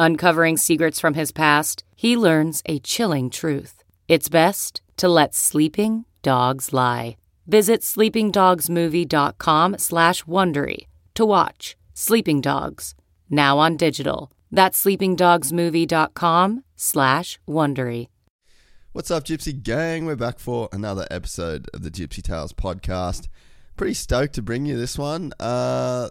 Uncovering secrets from his past, he learns a chilling truth. It's best to let sleeping dogs lie. Visit sleepingdogsmovie.com slash Wondery to watch Sleeping Dogs, now on digital. That's sleepingdogsmovie.com slash Wondery. What's up, Gypsy Gang? We're back for another episode of the Gypsy Tales podcast. Pretty stoked to bring you this one, uh,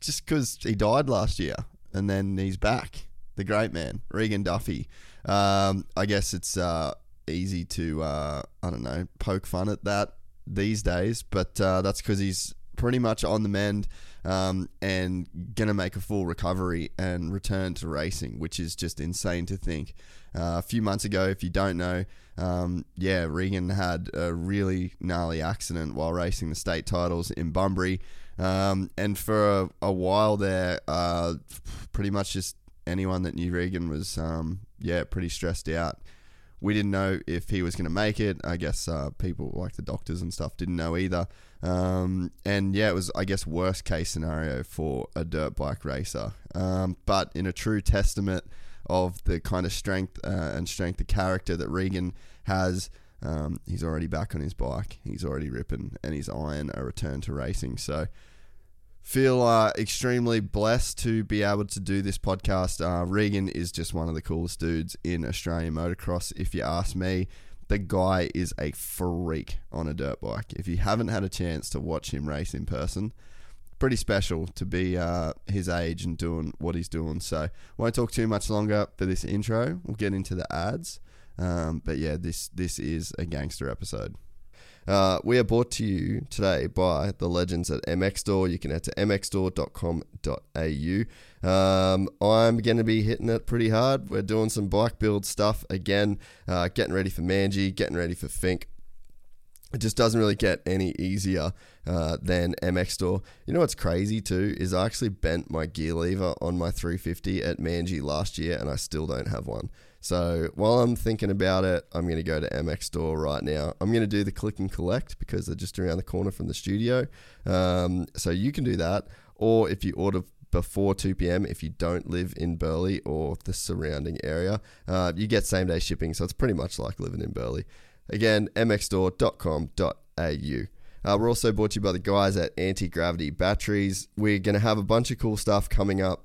just because he died last year and then he's back. The great man, Regan Duffy. Um, I guess it's uh, easy to, uh, I don't know, poke fun at that these days, but uh, that's because he's pretty much on the mend um, and going to make a full recovery and return to racing, which is just insane to think. Uh, a few months ago, if you don't know, um, yeah, Regan had a really gnarly accident while racing the state titles in Bunbury. Um, and for a, a while there, uh, pretty much just anyone that knew Regan was, um, yeah, pretty stressed out. We didn't know if he was going to make it. I guess uh, people like the doctors and stuff didn't know either. Um, and yeah, it was, I guess, worst case scenario for a dirt bike racer. Um, but in a true testament of the kind of strength uh, and strength of character that Regan has, um, he's already back on his bike. He's already ripping, and he's eyeing a return to racing. So feel uh, extremely blessed to be able to do this podcast. Uh, Regan is just one of the coolest dudes in Australian motocross, if you ask me. The guy is a freak on a dirt bike. If you haven't had a chance to watch him race in person, pretty special to be uh, his age and doing what he's doing. So, won't talk too much longer for this intro. We'll get into the ads. Um, but yeah, this this is a gangster episode. Uh, we are brought to you today by the legends at MX Store. You can head to mxstore.com.au. Um, I'm going to be hitting it pretty hard. We're doing some bike build stuff again, uh, getting ready for Manji, getting ready for Finke. It just doesn't really get any easier uh, than MX Store. You know what's crazy too is I actually bent my gear lever on my 350 at Manji last year, and I still don't have one. So while I'm thinking about it, I'm going to go to MX Store right now. I'm going to do the click and collect because they're just around the corner from the studio. Um, so you can do that. Or if you order before 2 p.m., if you don't live in Burleigh or the surrounding area, uh, you get same day shipping. So it's pretty much like living in Burleigh. Again, mxstore.com.au. Uh, we're also brought to you by the guys at Anti Gravity Batteries. We're going to have a bunch of cool stuff coming up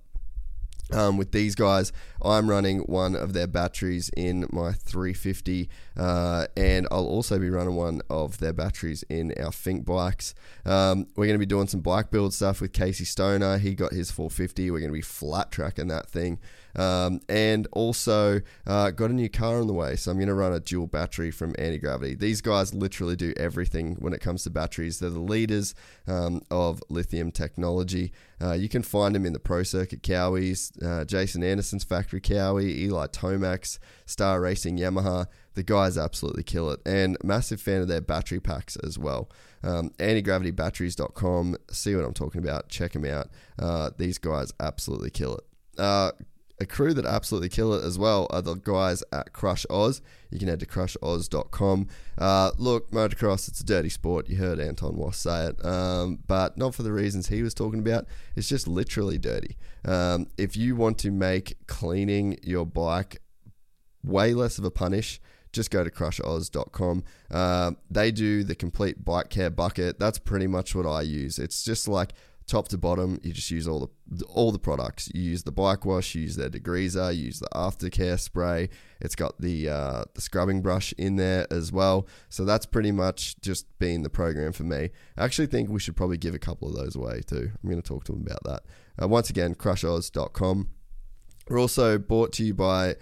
um, with these guys, I'm running one of their batteries in my 350, uh, and I'll also be running one of their batteries in our Finke bikes. Um, we're going to be doing some bike build stuff with Casey Stoner. He got his 450. We're going to be flat tracking that thing. Um, and also uh, got a new car on the way, so I'm going to run a dual battery from Anti Gravity. These guys literally do everything when it comes to batteries. They're the leaders um, of lithium technology. Uh, you can find them in the Pro Circuit Kawis, uh, Jason Anderson's factory Kawi, Eli Tomac's, Star Racing Yamaha. The guys absolutely kill it, and massive fan of their battery packs as well. Um, antigravitybatteries.com. See what I'm talking about. Check them out. Uh, these guys absolutely kill it. Uh, a crew that absolutely kill it as well are the guys at Crush Oz. You can head to crushoz.com. Uh, look, motocross, it's a dirty sport. You heard Anton Wass say it, um, but not for the reasons he was talking about. It's just literally dirty. Um, if you want to make cleaning your bike way less of a punish, just go to crushoz.com. Uh, they do the complete bike care bucket. That's pretty much what I use. It's just like top to bottom. You just use all the all the products. You use the bike wash, you use their degreaser, you use the aftercare spray. It's got the uh, the scrubbing brush in there as well. So that's pretty much just been the program for me. I actually think we should probably give a couple of those away too. I'm going to talk to them about that. Uh, once again, crushoz.com. We're also brought to you by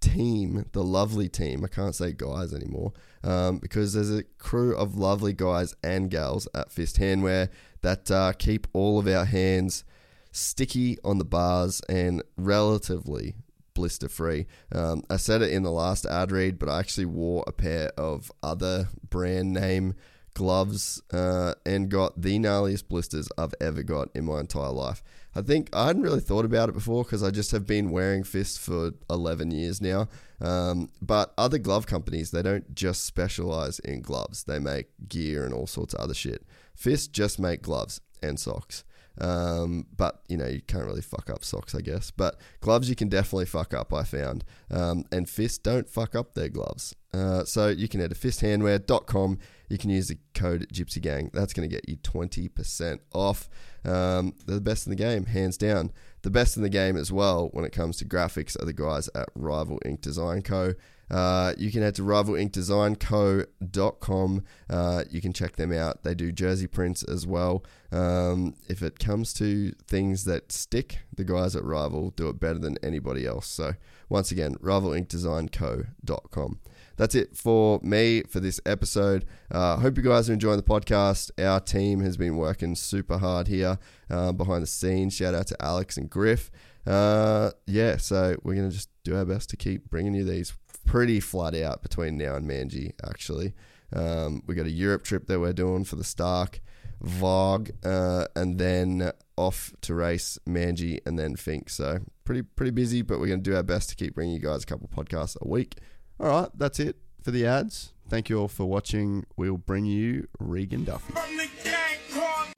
team, the lovely team. I can't say guys anymore um, because there's a crew of lovely guys and gals at Fist Handwear that uh, keep all of our hands sticky on the bars and relatively blister free. Um, I said it in the last ad read, but I actually wore a pair of other brand name gloves uh, and got the gnarliest blisters I've ever got in my entire life. I think I hadn't really thought about it before because I just have been wearing Fist for 11 years now. Um, but other glove companies, they don't just specialize in gloves, they make gear and all sorts of other shit. Fist just make gloves and socks. Um, but you know you can't really fuck up socks, I guess. But gloves you can definitely fuck up. I found, um, and Fist don't fuck up their gloves. Uh, so you can head to fisthandwear.com. You can use the code Gypsy Gang. That's going to get you twenty percent off. Um, they're the best in the game, hands down. The best in the game as well when it comes to graphics are the guys at Rival Ink Design Co. Uh, you can head to rivalinkdesignco.com. Uh, you can check them out. They do jersey prints as well. Um, if it comes to things that stick, the guys at Rival do it better than anybody else. So, once again, rivalinkdesignco.com. That's it for me for this episode. I uh, hope you guys are enjoying the podcast. Our team has been working super hard here uh, behind the scenes. Shout out to Alex and Griff. Uh, yeah, so we're going to just do our best to keep bringing you these pretty flat out between now and Manji, actually. Um, we got a Europe trip that we're doing for the Stark, Varg, uh, and then off to race Manji and then Finke. So pretty pretty busy, but we're going to do our best to keep bringing you guys a couple podcasts a week. All right, that's it for the ads. Thank you all for watching. We'll bring you Regan Duffy.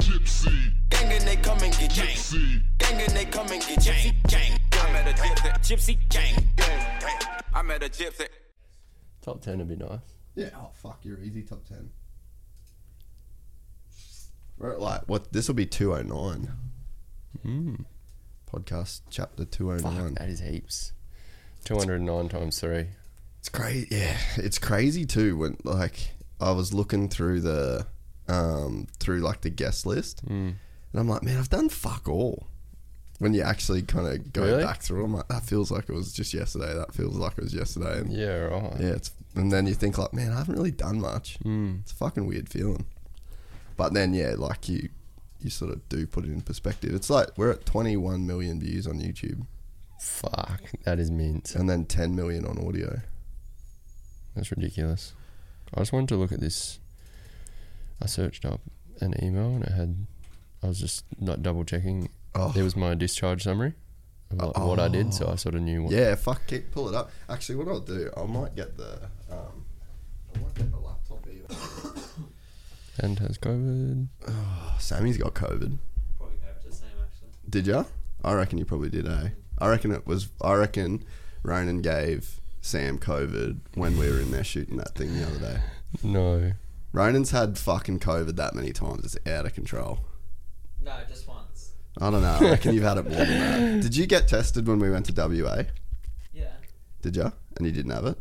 Gypsy. Gang and they come and get gypsy. Gang and they come and get gypsy. Gang. I met a gypsy. Gypsy gang. I met a gypsy. Top 10 would be nice. Yeah. Oh fuck, you're easy top ten. We're like what? This will be two oh nine. Mm. Podcast chapter 209. Fuck, that is heaps. 209 times 3. It's crazy. Yeah, it's crazy too. When like I was looking through the um through like the guest list, Mm. and I'm like, man, I've done fuck all. When you actually kind of go Really? back through, I'm like, that feels like it was just yesterday. That feels like it was yesterday. And Yeah, right. yeah, it's and then you think like, man, I haven't really done much. Mm. It's a fucking weird feeling. But then yeah, like you you sort of do put it in perspective. It's like we're at 21 million views on YouTube Fuck, that is mint. and then 10 million on audio. That's ridiculous. I just wanted to look at this. I searched up an email and it had. I was just not double checking. Oh, There was my discharge summary of what, what I did, so I sort of knew what. yeah, fuck, keep, pull it up. Actually, what I'll do, I might get the um, I might get the laptop even. And has COVID. Oh, Sammy's got COVID. Probably gave it to Sam actually. Did ya? I reckon you probably did, eh? I reckon it was. I reckon Ronan gave Sam COVID when we were in there shooting that thing the other day. No. Ronan's had fucking COVID that many times. It's out of control. No, just once. I don't know. I reckon you've had it more than that. Did you get tested when we went to WA? Yeah. Did you? And you didn't have it?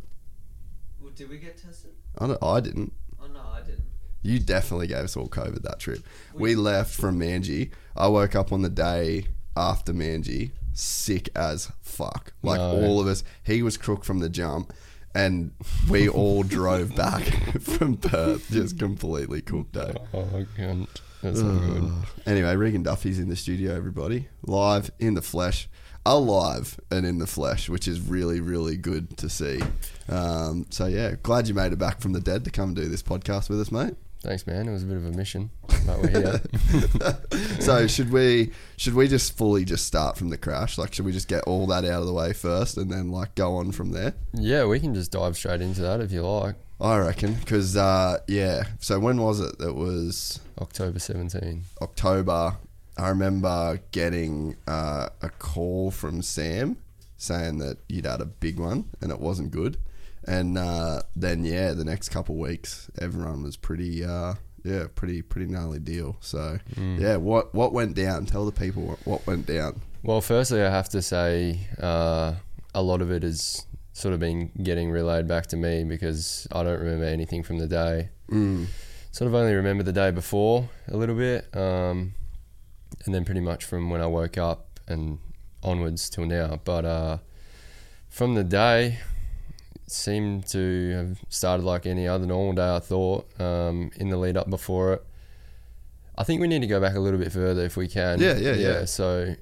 Well, did we get tested? I, don't, I didn't. Oh no, I didn't. You definitely gave us all COVID that trip. We left from Manji. I woke up on the day after Manji, sick as fuck. Like No. all of us. He was crook from the jump, and we all drove back from Perth, just completely cooked. Eh? Oh, I can't. That's not good. Anyway, Regan Duffy's in the studio, everybody. Live in the flesh. Alive and in the flesh, which is really, really good to see. Um, so, yeah, glad you made it back from the dead to come do this podcast with us, mate. Thanks, man. It was a bit of a mission, but we're here. so should we should we just fully just start from the crash? Like should we just get all that out of the way first and then like go on from there? yeah, we can just dive straight into that if you like. I reckon because uh, yeah. So when was it? It was October 17. October. I remember getting uh, a call from Sam saying that you'd had a big one and it wasn't good. And uh, then yeah, the next couple of weeks, everyone was pretty uh, yeah, pretty pretty gnarly deal. So Mm. yeah, what what went down? Tell the people what, what went down. Well, firstly, I have to say uh, a lot of it has sort of been getting relayed back to me because I don't remember anything from the day. Mm. Sort of only remember the day before a little bit, um, and then pretty much from when I woke up and onwards till now. But uh, from the day, seemed to have started like any other normal day. I thought um, in the lead up before it. I think we need to go back a little bit further if we can. Yeah, yeah, yeah. So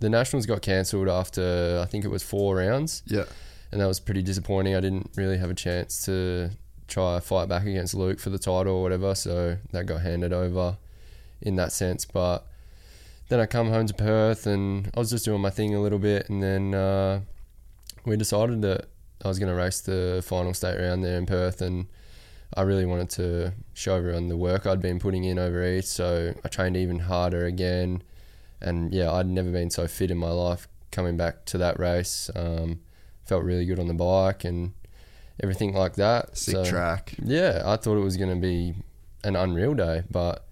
the Nationals got cancelled after I think it was four rounds, Yeah, and that was pretty disappointing. I didn't really have a chance to try fight back against Luke for the title or whatever, so that got handed over in that sense. But then I come home to Perth and I was just doing my thing a little bit, and then uh, we decided that I was going to race the final state round there in Perth, and I really wanted to show everyone the work I'd been putting in over east. So I trained even harder again, and yeah, I'd never been so fit in my life coming back to that race. Um, felt really good on the bike and everything like that. sick So- track. yeah, I thought it was going to be an unreal day, but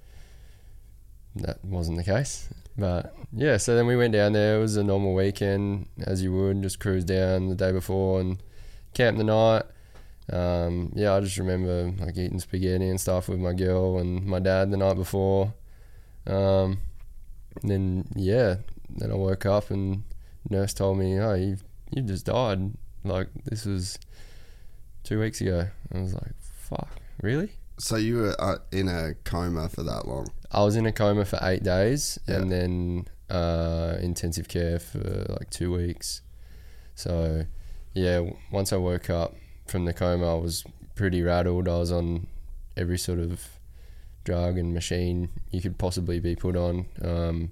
that wasn't the case. But yeah, so then we went down there. It was a normal weekend, as you would, just cruise down the day before and camp the night. Um, yeah, I just remember like eating spaghetti and stuff with my girl and my dad the night before. Um, and then yeah, then I woke up and nurse told me, "Oh, you you just died." Like this was two weeks ago. I was like, "Fuck, really?" So you were uh, in a coma for that long. I was in a coma for eight days Yeah. and then uh, intensive care for like two weeks. So, yeah, once I woke up from the coma, I was pretty rattled. I was on every sort of drug and machine you could possibly be put on. Um,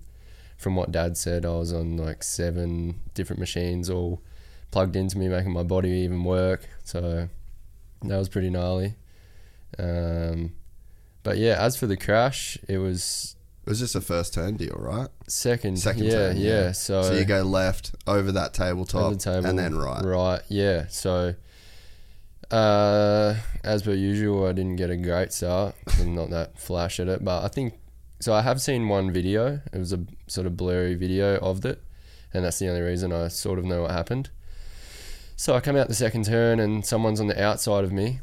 from what Dad said, I was on like seven different machines, all plugged into me, making my body even work. So, that was pretty gnarly. Um, but yeah, as for the crash, it was It was just a first turn deal, right? second. Second yeah, turn, yeah. yeah. So, So you go left over that tabletop over the table, and then right. Right, yeah. So, uh, as per usual, I didn't get a great start. I'm not that flash at it, but I think so. I have seen one video. It was a sort of blurry video of it, and that's the only reason I sort of know what happened. So I come out the second turn, and someone's on the outside of me,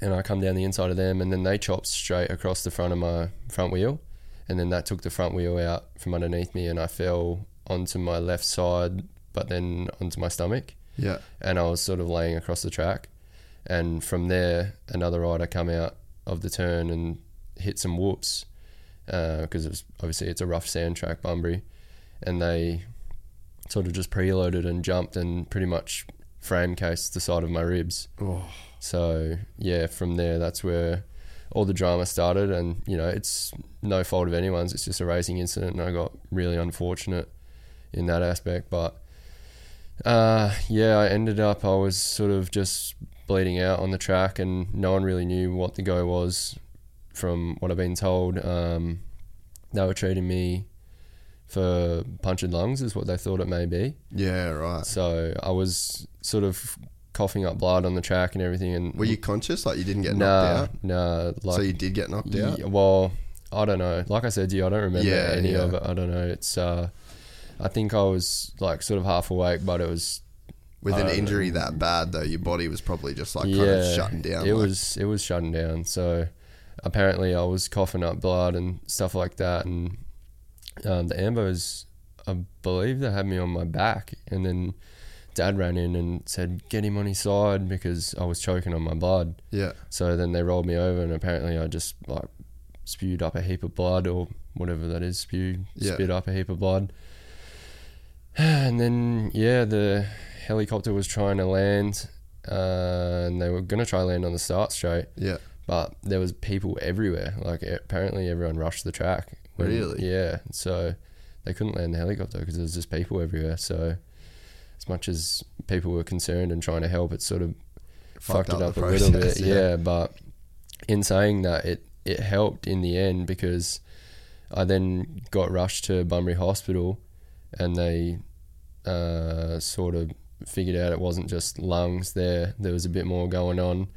and I come down the inside of them, and then they chop straight across the front of my front wheel, and then that took the front wheel out from underneath me, and I fell onto my left side, but then onto my stomach Yeah. and I was sort of laying across the track. And from there, another rider come out of the turn and hit some whoops uh, because it was obviously it's a rough sand track, Bunbury, and they sort of just preloaded and jumped and pretty much frame cased the side of my ribs. Oh. So yeah, from there, that's where all the drama started, and you know it's no fault of anyone's. It's just a racing incident, and I got really unfortunate in that aspect, but. Uh, yeah, I ended up, I was sort of just bleeding out on the track, and no one really knew what the go was from what I've been told. Um, they were treating me for punctured lungs, is what they thought it may be. Yeah, right. So I was sort of coughing up blood on the track and everything. And Were you conscious? Like you didn't get nah, knocked out? nah. Like, so you did get knocked out? yeah, well, I don't know. Like I said to you, I don't remember Yeah, any yeah. of it. I don't know. It's uh, I think I was like sort of half awake, but it was With an injury know. that bad though, your body was probably just like kind of shutting down. It like- was it was shutting down. So apparently, I was coughing up blood and stuff like that, and um, the ambos, I believe they had me on my back, and then Dad ran in and said, "Get him on his side," because I was choking on my blood. Yeah. So then they rolled me over, and apparently I just like spewed up a heap of blood or whatever that is, spew, Yeah. spit up a heap of blood. And then yeah, the helicopter was trying to land, uh, and they were gonna try land on the start straight, Yeah. but there was people everywhere. Like apparently everyone rushed the track. Really? Yeah. So they couldn't land the helicopter because there was just people everywhere. So as much as people were concerned and trying to help, it sort of fucked, it the up a little bit. process, Yeah. but in saying that, it it helped in the end because I then got rushed to Bunbury Hospital, and they uh, sort of figured out it wasn't just lungs there. There was a bit more going on.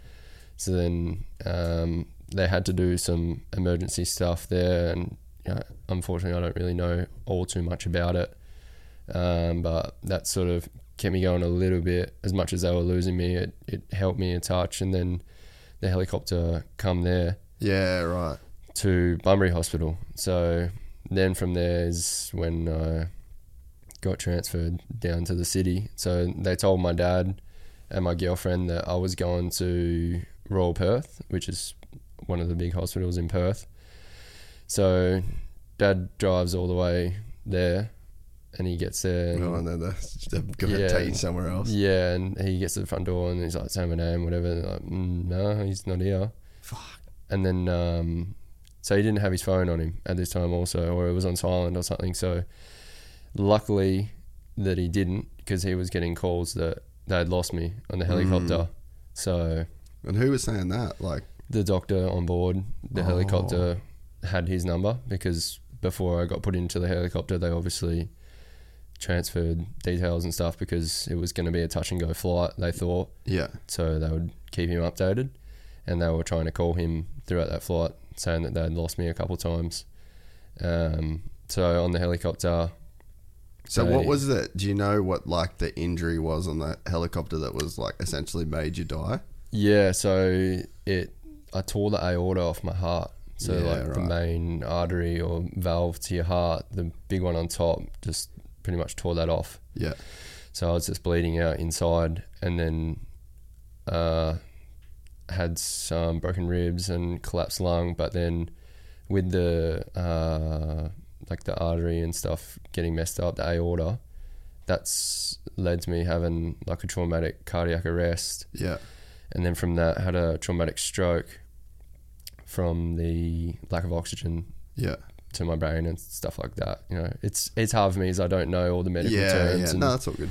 So then um, they had to do some emergency stuff there, and you know, unfortunately, I don't really know all too much about it. Um, but that sort of kept me going a little bit. As much as they were losing me, it, it helped me a touch. And then the helicopter come there Yeah, right. to Bunbury Hospital. So then from there is when I got transferred down to the city. So they told my dad and my girlfriend that I was going to Royal Perth, which is one of the big hospitals in Perth. So dad drives all the way there and he gets there. And Oh, and then they're, they're going to Yeah. take you somewhere else. yeah, and he gets to the front door and he's like, say my name, whatever. And they're like, mm, no, he's not here. Fuck. And then, um, so he didn't have his phone on him at this time also, or it was on silent or something. So luckily that he didn't because he was getting calls that they had lost me on the helicopter. So And who was saying that? Like, the doctor on board the Oh. helicopter had his number because before I got put into the helicopter, they obviously transferred details and stuff because it was going to be a touch and go flight. They thought yeah, so they would keep him updated, and they were trying to call him throughout that flight, saying that they'd lost me a couple times. Um, so on the helicopter, So what was it? Do you know what like the injury was on the helicopter that was like essentially made you die? yeah, so it I tore the aorta off my heart. So Yeah, like the main artery or valve to your heart, the big one on top, just pretty much tore that off. Yeah. So I was just bleeding out inside, and then uh, had some broken ribs and collapsed lung. But then with the uh, like the artery and stuff getting messed up, the aorta, that's led to me having like a traumatic cardiac arrest, Yeah. and then from that had a traumatic stroke from the lack of oxygen Yeah. To my brain and stuff like that. You know, it's it's hard for me as I don't know all the medical Yeah. terms. Yeah. and- No, that's all good.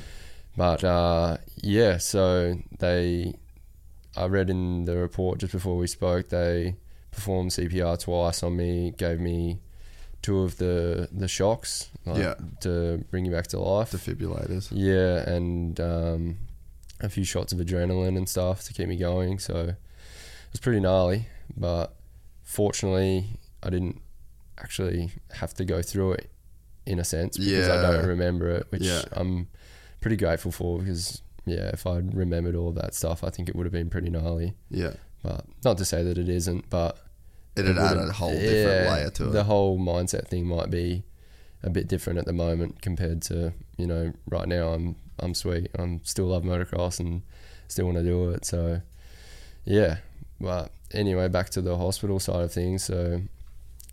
but uh, yeah, so they, I read in the report just before we spoke, they performed CPR twice on me, gave me two of the the shocks, like, Yeah. to bring you back to life. Defibrillators. yeah, and um, a few shots of adrenaline and stuff to keep me going. So it was pretty gnarly, but fortunately, I didn't actually have to go through it in a sense because I don't remember it, which Yeah. I'm pretty grateful for because yeah, if I'd remembered all that stuff, I think it would have been pretty gnarly. Yeah. But not to say that it isn't, but It had it added would've- a whole different yeah, layer to it. The whole mindset thing might be a bit different at the moment compared to you know right now. I'm I'm sweet. I'm still love motocross and still want to do it. So yeah. But anyway, back to the hospital side of things. So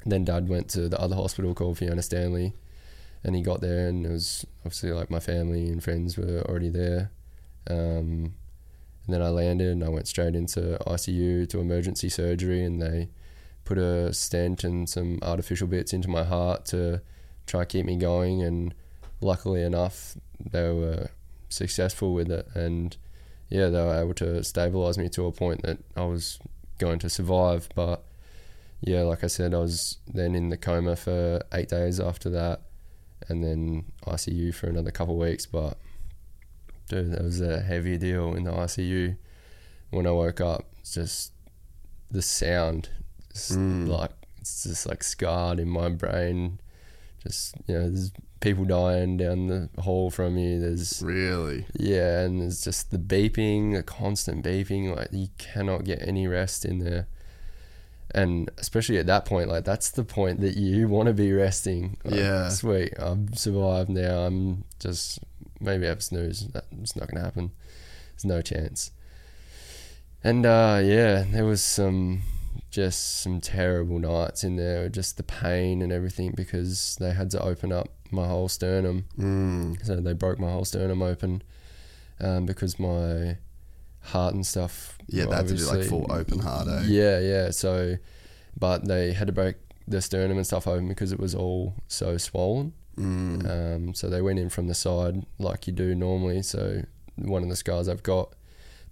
then Dad went to the other hospital called Fiona Stanley, and he got there, and it was obviously like my family and friends were already there. Um, and then I landed, and I went straight into ICU to emergency surgery, and they put a stent and some artificial bits into my heart to try to keep me going. And luckily enough, they were successful with it, and yeah, they were able to stabilize me to a point that I was going to survive. But yeah, like I said, I was then in the coma for eight days after that, and then ICU for another couple of weeks. But dude, that was a heavy deal in the ICU. When I woke up, it's just the sound, just Mm. like it's just like scarred in my brain. Just you know, there's people dying down the hall from you. There's Really? yeah, and there's just the beeping, the constant beeping. Like you cannot get any rest in there. And especially at that point, like that's the point that you want to be resting. Like, Yeah. Sweet, I've survived now. I'm just maybe have a snooze. That's not gonna happen. There's no chance. And uh, yeah, there was some just some terrible nights in there. Just the pain and everything because they had to open up my whole sternum. Mm. So they broke my whole sternum open um, because my heart and stuff. Yeah, were they had to like full open heart. Eh? Yeah, yeah. So, but they had to break the sternum and stuff open because it was all so swollen. Mm. Um, so they went in from the side like you do normally. So one of the scars I've got,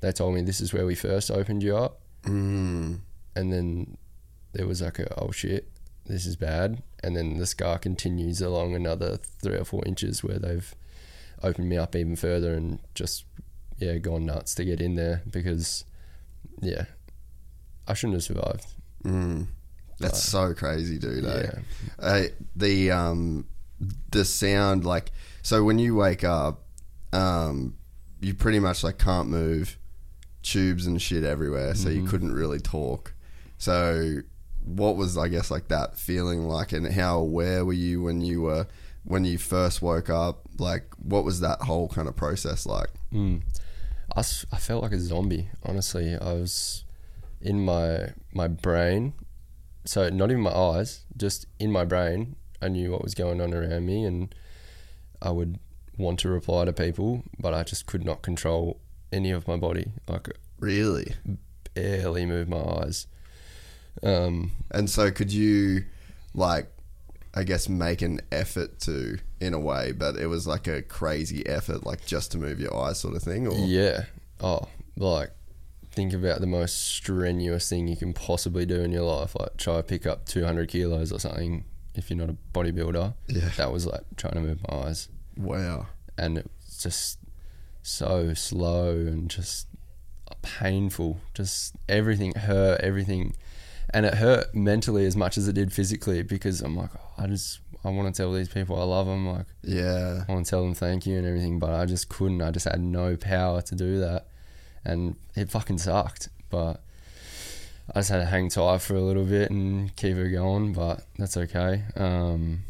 they told me this is where we first opened you up, Mm. and then there was like a oh shit, this is bad, and then the scar continues along another three or four inches where they've opened me up even further and just yeah gone nuts to get in there because yeah I shouldn't have survived. Mm. That's so crazy, dude. eh? Yeah. Uh, the um, the sound like so when you wake up, um, you pretty much like can't move, tubes and shit everywhere, so Mm-hmm. you couldn't really talk. So what was I guess like that feeling like, and how aware were you when you were when you first woke up? Like, what was that whole kind of process like? Mm. I, s- I felt like a zombie. Honestly, I was in my my brain. So not even my eyes, just in my brain. I knew what was going on around me, and I would want to reply to people, but I just could not control any of my body. I could Really? barely move my eyes. Um, And so, could you, like, I guess, make an effort to, in a way, but it was like a crazy effort, like just to move your eyes, sort of thing, or Yeah. Oh, like think about the most strenuous thing you can possibly do in your life. Like try to pick up 200 kilos or something if you're not a bodybuilder. Yeah. That was like trying to move my eyes. wow, And it was just so slow and just painful. Just everything hurt, everything. And it hurt mentally as much as it did physically because I'm like, oh, I just, I want to tell these people I love them. Like, yeah, I want to tell them thank you and everything, but I just couldn't. I just had no power to do that, and it fucking sucked. But I just had to hang tight for a little bit and keep it going. But that's okay. Um,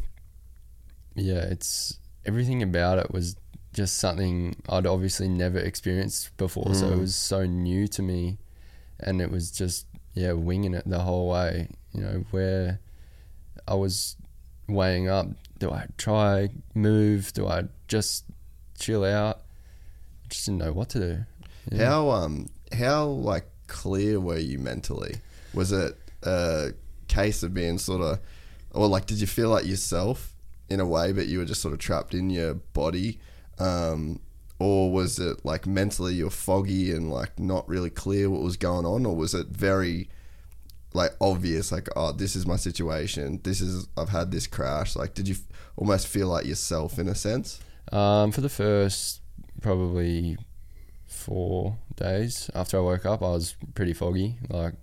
yeah, it's everything about it was just something I'd obviously never experienced before, so it was so new to me, and it was just yeah winging it the whole way. You know where I was weighing up do I try move do I just chill out just didn't know what to do Yeah. How um, how like clear were you mentally? Was it a case of being sort of, or like, did you feel like yourself in a way, but you were just sort of trapped in your body? Um, or was it like mentally you're foggy and like not really clear what was going on, or was it very like obvious, like oh, this is my situation, this is I've had this crash. Like, did you f- almost feel like yourself in a sense? um, for the first probably four days after I woke up I was pretty foggy like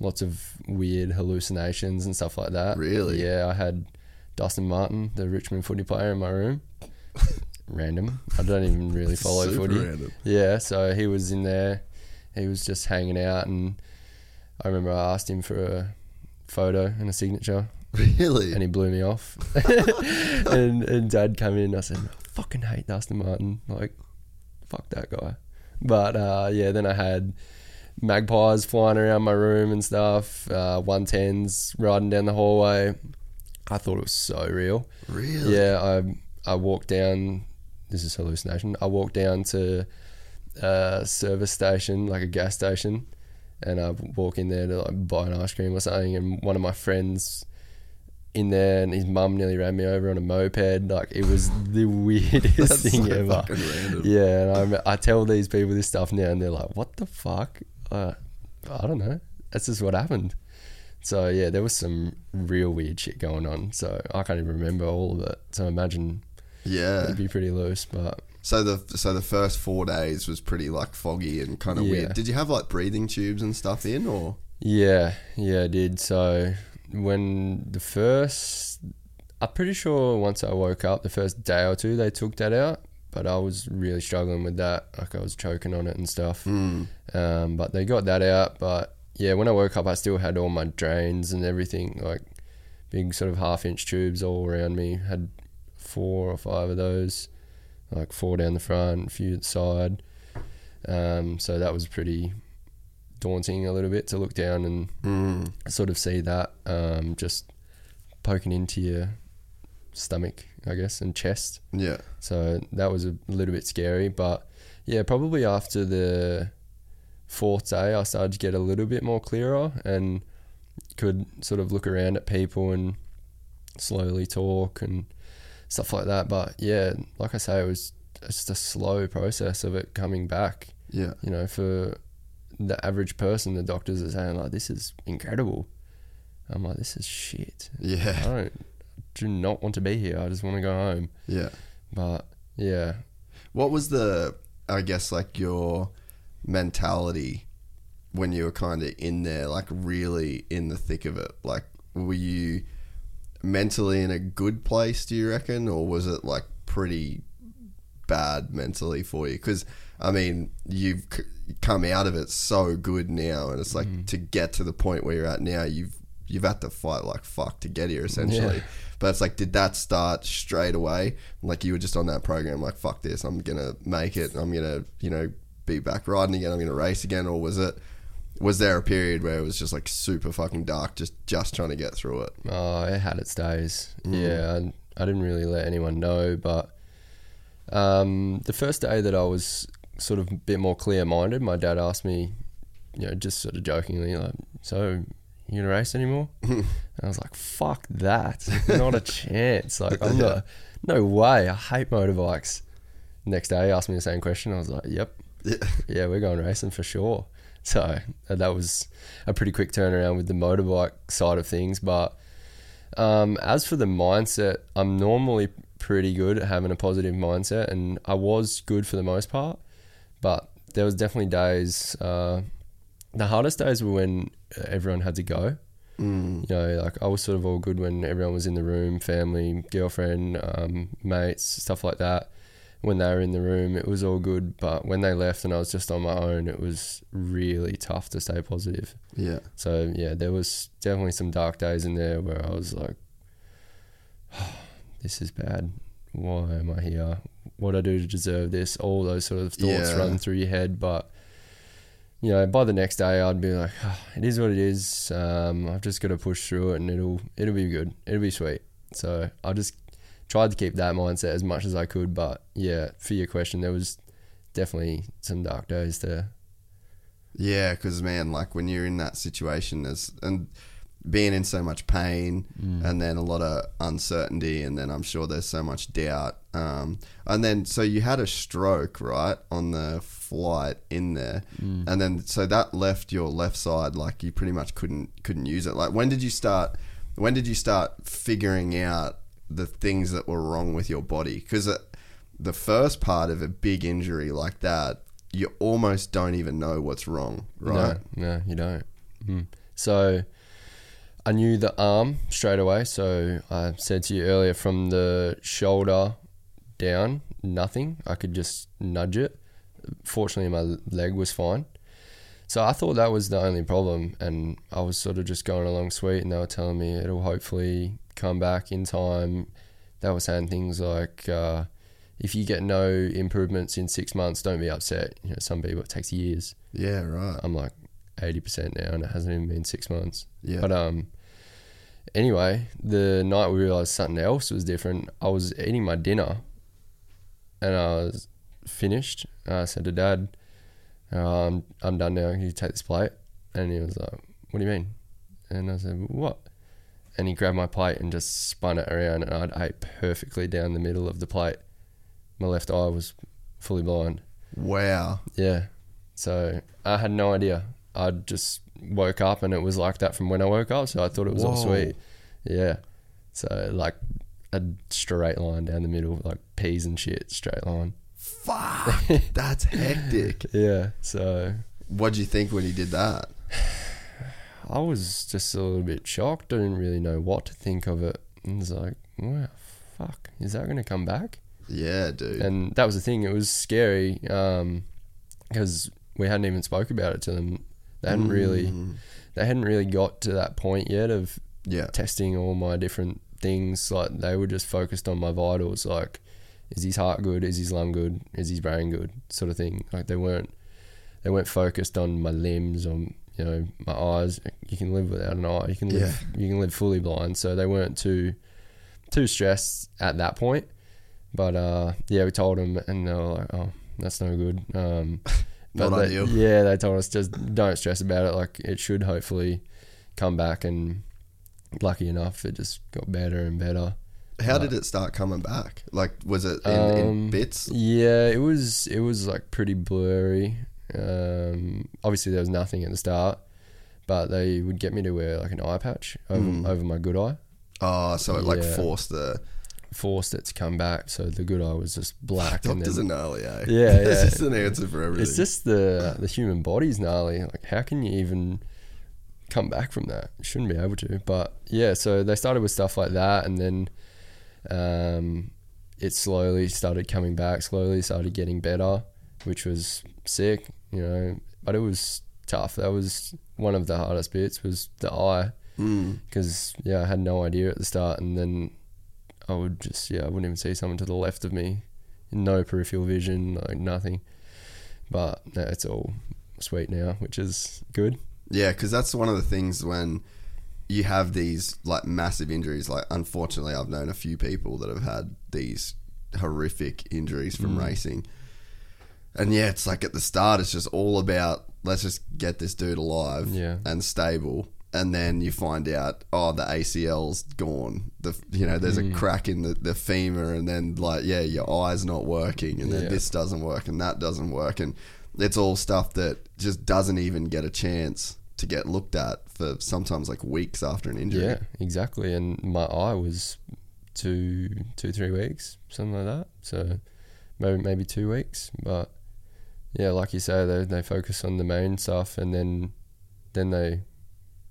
lots of weird hallucinations and stuff like that Really? yeah I had Dustin Martin the Richmond footy player in my room random I don't even really follow Super footy random. Yeah, so he was in there. He was just hanging out, and I remember I asked him for a photo and a signature, Really? and he blew me off. and and Dad came in. and I said, I "Fucking hate Dustin Martin. Like, fuck that guy." But uh, yeah, then I had magpies flying around my room and stuff. Uh, 110s riding down the hallway. I thought it was so real. really? Yeah, I I walked down. This is hallucination. I walked down to a service station, like a gas station, and I walk in there to like buy an ice cream or something. And one of my friends in there, and his mum nearly ran me over on a moped. Like it was the weirdest thing so ever. Yeah, and I I tell these people this stuff now, and they're like, "What the fuck?" Uh, I don't know. That's just what happened. So yeah, there was some real weird shit going on. So I can't even remember all of it. So imagine Yeah. it'd be pretty loose, but So the so the first four days was pretty like foggy and kind of Yeah. weird. Did you have like breathing tubes and stuff in, or yeah, yeah, I did. So when the first, I'm pretty sure once I woke up, the first day or two, they took that out. But I was really struggling with that. Like I was choking on it and stuff. Um, but they got that out. But yeah, when I woke up, I still had all my drains and everything, like big sort of half inch tubes all around me. Had four or five of those, like four down the front, a few at the side. Um, so that was pretty daunting a little bit to look down and sort of see that um, just poking into your stomach, I guess, and chest. yeah, So that was a little bit scary. But yeah, probably after the fourth day, I started to get a little bit more clearer and could sort of look around at people and slowly talk and stuff like that. But yeah, like I say, it was just a slow process of it coming back. yeah, You know, for the average person, the doctors are saying, like, this is incredible. I'm like, this is shit. Yeah. I don't do not want to be here. I just want to go home. yeah. But yeah, What was the I guess like your mentality when you were kind of in there, like really in the thick of it? Like, were you mentally in a good place? Do you reckon, or was it like pretty bad mentally for you? Because I mean, you've c- come out of it so good now, and it's like mm-hmm. to get to the point where you're at now, you've you've had to fight like fuck to get here, essentially. Yeah. But it's like, did that start straight away? Like you were just on that program, like fuck this, I'm gonna make it. I'm gonna, you know, be back riding again. I'm gonna race again, or was it? Was there a period where it was just like super fucking dark, just just trying to get through it? Oh, it had its days. Yeah, I, I didn't really let anyone know, but um, the first day that I was sort of a bit more clear minded, my dad asked me, you know, just sort of jokingly, like, "So, you gonna race anymore?" and I was like, "Fuck that! Not a chance! Like, I'm not. No way! I hate motorbikes." Next day, he asked me the same question. I was like, "Yep, Yeah. yeah, we're going racing for sure. So that was a pretty quick turnaround with the motorbike side of things. But um, as for the mindset, I'm normally pretty good at having a positive mindset, and I was good for the most part. But there was definitely days. Uh, the hardest days were when everyone had to go. Mm. You know, like I was sort of all good when everyone was in the room, family, girlfriend, um, mates, stuff like that. When they were in the room, it was all good. But when they left and I was just on my own, it was really tough to stay positive. Yeah. So yeah, there was definitely some dark days in there where I was like, "This is bad. Why am I here? What do I do to deserve this?" All those sort of thoughts Yeah. run through your head, but you know, by the next day, I'd be like, "Ah, "It is what it is. Um, I've just got to push through it, and it'll it'll be good. It'll be sweet." So I just tried to keep that mindset as much as I could. But yeah, for your question, there was definitely some dark days there. Yeah, because man, like when you're in that situation, there's and being in so much pain, and then a lot of uncertainty, and then I'm sure there's so much doubt. Um, and then so you had a stroke, right, on the flight in there, and then so that left your left side like you pretty much couldn't couldn't use it. Like when did you start? When did you start figuring out the things that were wrong with your body? Because the first part of a big injury like that, you almost don't even know what's wrong, right? No, no, you don't. Mm. So I knew the arm straight away. So I said to you earlier, from the shoulder down, nothing. I could just nudge it. Fortunately, my leg was fine. So I thought that was the only problem, and I was sort of just going along sweet, and they were telling me it'll hopefully come back in time. They were saying things like, uh, if you get no improvements in six months, don't be upset. You know, some people it takes years. Yeah, right. I'm like eighty percent now, and it hasn't even been six months. Yeah. But um, anyway, the night we realized something else was different. I was eating my dinner, and I was finished. I said to Dad, "I'm I'm done now. Can you take this plate?" And he was like, "What do you mean?" And I said, "What?" And he grabbed my plate and just spun it around, and I'd ate perfectly down the middle of the plate. My left eye was fully blind. Wow. Yeah. So I had no idea. I just woke up and it was like that from when I woke up. So I thought it was all sweet. Yeah. So like a straight line down the middle, like peas and shit, straight line. Fuck. That's hectic. Yeah. So What'd you think when he did that? I was just a little bit shocked. I didn't really know what to think of it. And it's like, wow, fuck, is that going to come back? Yeah, dude. and that was the thing. It was scary um, because we hadn't even spoke about it to them. They hadn't really, mm. they hadn't really got to that point yet of yeah. testing all my different things. Like they were just focused on my vitals. Like, is his heart good? Is his lung good? Is his brain good? Sort of thing. Like they weren't, they weren't focused on my limbs, on you know my eyes. You can live without an eye. You can live, you can live fully blind. So they weren't too, too stressed at that point. But uh, yeah, we told them, and they were like, "Oh, that's no good." Um, but Not they- ideal. Yeah, they told us just don't stress about it. Like it should hopefully come back, and lucky enough, it just got better and better. How did it start coming back? Like, was it in, in Um, bits? Yeah, it was. It was like pretty blurry. Um, obviously, there was nothing at the start, but they would get me to wear like an eye patch over, Mm. over my good eye. Oh, so it like yeah. forced the. forced it to come back. So the good eye was just black. and Doctors are then, gnarly, eh? Yeah, It's yeah. just an answer for everything. it's just the the human body's gnarly. Like, how can you even come back from that? You shouldn't be able to. But yeah, so they started with stuff like that, and then um, it slowly started coming back. Slowly started getting better, which was sick. You know, but it was tough. That was one of the hardest bits. Was the eye Mm. because yeah, I had no idea at the start, and then I would just yeah, I wouldn't even see someone to the left of me, no peripheral vision, like nothing. But no, it's all sweet now, which is good. Yeah, because that's one of the things when you have these like massive injuries. Like, unfortunately, I've known a few people that have had these horrific injuries Mm. from racing. And yeah, it's like at the start, it's just all about let's just get this dude alive Yeah. and stable. And then you find out, oh, the ACL's gone. The you know, there's Mm. a crack in the, the femur, and then like, yeah, your eye's not working, and then Yeah. this doesn't work, and that doesn't work, and it's all stuff that just doesn't even get a chance to get looked at for sometimes like weeks after an injury. Yeah, exactly. And my eye was two, two, three weeks, something like that. So maybe maybe two weeks. But yeah, like you say, they they focus on the main stuff, and then then they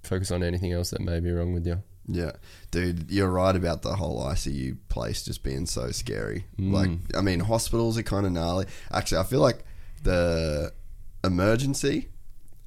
focus on anything else that may be wrong with you. Yeah, dude, you're right about the whole ICU place just being so scary. Mm. Like, I mean, hospitals are kind of gnarly. Actually, I feel like the emergency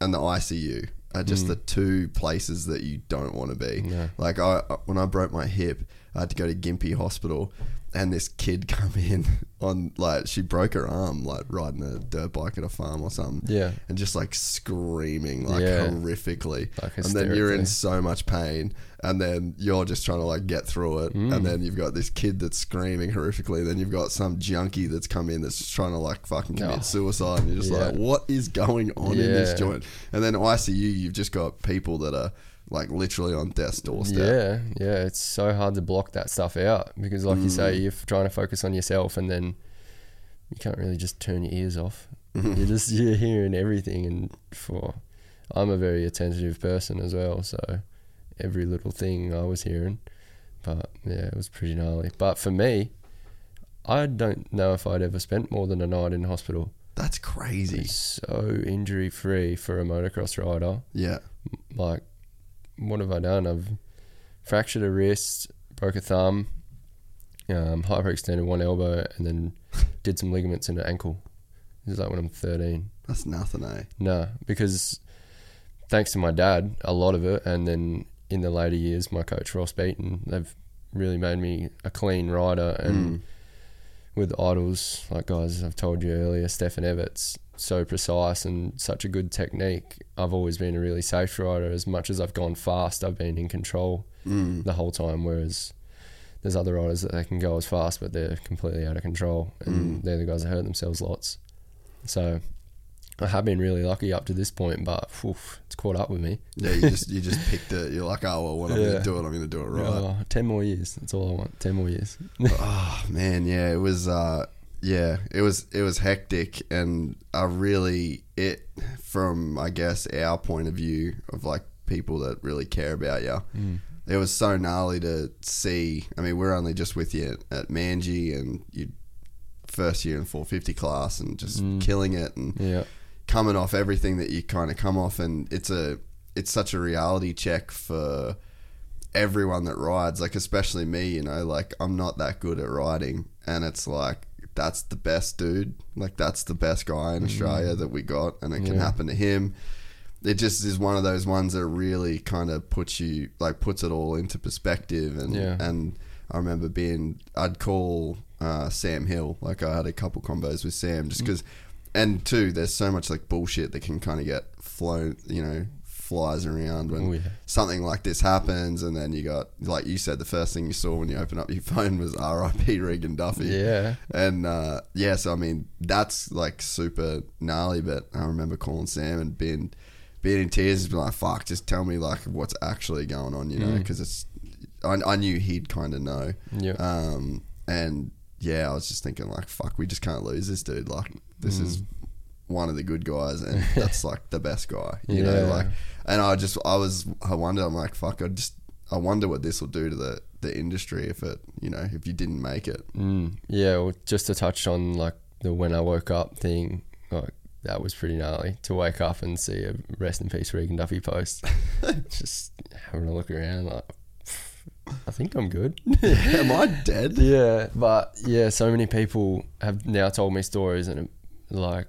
and the ICU are just the two places that you don't want to be. No. Like, I when I broke my hip, I had to go to Gympie Hospital, and this kid come in on like she broke her arm like riding a dirt bike at a farm or something. Yeah. and just like screaming like Yeah. horrifically, Like and then you're in so much pain, and then you're just trying to like get through it, Mm. and then you've got this kid that's screaming horrifically, then you've got some junkie that's come in that's just trying to like fucking commit Oh. suicide, and you're just Yeah. like, what is going on in this joint? And then ICU, you've just got people that are like literally on death's doorstep. Yeah, yeah, it's so hard to block that stuff out because, like you say, mm. you're trying to focus on yourself, and then you can't really just turn your ears off. Mm-hmm. You're just you're hearing everything, and for I'm a very attentive person as well, so every little thing I was hearing. But yeah, it was pretty gnarly. But for me, I don't know if I'd ever spent more than a night in hospital. That's crazy. So injury free for a motocross rider Yeah. like what have I done? I've fractured a wrist, broke a thumb, um, hyperextended one elbow, and then did some ligaments in an ankle. This is like when I'm 13. That's nothing, eh? No, because thanks to my dad, a lot of it, and then in the later years, my coach Ross Beaton, they've really made me a clean rider. And with idols like guys I've told you earlier, Stefan Everts, so precise and such a good technique. I've always been a really safe rider. As much as I've gone fast, I've been in control mm. the whole time. Whereas there's other riders that they can go as fast, but they're completely out of control, and mm. they're the guys that hurt themselves lots. So I have been really lucky up to this point, but oof, it's caught up with me. Yeah, you just you just picked it. You're like, oh well, when I'm Yeah. gonna do it, I'm gonna do it right. Oh, 10 more years. That's all I want. 10 more years. oh man, yeah, it was uh yeah, it was it was hectic and I really it from I guess our point of view of like people that really care about you. Hmm. It was so gnarly to see. I mean, we're only just with you at, at Manji and you first year in 450 class and just hmm. killing it and yeah. coming off everything that you kind of come off and it's a it's such a reality check for everyone that rides like especially me you know like I'm not that good at riding and it's like that's the best dude. Like that's the best guy in Australia that we got and it can Yeah. happen to him. It just is one of those ones that really kind of puts you like puts it all into perspective. And Yeah. and I remember being I'd call uh, Sam Hill. Like I had a couple combos with Sam just because and two there's so much like bullshit that can kind of get flown you know flies around when Oh, yeah. something like this happens and then you got like you said the first thing you saw when you open up your phone was RIP Regan Duffy Yeah. and uh, yeah, so I mean that's like super gnarly. But I remember calling Sam and being being in tears, being like, "Fuck, just tell me like what's actually going on," you know? Mm. Because it's I, I knew he'd kind of know. Yeah. Um, and yeah, I was just thinking like, "Fuck, we just can't lose this dude. Like, this is one of the good guys, and that's like the best guy, you know? Like, and I just I was I wonder, I'm like, fuck, I just I wonder what this will do to the the industry if it you know if you didn't make it. Mm, yeah, well, just to touch on like the when I woke up thing, like that was pretty gnarly to wake up and see a rest in peace Regan Duffy post. just having a look around, like I think I'm good. Am I dead? yeah, but yeah, so many people have now told me stories, and like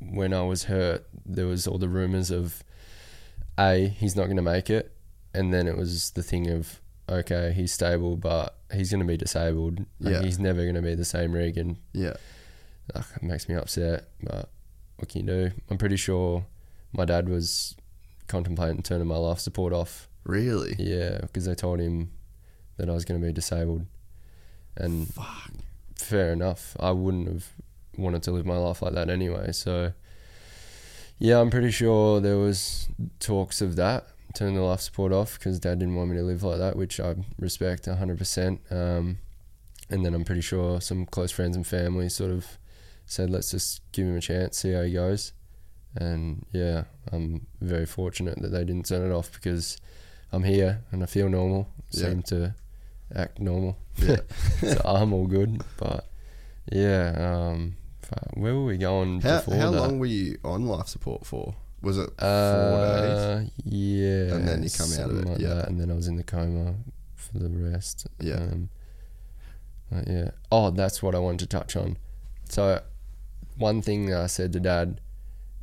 when I was hurt, there was all the rumors of a he's not going to make it, and then it was the thing of okay he's stable, but he's going to be disabled. Like, Yeah. he's never going to be the same Regan. Yeah. Ugh, it makes me upset, but what can you do? I'm pretty sure my dad was contemplating turning my life support off. Really? Yeah, because they told him that I was going to be disabled, and fair enough. I wouldn't have wanted to live my life like that anyway. So, yeah, I'm pretty sure there was talks of that turn the life support off because Dad didn't want me to live like that, which I respect 100%. Um, and then I'm pretty sure some close friends and family sort of said, let's just give him a chance, see how he goes. And yeah, I'm very fortunate that they didn't turn it off because I'm here and I feel normal, Yeah. seem to act normal. Yeah. so I'm all good. But yeah, um, where were we going How, before how that? long were you on life support for? Was it four days? Uh, yeah, And then you come out of something it, like yeah. that, and then I was in the coma for the rest. Yeah. Um, yeah. Oh, that's what I wanted to touch on. So, one thing that I said to Dad,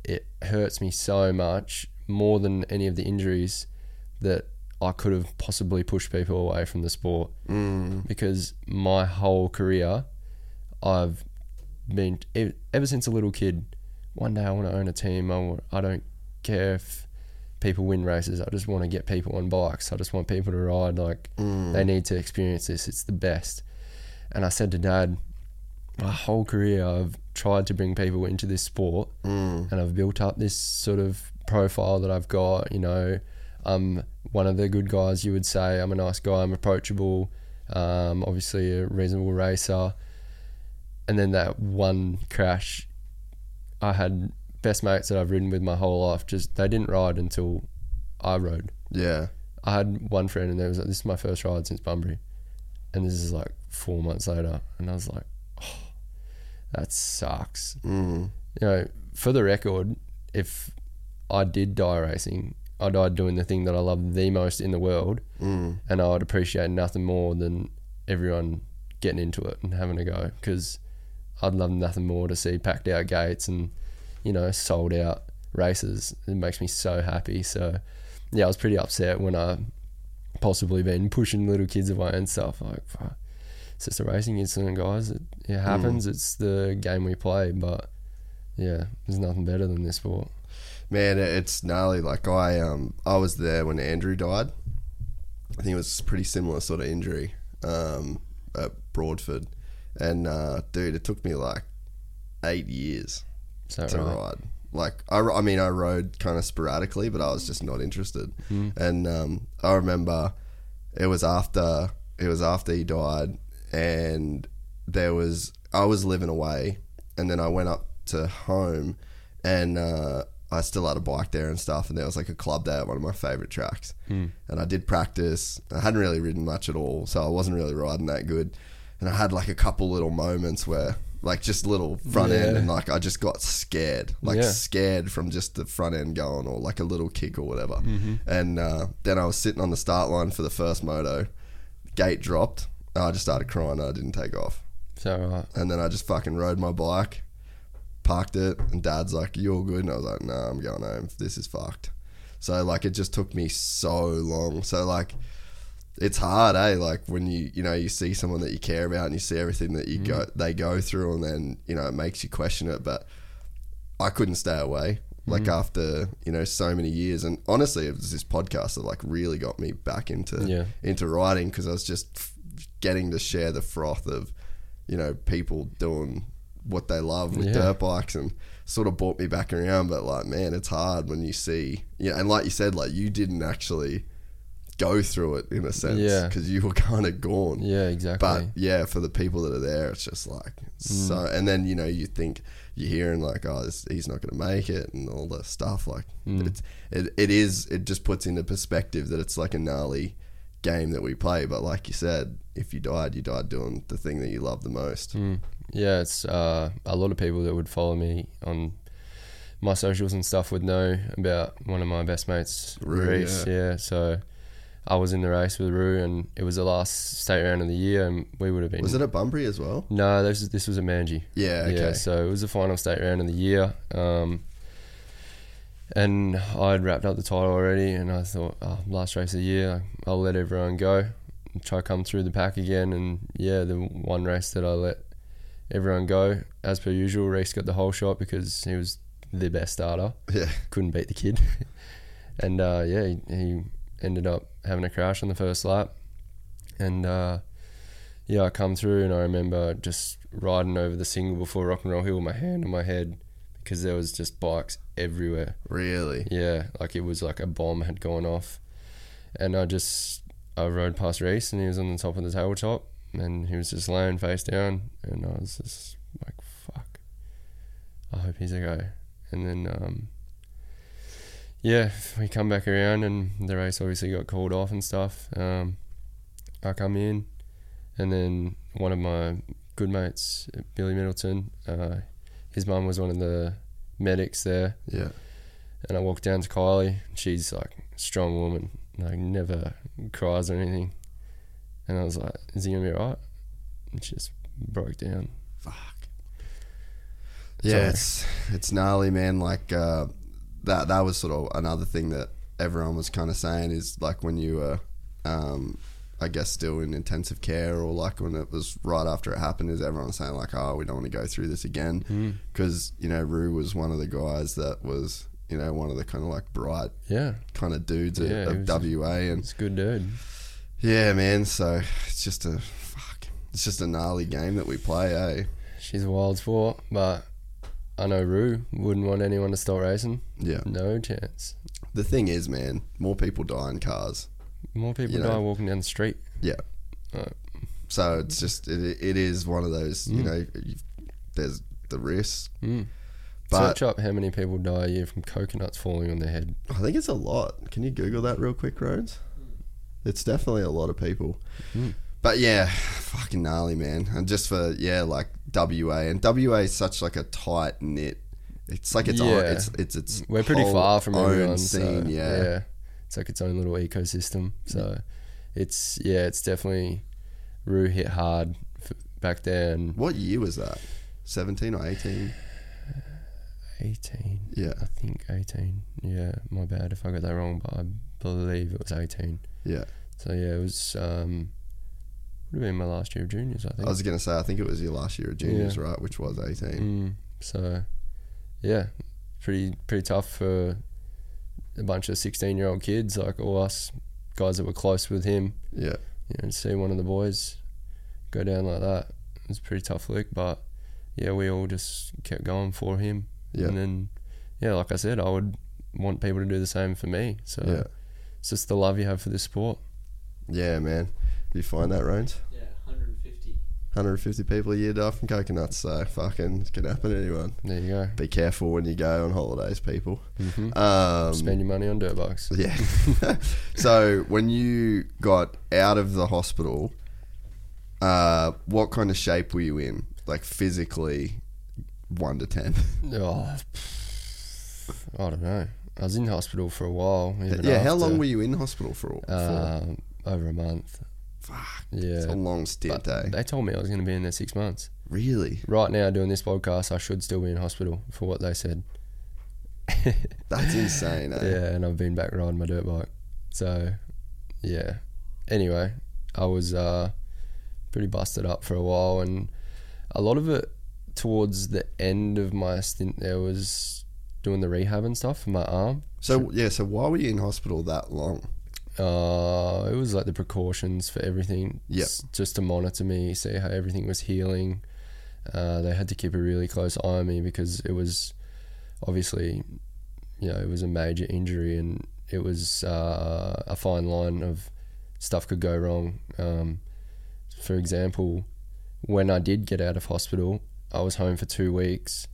it hurts me so much more than any of the injuries that I could have possibly pushed people away from the sport Mm. because my whole career, I've been ever since a little kid. One day I want to own a team. I want, I don't care if people win races. I just want to get people on bikes. I just want people to ride. Like they need to experience this. It's the best. And I said to Dad, my whole career I've tried to bring people into this sport, and I've built up this sort of profile that I've got. You know, I'm one of the good guys. You would say I'm a nice guy. I'm approachable. Um, obviously a reasonable racer. And then that one crash, I had best mates that I've ridden with my whole life. Just they didn't ride until I rode. Yeah. I had one friend, and there was like, this is my first ride since Bunbury, and this is like four months later, and I was like, oh, that sucks. Mm. You know, for the record, if I did die racing, I died doing the thing that I love the most in the world, Mm. and I would appreciate nothing more than everyone getting into it and having a go because I'd love nothing more to see packed out gates and you know sold out races. It makes me so happy. So yeah, I was pretty upset when I possibly been pushing little kids away and stuff. Like fuck, it's just a racing incident, guys. It, it happens. It's the game we play, but yeah, there's nothing better than this sport. Man, it's gnarly. Like I um I was there when Andrew died. I think it was a pretty similar sort of injury um, at Broadford, and uh, dude, it took me like eight years to right. ride. Like I, I mean, I rode kind of sporadically, but I was just not interested. And um, I remember it was after it was after he died, and there was I was living away, and then I went up to home, and uh, I still had a bike there and stuff, and there was like a club there at one of my favorite tracks, and I did practice. I hadn't really ridden much at all, so I wasn't really riding that good, and I had like a couple little moments where. Like just little front end, and like I just got scared, like Yeah. scared from just the front end going, or like a little kick or whatever. Mm-hmm. And uh, then I was sitting on the start line for the first moto, gate dropped, and I just started crying. And I didn't take off, So right. and then I just fucking rode my bike, parked it, and Dad's like, "You're good?" And I was like, "No, I'm going home. This is fucked." So like, it just took me so long. So like, it's hard, eh? Like when you you know you see someone that you care about and you see everything that you go they go through, and then you know it makes you question it. But I couldn't stay away. Like after you know so many years, and honestly, it was this podcast that like really got me back into Yeah. into writing because I was just f- getting to share the froth of you know people doing what they love with Yeah. dirt bikes and sort of brought me back around. But like, man, it's hard when you see, yeah, and like you said, like you didn't actually go through it in a sense, Yeah. because you were kind of gone. Yeah, exactly. But yeah, for the people that are there, it's just like Mm. so. And then you know you think you're hearing like, oh, this, he's not going to make it, and all the stuff. Like Mm. it's it, it is. It just puts into perspective that it's like a gnarly game that we play. But like you said, if you died, you died doing the thing that you love the most. Mm. Yeah, it's uh, a lot of people that would follow me on my socials and stuff would know about one of my best mates, Roo, Reese. Yeah. so I was in the race with Roo, and it was the last state round of the year, and we would have been. Was it at Bunbury as well? No, this was, this was at Manji. Yeah. Okay. Yeah, so it was the final state round of the year. Um, and I'd wrapped up the title already, and I thought, oh, last race of the year, I'll let everyone go, try come through the pack again. And yeah, the one race that I let everyone go, as per usual, Reese got the whole shot because he was the best starter. yeah. Couldn't beat the kid. and uh, yeah, he, he ended up having a crash on the first lap. And uh, yeah, I come through and I remember just riding over the single before Rock and Roll Hill with my hand on my head because there was just bikes everywhere. Really. Yeah, like it was like a bomb had gone off. And I just, I rode past Reese and he was on the top of the tabletop and he was just laying face down and I was just like, fuck. I hope he's okay. And then, um, yeah, we come back around and the race obviously got called off and stuff. Um, I come in and then one of my good mates, Billy Middleton, uh, his mum was one of the medics there Yeah. and I walked down to Kylie. She's like a strong woman, like never cries or anything. And I was like, "Is he gonna be alright?" And she just broke down. Fuck. Yeah, it's it's gnarly, man. Like uh, that that was sort of another thing that everyone was kind of saying is like when you were, um, I guess, still in intensive care or like when it was right after it happened, is everyone saying like, oh, we don't want to go through this again because you know Roo was one of the guys that was you know one of the kind of like bright Yeah, kind of dudes Yeah, of, he of was- WA and it's a good dude. yeah, man. So it's just a fuck. It's just a gnarly game that we play, eh? She's a wild sport, but I know Roo wouldn't want anyone to start racing. Yeah. No chance. The thing is, man, more people die in cars. More people You know. die walking down the street. Yeah. Right. So it's just it, it is one of those. You Mm. know, you, there's the risk, Mm. but Search up how many people die a year from coconuts falling on their head. I think it's a lot. Can you Google that real quick, Rhodes? It's definitely a lot of people. Mm. But yeah, fucking gnarly, man. And just for yeah, like WA and WA is such like a tight knit. It's like its own. It's it's its. We're pretty far from own everyone. scene. so, yeah. It's like its own little ecosystem. So it's, yeah, it's definitely, Roo hit hard f- back then. What year was that? Seventeen or eighteen? 18. Yeah, I think 18. Yeah, my bad if I got that wrong, but I believe it was 18. yeah. So yeah, it was, um, would have been my last year of juniors, I think. I was gonna say I think it was your last year of juniors, right? Which was eighteen. Mm, so, yeah, pretty pretty tough for a bunch of sixteen year old kids like all us guys that were close with him. Yeah, You know, to see one of the boys go down like that it was a pretty tough lick. But yeah, we all just kept going for him. yeah, And then, yeah, like I said, I would want people to do the same for me. So yeah, it's just the love you have for this sport. yeah, man. You find that, Rones? Yeah, 150. 150 people a year die from coconuts, so fucking it can happen to anyone. There you go. Be careful when you go on holidays, people. hmm Um, Spend your money on dirt bikes. Yeah. so when you got out of the hospital, uh, what kind of shape were you in? Like physically, one to ten. Oh, I don't know. I was in hospital for a while. even yeah. How after. long were you in hospital for? for? Um, over a month. Fuck. Yeah. It's a long stint, But eh? they told me I was going to be in there six months. Really? Right now, doing this podcast, I should still be in hospital for what they said. That's insane, eh? Yeah, and I've been back riding my dirt bike. So, yeah. Anyway, I was uh, pretty busted up for a while, and a lot of it towards the end of my stint there was doing the rehab and stuff for my arm. So yeah. So why were you in hospital that long? Uh, it was like the precautions for everything. Yep. Just to monitor me, see how everything was healing. Uh, they had to keep a really close eye on me because it was obviously, you know, it was a major injury and it was uh, a fine line of stuff could go wrong. Um, for example, when I did get out of hospital, I was home for two weeks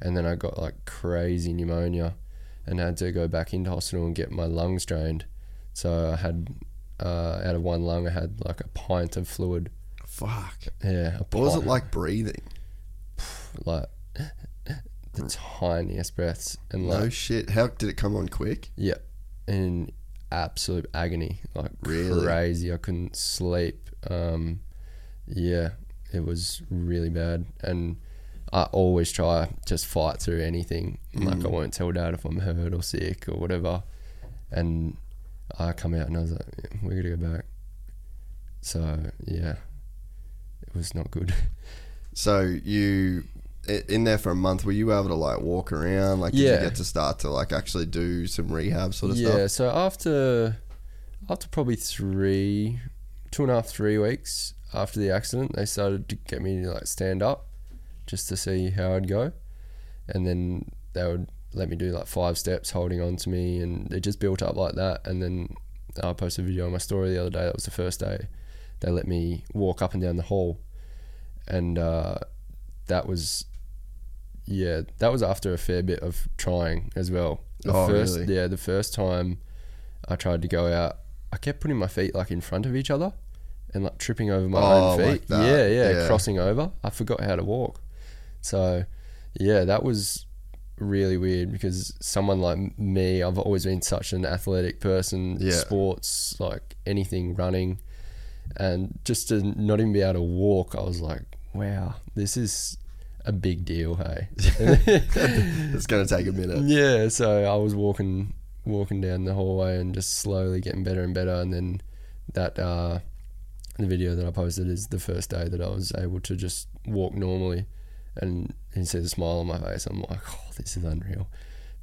and then I got like crazy pneumonia and had to go back into hospital and get my lungs drained. So I had uh, out of one lung, I had like a pint of fluid. Fuck. Yeah, What was it like breathing? Like the tiniest breaths, and No like shit. How did it come on quick? yeah, in absolute agony, like Really? crazy. I couldn't sleep. Um, yeah, it was really bad, and I always try just fight through anything. Like Mm. I won't tell dad if I'm hurt or sick or whatever, and I come out and I was like, "Yeah, "We gotta go back." So yeah, it was not good. So you in there for a month. Were you able to like walk around? Like, did Yeah. you get to start to like actually do some rehab sort of yeah, stuff? Yeah. So after after probably three, two and a half, three weeks after the accident, they started to get me to like stand up, just to see how I'd go, and then they would let me do like five steps holding on to me, and it just built up like that. And then I posted a video on my story the other day. That was the first day. They let me walk up and down the hall, and uh, that was. Yeah, that was after a fair bit of trying as well. The Oh, first, really? Yeah, the first time I tried to go out, I kept putting my feet like in front of each other and like tripping over my Oh, own feet. like that. Yeah, yeah, Yeah. crossing over. I forgot how to walk. So, yeah, that was really weird because someone like me, I've always been such an athletic person, Yeah. sports, like anything, running, and just to not even be able to walk, I was like, wow, this is a big deal, hey. It's gonna take a minute. Yeah, so I was walking walking down the hallway and just slowly getting better and better and then that uh the video that I posted is the first day that I was able to just walk normally and he sees a smile on my face. I'm like, oh, this is unreal.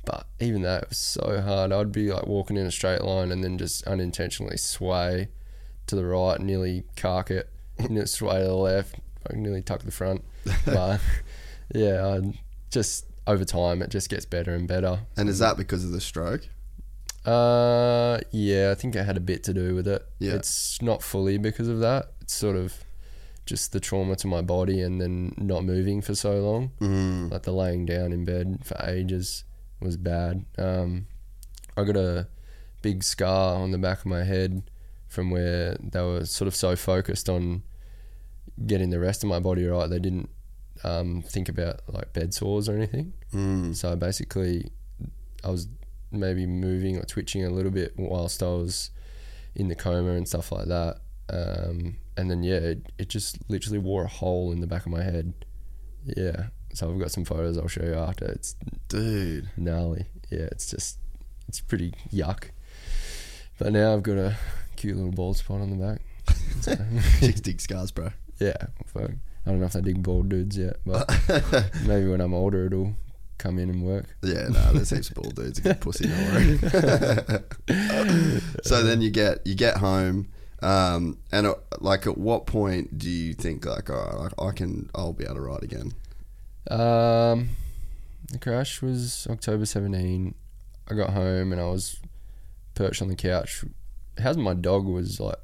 But even that it was so hard. I'd be like walking in a straight line and then just unintentionally sway to the right, nearly cark it, and it sway to the left, I nearly tuck the front. But yeah, I just over time it just gets better and better. And is that because of the stroke? Uh, yeah, I think it had a bit to do with it. Yeah. It's not fully because of that. It's sort of just the trauma to my body and then not moving for so long. Mm. Like the laying down in bed for ages was bad. Um, I got a big scar on the back of my head from where they were sort of so focused on getting the rest of my body right, they didn't um, think about like bed sores or anything. Mm. So basically, I was maybe moving or twitching a little bit whilst I was in the coma and stuff like that. Um, and then yeah, it, it just literally wore a hole in the back of my head. Yeah. So I've got some photos I'll show you after. It's Dude. gnarly. Yeah, it's just it's pretty yuck. But now I've got a cute little bald spot on the back. So, Chicks dig scars, bro. yeah, fuck. I don't know if they dig bald dudes yet, but maybe when I'm older it'll come in and work. Yeah, no, there's heaps of bald dudes. A good pussy, don't worry. so then you get you get home, um, and uh, like at what point do you think like, all right, I I can I'll be able to ride again? Um, the crash was October 17. I got home and I was perched on the couch. How's my dog was like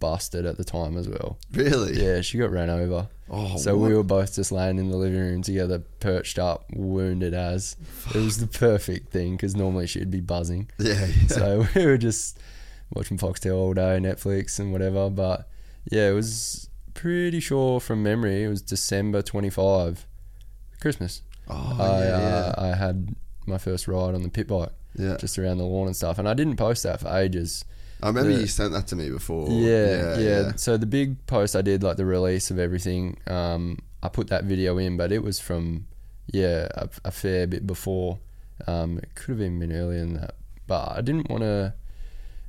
busted at the time as well. Really? Yeah, she got ran over. Oh, so what? we were both just laying in the living room together, perched up, wounded as. It was the perfect thing because normally she'd be buzzing. Yeah, yeah. So we were just watching Foxtel all day, Netflix and whatever. But yeah, it was pretty sure from memory it was December 25, Christmas. oh, I, yeah, uh, I had my first ride on the pit bike, yeah. just around the lawn and stuff. And I didn't post that for ages. I remember the- you sent that to me before. Yeah, yeah, So the big post I did, like the release of everything, um, I put that video in, but it was from yeah a, a fair bit before. Um, it could have even been earlier than that, but I didn't want to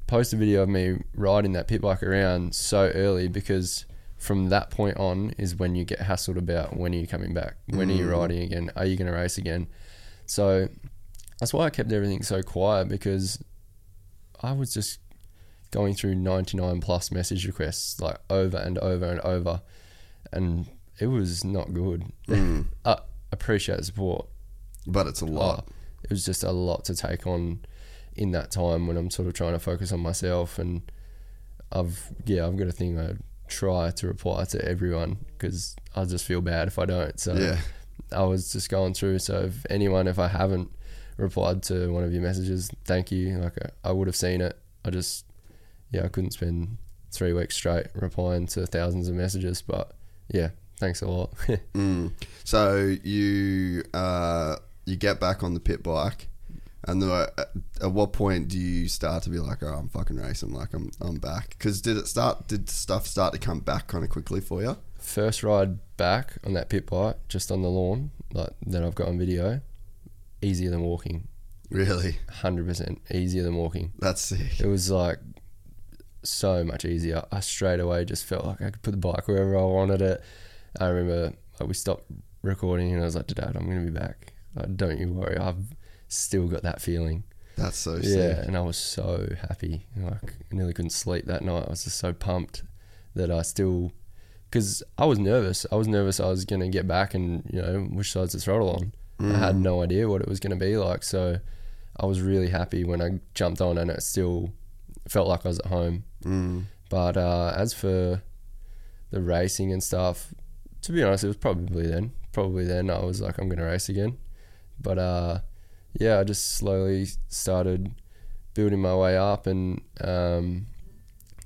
post a video of me riding that pit bike around so early because from that point on is when you get hassled about when are you coming back, when are you riding again, are you going to race again? So that's why I kept everything so quiet because I was just going through 99 plus message requests like over and over and over and it was not good Mm. i appreciate the support But it's a lot. Oh, it was just a lot to take on in that time when i'm sort of trying to focus on myself and i've yeah i've got a thing i try to reply to everyone because i just feel bad if i don't so yeah. I was just going through. So if anyone, if I haven't replied to one of your messages, thank you. Like I, I would have seen it. I just, yeah, I couldn't spend three weeks straight replying to thousands of messages. But yeah, thanks a lot. Mm. So you uh, you get back on the pit bike, and at, at what point do you start to be like, oh, I'm fucking racing, like I'm I'm back? Because did it start? Did stuff start to come back kind of quickly for you? First ride back on that pit bike, just on the lawn, like that I've got on video, easier than walking. Really, Hundred percent easier than walking. that's sick. It was like so much easier. I straight away just felt like I could put the bike wherever I wanted it. I remember like, we stopped recording and I was like, Dad, I'm going to be back. Like, don't you worry. I've still got that feeling. That's so Yeah. And I was so happy. Like, I nearly couldn't sleep that night. I was just so pumped that I still, because I was nervous. I was nervous I was going to get back and, you know, which side's the throttle on. I had no idea what it was going to be like. So I was really happy when I jumped on and it still felt like I was at home. Mm. But uh, as for the racing and stuff, to be honest, it was probably then. Probably then I was like, I'm going to race again. But uh, yeah, I just slowly started building my way up. And um,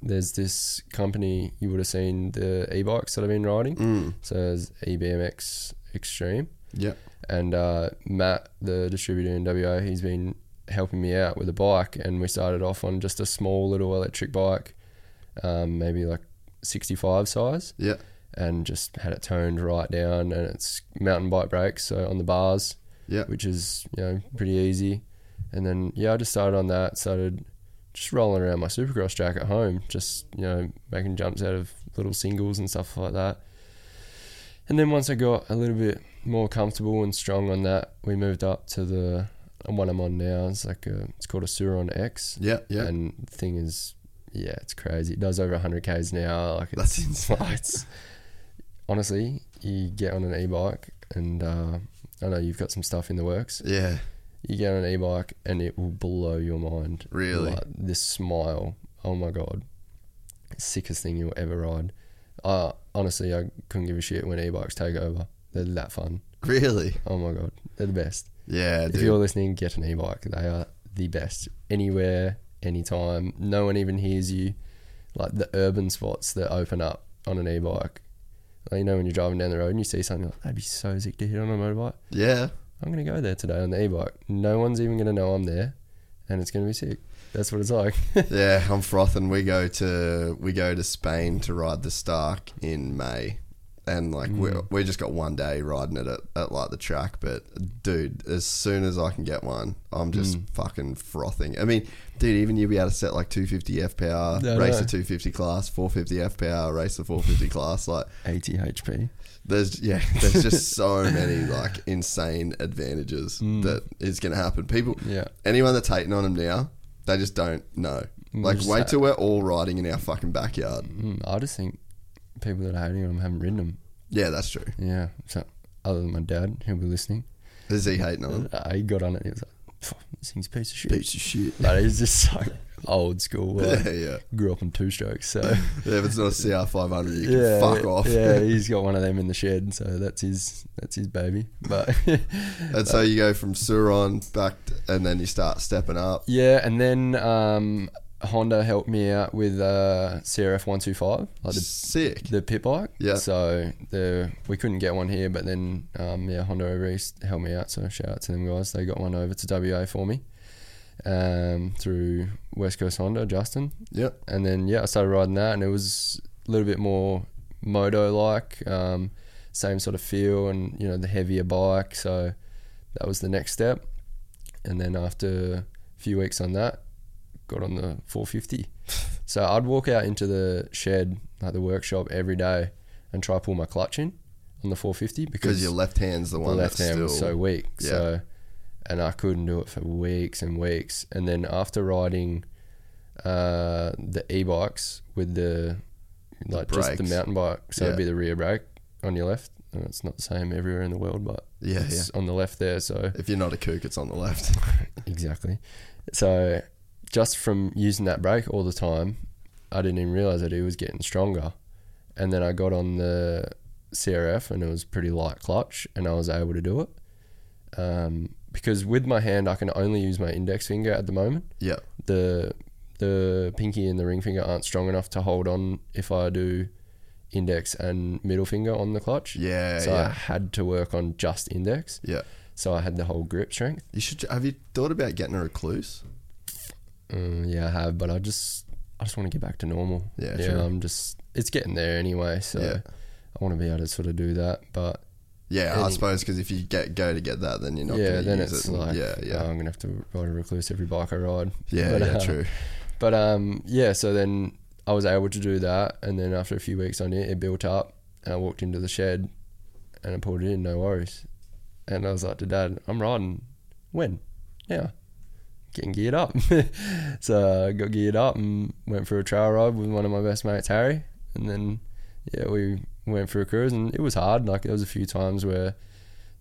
there's this company, you would have seen the e bikes that I've been riding. Mm. So there's eBMX Extreme. Yeah. And uh, Matt, the distributor in WA, he's been helping me out with a bike. And we started off on just a small little electric bike, um, maybe like 65 size, Yeah. and just had it toned right down. And it's mountain bike brakes, so on the bars, Yeah. which is you know pretty easy. And then yeah, I just started on that. Started just rolling around my supercross track at home, just you know making jumps out of little singles and stuff like that. And then once I got a little bit more comfortable and strong on that, we moved up to the one I'm on now. It's like a, it's called a Sur-Ron X. Yeah. Yeah. And the thing is, yeah, it's crazy. It does over 100 k's an hour. Like That's it's, insane. it's honestly, you get on an e-bike, and uh, I know you've got some stuff in the works. yeah. You get on an e-bike, and it will blow your mind. Really? Like, this smile, oh my god, sickest thing you'll ever ride. Uh, honestly, I couldn't give a shit when e-bikes take over. They're that fun. Really. Oh my god, they're the best. Yeah. If Dude. you're listening, get an e-bike. They are the best. Anywhere, anytime. No one even hears you. Like the urban spots that open up on an e-bike. Like, you know when you're driving down the road and you see something like that'd be so sick to hit on a motorbike. yeah. I'm gonna go there today on the e-bike. No one's even gonna know I'm there, and it's gonna be sick. That's what it's like. Yeah, I'm frothing. We go to we go to Spain to ride the Stark in May, and like we Mm. we just got one day riding it at, at like the track. But dude, as soon as I can get one, I'm just Mm. fucking frothing. I mean, dude, even you'll be able to set like 250 F power, race the 250 class, 450 F power, race the 450 class. Like 80 HP. there's yeah, there's just so many like insane advantages Mm. that is going to happen. People, Yeah. anyone that's hating on them now, they just don't know. Mm, Like, wait till we're all riding in our fucking backyard. Mm, I just think people that are hating on them haven't ridden them. Yeah, that's true. Yeah. So other than my dad, he'll be listening. Is he hating on him? Uh, he got on it. He was like, "Phew, "This thing's a piece of shit." Piece of shit. But he's just like old school. Like, Yeah, yeah. Grew up on two strokes, so Yeah, if it's not a CR500, you can yeah, fuck off. Yeah, he's got one of them in the shed, so that's his that's his baby. But and so you go from Sur-Ron back, t- and then you start stepping up. yeah, and then um, Honda helped me out with uh, CRF one two five, like the Sick. the pit bike. Yeah. So the we couldn't get one here, but then um, yeah, Honda over East helped me out. So shout out to them guys. They got one over to WA for me um, through West Coast Honda, Justin. Yep. And then yeah, I started riding that, and it was a little bit more moto like, um, same sort of feel, and you know the heavier bike. So that was the next step. And then after a few weeks on that, got on the 450. so I'd walk out into the shed, like the workshop, every day, and try to pull my clutch in on the 450 Because your left hand's the one the left that's hand still. was so weak. Yeah. So, and I couldn't do it for weeks and weeks. And then after riding uh, the e-bikes with the like just the mountain bike, so it'd be the rear brake on your left. And it's not the same everywhere in the world, but Yeah, it's on the left there. So If you're not a kook, it's on the left. exactly. So just from using that brake all the time, I didn't even realize that it was getting stronger. And then I got on the CRF and it was pretty light clutch and I was able to do it. Um, because with my hand, I can only use my index finger at the moment. yeah. The the pinky and the ring finger aren't strong enough to hold on if I do index and middle finger on the clutch. Yeah, So I had to work on just index. Yeah. So I had the whole grip strength. You should. Have you thought about getting a Rekluse? Mm, yeah, I have, but I just I just want to get back to normal. Yeah, yeah. true. I'm just it's getting there anyway. So Yeah. I want to be able to sort of do that, but Yeah, I suppose because if you get go to get that, then you're not. yeah, then use it's it. like yeah, oh, yeah, I'm gonna have to ride a Rekluse every bike I ride. yeah, But, yeah. uh, True. But um, yeah, so then I was able to do that, and then after a few weeks on it, it built up, and I walked into the shed, and I pulled it in, no worries, and I was like to Dad, I'm riding, when, now, getting geared up, so I got geared up and went for a trail ride with one of my best mates, Harry, and then yeah, we went for a cruise, and it was hard. Like there was a few times where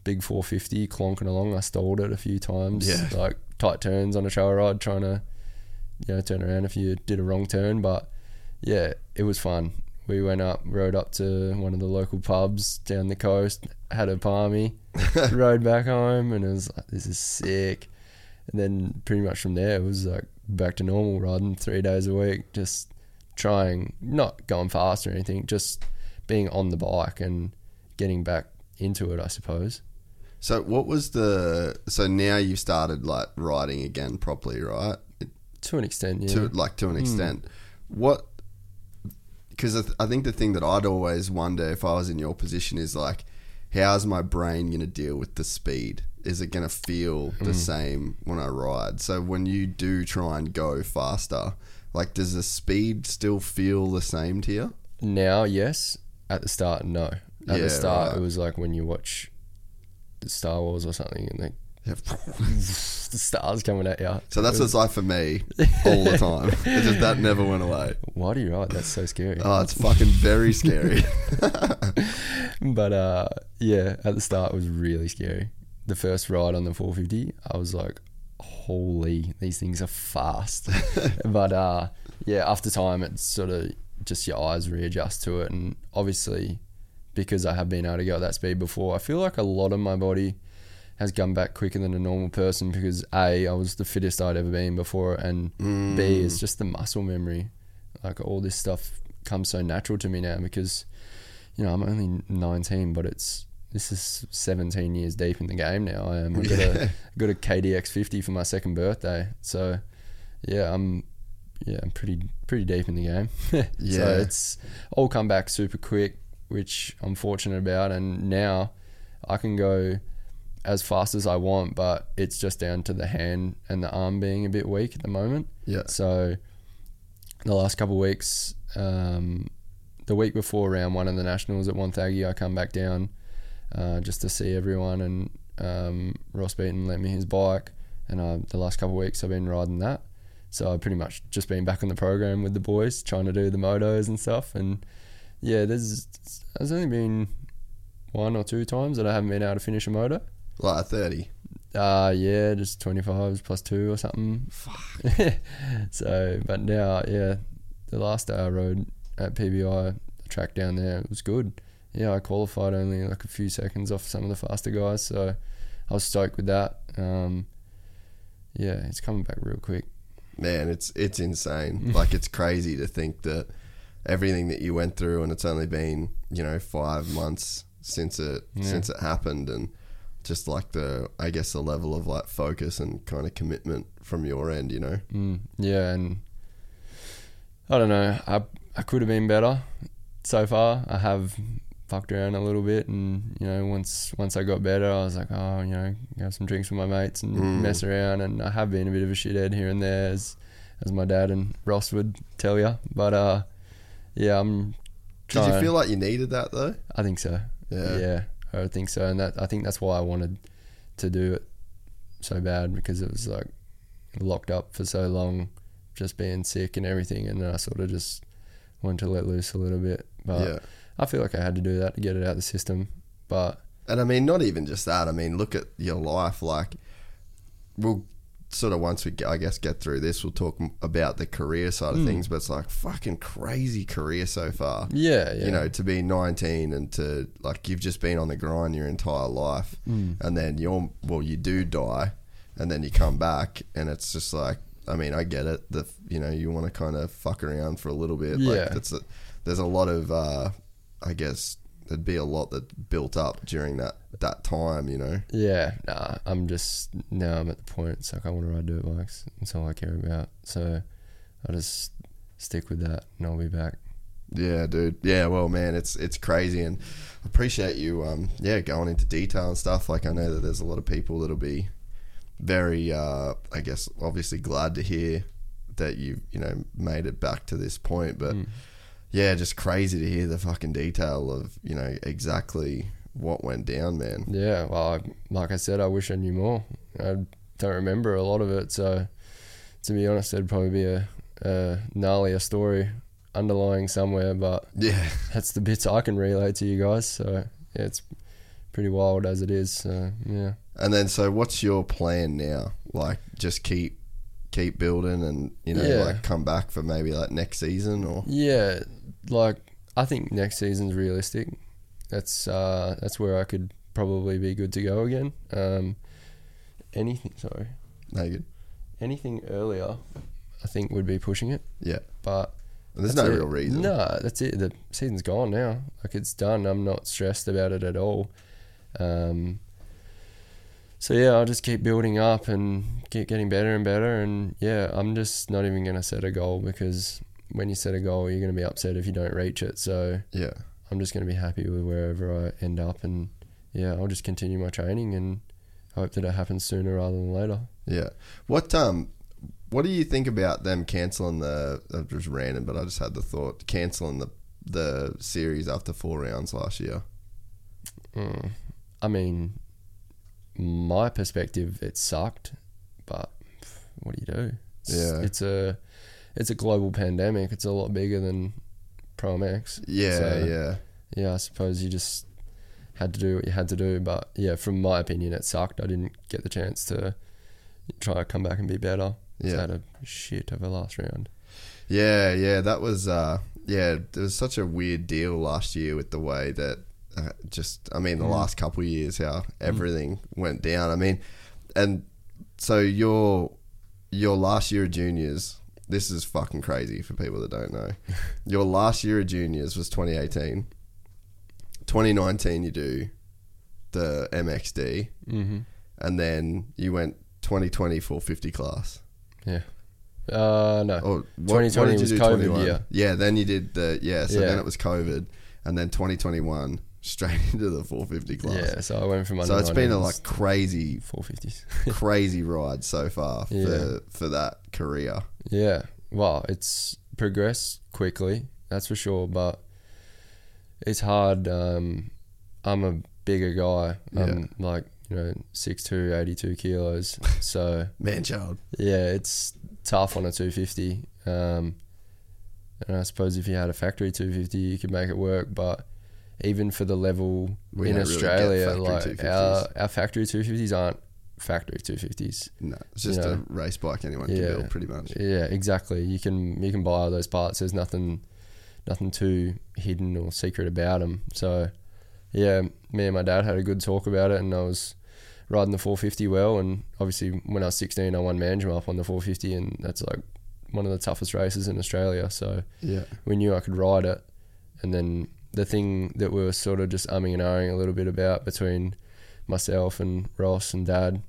big 450 clonking along, I stalled it a few times, Yeah. like tight turns on a trail ride, trying to you know, turn around if you did a wrong turn. But yeah, it was fun. We went up, rode up to one of the local pubs down the coast, had a palmy, rode back home, and it was like, this is sick. And then pretty much from there, it was like back to normal, riding three days a week, just trying, not going fast or anything, just being on the bike and getting back into it, I suppose. So what was the? So now you've started like riding again properly, right? To an extent, yeah. To like to an hmm. extent. What? Because I, th- I think the thing that I'd always wonder if I was in your position is like, how's my brain going to deal with the speed? Is it going to feel the same when I ride? So when you do try and go faster, like does the speed still feel the same to you? Now, yes. At the start, no. At Yeah, the start, right. it was like when you watch the Star Wars or something, and they, the stars coming at you. So that's what it's like for me all the time. It's just that never went away. Why do you ride? That's so scary. Oh, it's fucking very scary. but uh, yeah, at the start, it was really scary. The first ride on the 450, I was like, holy, these things are fast. but uh, yeah, after time, it's sort of just your eyes readjust to it. And obviously, because I have been able to go at that speed before, I feel like a lot of my body has come back quicker than a normal person because A, I was the fittest I'd ever been before, and B, it's just the muscle memory. Like all this stuff comes so natural to me now because, you know, I'm only 19, but it's this is 17 years deep in the game now. I am. I got a got a KDX 50 for my second birthday, so yeah, I'm yeah, I'm pretty pretty deep in the game. Yeah. so it's all come back super quick, which I'm fortunate about, and now I can go as fast as I want, but it's just down to the hand and the arm being a bit weak at the moment. yeah. So the last couple of weeks, um, the week before round one of the nationals at Wonthaggi, I come back down uh, just to see everyone, and um, Ross Beaton lent me his bike, and uh, the last couple of weeks I've been riding that. So I've pretty much just been back on the program with the boys, trying to do the motos and stuff, and yeah, there's there's only been one or two times that I haven't been able to finish a moto. Like 30. Uh yeah, just twenty fives plus two or something. Fuck. so, but now, yeah, the last day I rode at PBI, the track down there, it was good. Yeah, I qualified only like a few seconds off some of the faster guys, so I was stoked with that. Um, yeah, it's coming back real quick. Man, it's it's insane. like it's crazy to think that everything that you went through and it's only been, you know, 5 months since it Yeah. since it happened and just like the I guess the level of like focus and kind of commitment from your end, you know. Mm, yeah, and I don't know. I I could have been better so far. I have fucked around a little bit, and you know, once once I got better, I was like, oh, you know, have some drinks with my mates and Mm. mess around. And I have been a bit of a shithead here and there, as as my dad and Ross would tell you. But uh, yeah, I'm. Did you feel like you needed that though? I think so. Yeah. Yeah, I think so, and that I think that's why I wanted to do it so bad because it was like locked up for so long, just being sick and everything, and then I sort of just wanted to let loose a little bit. But yeah. I feel like I had to do that to get it out of the system. But And I mean, not even just that. I mean, look at your life. Like, we'll sort of once we, I guess, get through this, we'll talk about the career side of things. But it's like fucking crazy career so far. yeah, yeah, You know, to be 19 and to like you've just been on the grind your entire life, Hmm. and then you're well, you do die, and then you come back, and it's just like I mean, I get it. The you know you want to kind of fuck around for a little bit. Yeah. Like that's a, there's a lot of uh, I guess there'd be a lot that built up during that that time. You know. Yeah, nah, I'm just now I'm at the point. It's like I want to ride dirt bikes. That's all I care about. So I'll just stick with that, and I'll be back. Yeah, dude. Yeah, well, man, it's it's crazy, and I appreciate you. Um, yeah, going into detail and stuff. Like I know that there's a lot of people that'll be very, uh, I guess, obviously glad to hear that you you know made it back to this point. But yeah, just crazy to hear the fucking detail of you know exactly what went down, man. Yeah, well, I, like I said, I wish I knew more. I don't remember a lot of it, so to be honest, there'd probably be a, a gnarlier story underlying somewhere. But Yeah, that's the bits I can relay to you guys. So yeah, it's pretty wild as it is. So yeah. and then so what's your plan now? Like, just keep keep building, and you know, Yeah. like come back for maybe like next season or Yeah, like I think next season's realistic. That's uh, that's where I could probably be good to go again. Um, anything, sorry, no good. anything earlier, I think would be pushing it. Yeah, But and there's no it. real reason. No, that's it. The season's gone now. Like it's done. I'm not stressed about it at all. Um, so yeah, I'll just keep building up and keep getting better and better. And yeah, I'm just not even gonna set a goal because when you set a goal, you're gonna be upset if you don't reach it. So Yeah. I'm just gonna be happy with wherever I end up. And yeah, I'll just continue my training and hope that it happens sooner rather than later. Yeah. What um what do you think about them cancelling the uh, just random, but I just had the thought cancelling the the series after four rounds last year. Mm. I mean, my perspective, it sucked, but what do you do? It's, Yeah. it's a it's a global pandemic. It's a lot bigger than Pro MX. Yeah, So, yeah. Yeah, I suppose you just had to do what you had to do. But yeah, from my opinion, it sucked. I didn't get the chance to try to come back and be better. Yeah. Had a shit of a last round. Yeah, yeah, that was uh yeah, there was such a weird deal last year with the way that uh, just I mean the last couple of years how everything went down. I mean, and so your your last year of juniors, this is fucking crazy for people that don't know. your last year of juniors was 2018. 2019 you do the MXD Mm-hmm. and then you went 2020 450 class. Yeah. Uh, no. Or what, 2020 what was COVID 21? year. Yeah, then you did the yeah. So Yeah. then it was COVID, and then 2021 straight into the 450 class. Yeah, so I went from So it's been a like crazy, 450s. crazy ride so far for Yeah. for that career. Yeah, well, it's progressed quickly, that's for sure, but it's hard. Um, I'm a bigger guy. I'm like, you know, 6'2", 82 kilos. So, Man, child. yeah, it's tough on a 250. Um, and I suppose if you had a factory 250, you could make it work, but even for the level We in don't really Australia, like 250s. our, our factory 250s aren't factory 250s. No, it's just You a race bike anyone Yeah. can build, pretty much. Yeah, exactly. You can you can buy all those parts. There's nothing nothing too hidden or secret about them. So yeah, me and my dad had a good talk about it, and I was riding the 450 well. And obviously, when I was 16, I won Manjimup on the 450, and that's like one of the toughest races in Australia. So Yeah, we knew I could ride it. And then the thing that we were sort of just umming and ahhing a little bit about between myself and Ross and Dad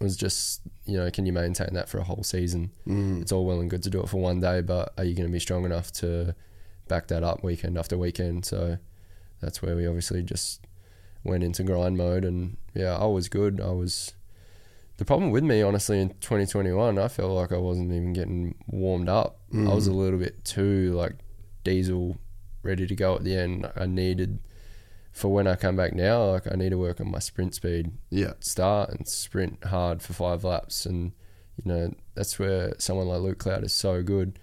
was just, you know, can you maintain that for a whole season? Mm. It's all well and good to do it for one day, but are you going to be strong enough to back that up weekend after weekend? So that's where we obviously just went into grind mode. And yeah, I was good. I was. The problem with me, honestly, in 2021, I felt like I wasn't even getting warmed up. I was a little bit too like diesel, ready to go at the end. I needed for when I come back now. Like I need to work on my sprint speed, yeah, start and sprint hard for five laps, and you know that's where someone like Luke Clout is so good.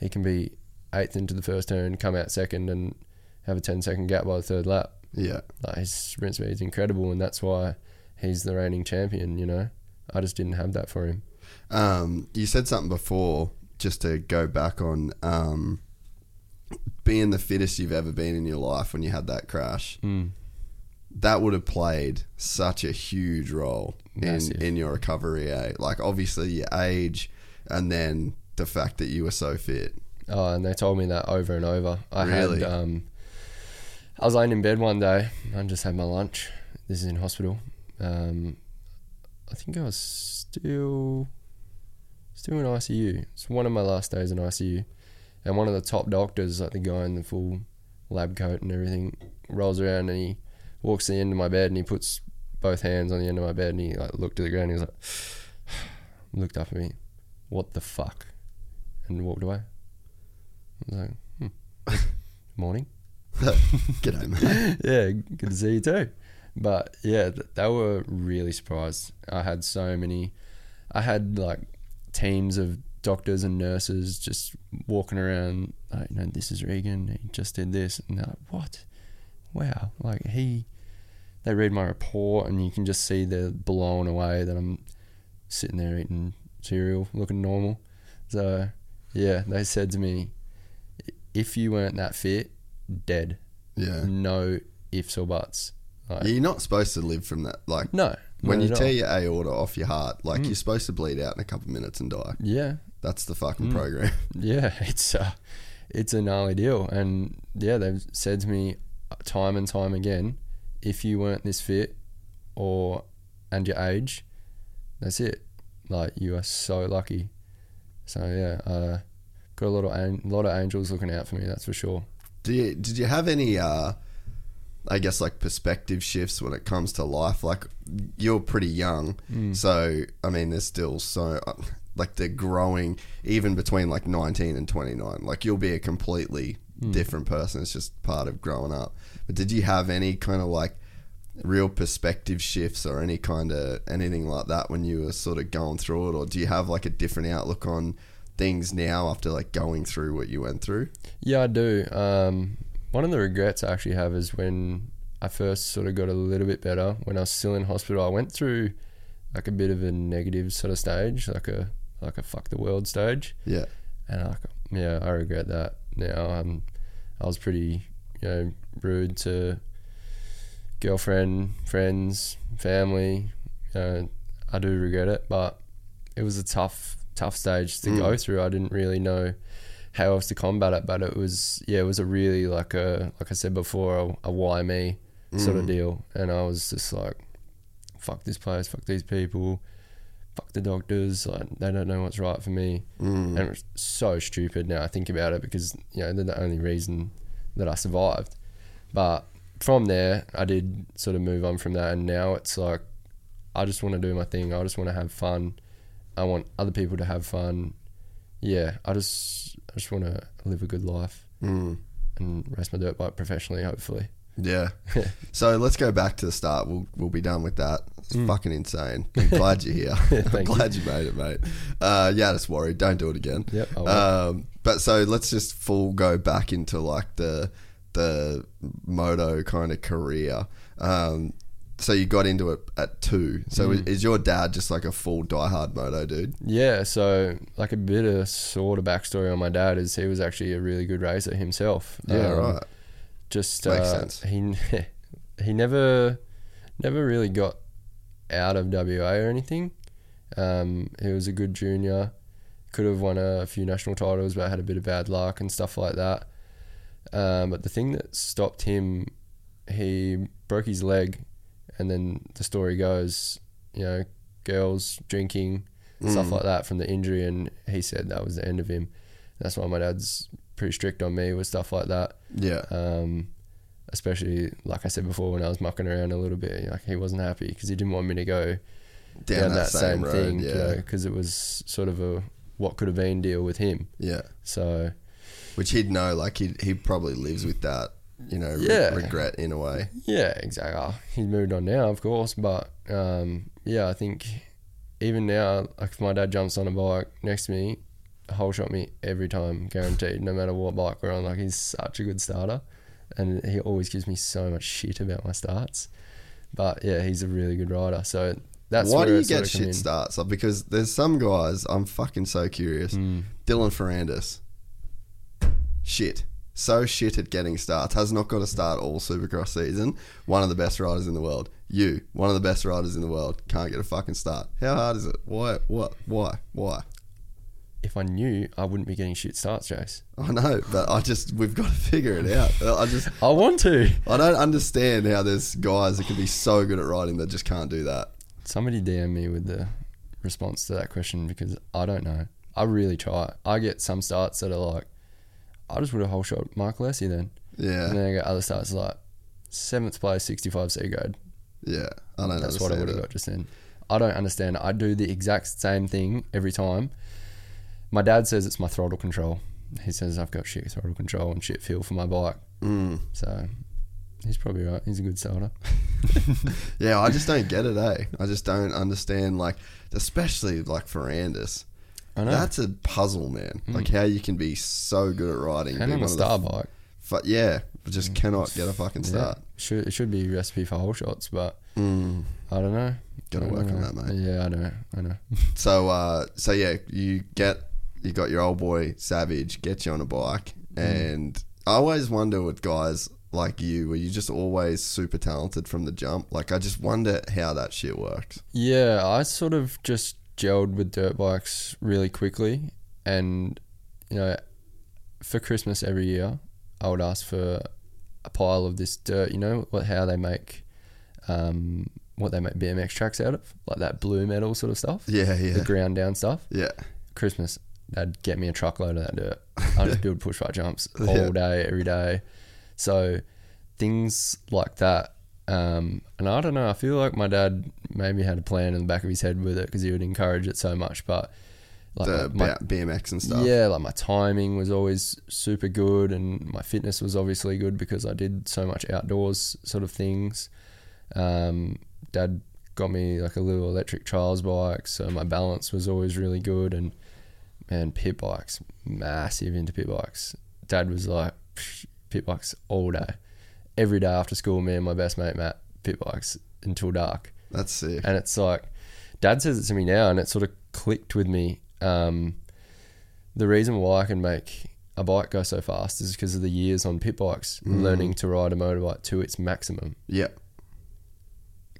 He can be eighth into the first turn, come out second, and have a 10 second gap by the third lap. yeah. Like his sprint speed is incredible, and that's why he's the reigning champion. You know, I just didn't have that for him. Um, you said something before, just to go back on um, being the fittest you've ever been in your life when you had that crash. Mm. That would have played such a huge role in, in your recovery. Eh? Like, obviously, your age and then the fact that you were so fit. Oh, and they told me that over and over. I Really? had um, I was laying in bed one day. I just had my lunch. This is in hospital. Um, I think I was still still in ICU. It's one of my last days in ICU, and one of the top doctors, like the guy in the full lab coat and everything, rolls around and he walks to the end of my bed and he puts both hands on the end of my bed and he like looked at the ground. And he was like, looked up at me, what the fuck, and walked away. I was like, hmm. morning. G'day, mate. yeah, good to see you too. But yeah, th- they were really surprised. I had so many. I had like teams of doctors and nurses just walking around. Like, you know, this is Regan. He just did this, and they're like, "What? Wow!" Like he. They read my report, and you can just see they're blown away that I'm sitting there eating cereal, looking normal. So yeah, they said to me, "If you weren't that fit, dead." Yeah. no ifs or buts. Like, You're not supposed to live from that. Like no. when you tear all. your aorta off your heart, like mm. you're supposed to bleed out in a couple of minutes and die. Yeah, That's the Mm. fucking program. yeah, it's uh, it's a gnarly deal, and yeah, they've said to me time and time again, if you weren't this fit, or and your age, that's it. Like you are so lucky. So yeah, uh, got a lot of an- lot of angels looking out for me. That's for sure. Do you, did you have any, uh, I guess, like perspective shifts when it comes to life? Like, you're pretty young, Mm. so I mean, there's still so like they're growing even between like 19 and 29. Like, you'll be a completely Mm. different person. It's just part of growing up. But did you have any kind of like real perspective shifts or any kind of anything like that when you were sort of going through it, or do you have like a different outlook on things now after like going through what you went through? Yeah, I do. Um, one of the regrets I actually have is when I first sort of got a little bit better. When I was still in hospital, I went through like a bit of a negative sort of stage, like a like a fuck the world stage, Yeah. and I, yeah, I regret that now. Um, I was pretty, you know, rude to girlfriend, friends, family. You know, I do regret it, but it was a tough, tough stage to go through. I didn't really know how else to combat it, but it was, yeah, it was a really like a, like I said before, a, a why me sort of deal, and I was just like, fuck this place, fuck these people. The doctors, like they don't know what's right for me, and it's so stupid now I think about it because you know they're the only reason that I survived. But from there, I did sort of move on from that, and now it's like I just want to do my thing. I just want to have fun. I want other people to have fun. Yeah, I just I just want to live a good life Mm. and race my dirt bike professionally, hopefully. Yeah. so let's go back to the start. We'll we'll be done with that. It's Mm. fucking insane. I'm glad you're here. I'm Thank you. glad you. made it, mate. Uh, yeah, just worried. Don't do it again. Yep. Um, but so let's just full go back into like the the moto kind of career. Um, so you got into it at two. So Mm. is, is your dad just like a full diehard moto dude? Yeah, so like a bit of sort of backstory on my dad is he was actually a really good racer himself. Yeah, Um, right. Just Makes uh, sense. he he never never really got out of WA or anything. Um, he was a good junior, could have won a few national titles, but had a bit of bad luck and stuff like that. Um, but the thing that stopped him, he broke his leg, and then the story goes, you know, girls drinking, stuff like that from the injury, and he said that was the end of him. That's why my dad's pretty strict on me with stuff like that Yeah. um, especially like I said before when I was mucking around a little bit. Like he wasn't happy because he didn't want me to go down, that, same, road. thing, Yeah. because it was sort of a what could have been deal with him. Yeah. So Which he'd know. Like he he probably lives with that. You know, re- Yeah. regret in a way. yeah, exactly. Oh, he's moved on now, of course, but um, yeah, I think even now, like if my dad jumps on a bike next to me, whole shot me every time, guaranteed, no matter what bike we're on. Like he's such a good starter, and he always gives me so much shit about my starts. But yeah, he's a really good rider. So that's Why do you get shit in. starts? Because there's some guys, I'm fucking so curious. Hmm. Dylan Ferrandis. Shit. So shit at getting starts. Has not got a start all supercross season. One of the best riders in the world. You, one of the best riders in the world, can't get a fucking start. How hard is it? Why? What? Why? Why? If I knew, I wouldn't be getting shit starts, Jace. I know, but I just we've got to figure it out. I just I want to. I don't understand how there's guys that can be so good at riding that just can't do that. Somebody DM me with the response to that question because I don't know. I really try. I get some starts that are like, I just would have whole shot Mark Lessie then. Yeah, And then I get other starts like seventh place, 65 C grade. yeah. I don't know. That's what I would have got just then. I don't understand. I do the exact same thing every time. My dad says it's my throttle control. He says I've got shit throttle control and shit feel for my bike. Mm. So he's probably right. He's a good starter. Yeah, I just don't get it, eh? I just don't understand, like, especially like Ferrandis. I know. That's a puzzle, man. Like how you can be so good at riding, and on a star f- bike. fu- yeah, just cannot get a fucking Yeah. start. Should, it should be a recipe for whole shots, but Mm. I don't know. Gotta I don't work on that, mate. Yeah, I know. I know. So, uh, so yeah, you get you got your old boy Savage, get you on a bike, Mm. and I always wonder with guys like you, where you just always super talented from the jump. Like, I just wonder how that shit works. Yeah, I sort of just gelled with dirt bikes really quickly, and you know, for Christmas every year, I would ask for a pile of this dirt. You know what? How they make, um, what they make BMX tracks out of, like that blue metal sort of stuff. Yeah, yeah. The ground down stuff. yeah. Christmas, they'd get me a truckload of that dirt. I just build push bike jumps all Yeah. day, every day. So things like that. Um, and I don't know. I feel like my dad maybe had a plan in the back of his head with it because he would encourage it so much. But like the my, BMX and stuff. yeah, like my timing was always super good, and my fitness was obviously good because I did so much outdoors sort of things. Um, Dad got me like a little electric trials bike, so my balance was always really good. And man, pit bikes, massive into pit bikes. Dad was like pit bikes all day, every day after school. Me and my best mate Matt pit bikes until dark That's sick. and it's like dad says it to me now and it sort of clicked with me um, the reason why i can make a bike go so fast is because of the years on pit bikes learning to ride a motorbike to its maximum Yeah,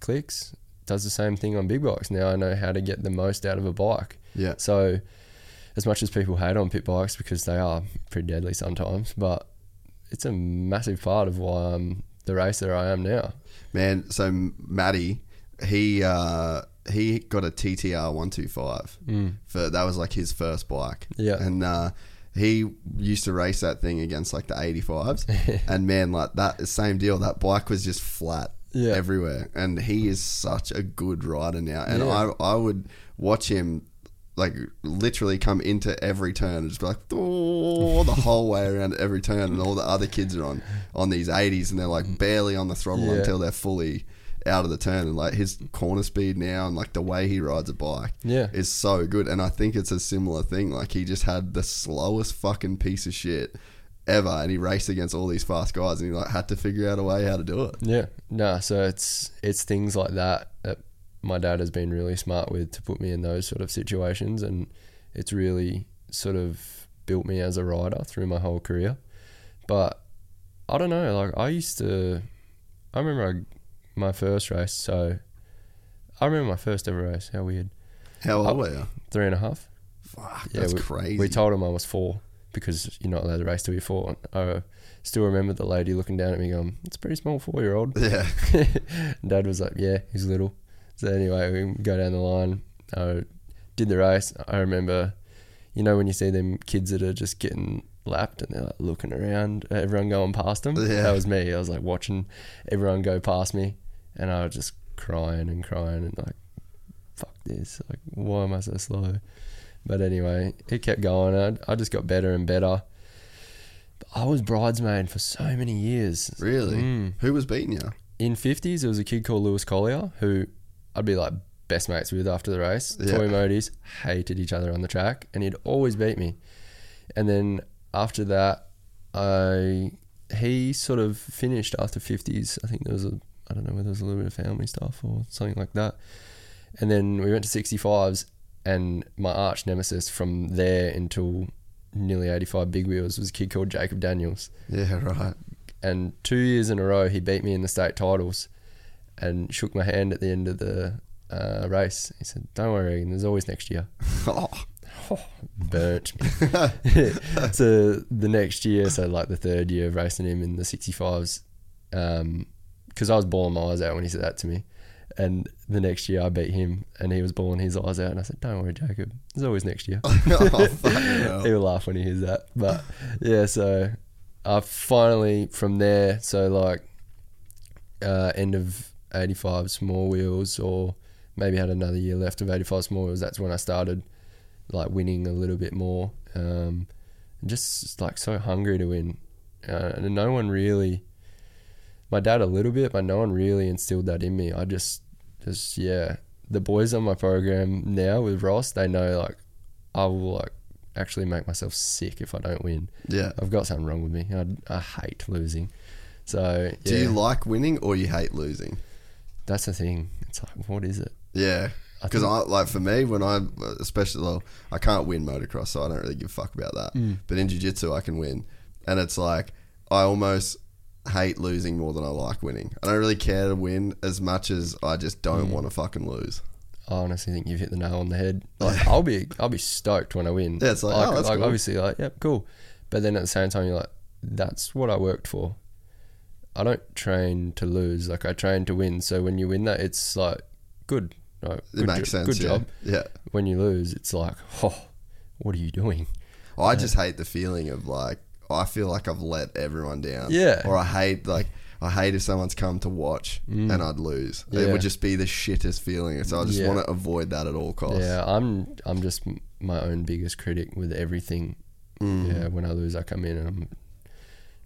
clicks does the same thing on big bikes now i know how to get the most out of a bike yeah. so as much as people hate on pit bikes because they are pretty deadly sometimes but it's a massive part of why i'm the racer i am now Man, so Matty, he uh, he got a TTR one two five. For that was like his first bike. Mm. Yeah. and uh, he used to race that thing against like the eighty fives, and man, like that same deal. That bike was just flat. Yeah. everywhere, and he is such a good rider now. And Yeah. I I would watch him like literally come into every turn and just be like oh, the whole way around every turn and all the other kids are on on these 80s and they're like barely on the throttle Yeah. until they're fully out of the turn and like his corner speed now and like the way he rides a bike Yeah. is so good and I think it's a similar thing like he just had the slowest fucking piece of shit ever and he raced against all these fast guys and he like had to figure out a way how to do it Yeah, no. So it's it's things like that that my dad has been really smart with to put me in those sort of situations, and it's really sort of built me as a rider through my whole career. But I don't know. Like I used to, I remember I, my first race. So I remember my first ever race. How weird. how Oh, old were you Three and a half. fuck Yeah, that's we, crazy We told him I was four because you're not allowed to race till you're four. I still remember the lady looking down at me going, "It's a pretty small four year old." yeah Dad was like, "Yeah, he's little." So anyway, we go down the line. I did the race. I remember, you know, when you see them kids that are just getting lapped and they're like looking around, everyone going past them. Yeah. That was me. I was like watching everyone go past me, and I was just crying and crying and like, "Fuck this! Like, why am I so slow?" But anyway, it kept going. I, I just got better and better. I was bridesmaid for so many years. really Mm who was beating you in fifties, there was a kid called Lewis Collier who I'd be like best mates with after the race. Yeah. Toy Modis hated each other on the track, and he'd always beat me. And then after that, I he sort of finished after fifties. I think there was a I don't know whether there was a little bit of family stuff or something like that. And then we went to sixty fives, and my arch nemesis from there until nearly eighty five big wheels was a kid called Jacob Daniels yeah right and two years in a row he beat me in the state titles and shook my hand at the end of the uh, race. He said, "Don't worry, there's always next year." oh burnt me. so the next year, so like the third year of racing him in the 65s, because I was bawling my eyes out when he said that to me. And the next year I beat him and he was bawling his eyes out. And I said, Don't worry, Jacob. There's always next year. oh. He'll laugh when he hears that. But yeah, so I finally, from there, so like uh, end of 85 small wheels or maybe had another year left of 85 small wheels, that's when I started like winning a little bit more. Um, just like so hungry to win. Uh, and no one really, my dad a little bit, but no one really instilled that in me. I just, just, yeah. The boys on my program now with Ross, they know like I will like actually make myself sick if I don't win. Yeah. I've got something wrong with me. I, I hate losing. So Do you like winning or you hate losing? That's the thing. It's like, what is it? Yeah. I Because think- I, like for me, when I especially well, I can't win motocross, so I don't really give a fuck about that. Mm. But in jiu-jitsu, I can win, and it's like I almost hate losing more than I like winning. I don't really care to win as much as I just Mm. don't want to fucking lose. I honestly think you've hit the nail on the head. Like I'll be I'll be stoked when I win. Yeah, it's like, oh, that's cool. obviously like, yep, cool. But then at the same time you're like, that's what I worked for. I don't train to lose, like I train to win. So when you win that it's like good. Like, It good makes jo- sense. Good yeah. job. Yeah. When you lose, it's like, oh, what are you doing? I just hate the feeling of like I feel like I've let everyone down. Yeah. Or I hate like I hate if someone's come to watch and I'd lose. It Mm. Would just be the shittest feeling. So I just Yeah. want to avoid that at all costs. Yeah, I'm I'm just my own biggest critic with everything. Mm. Yeah, when I lose, I come in and I'm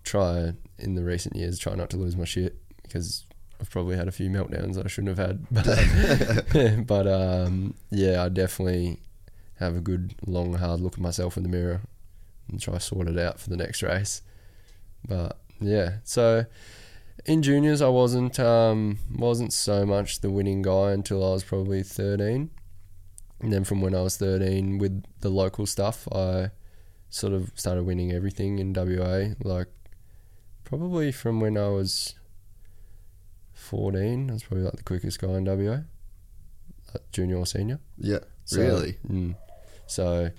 try in the recent years try not to lose my shit because I've probably had a few meltdowns that I shouldn't have had. But but um, yeah, I definitely have a good long hard look at myself in the mirror and try to sort it out for the next race. But yeah, so in juniors I wasn't um, wasn't so much the winning guy until I was probably thirteen. And then from when I was 13 with the local stuff, I sort of started winning everything in WA. Like, probably from when I was 14, I was probably like the quickest guy in WA, like junior or senior. Yeah. So, really? Mm, so,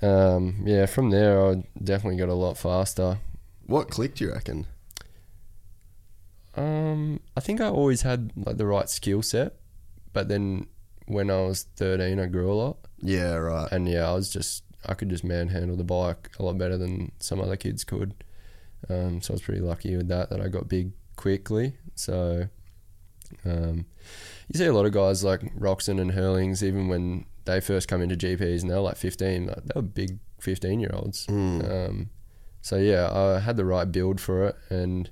um, yeah, from there, I definitely got a lot faster. What clicked you reckon? Um, I think I always had like the right skill set, but then when I was 13, I grew a lot. Yeah, right. and yeah, I was just I could just manhandle the bike a lot better than some other kids could. Um, so I was pretty lucky with that that I got big quickly. So um, you see a lot of guys like Roczen and Herlings, even when they first come into GPs and they're like 15, like, they were big 15 year olds. Um, so yeah, I had the right build for it, and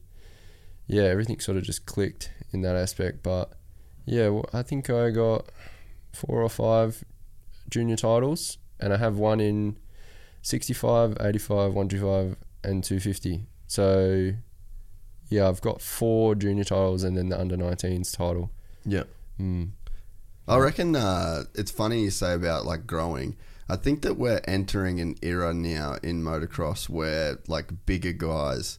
yeah, everything sort of just clicked in that aspect. But yeah, well, I think I got four or five junior titles, and I have one in 65, 85, 125, and 250. So, yeah, I've got four junior titles and then the under 19s title. Yeah. Mm. I reckon uh, it's funny you say about like growing. I think that we're entering an era now in motocross where like bigger guys,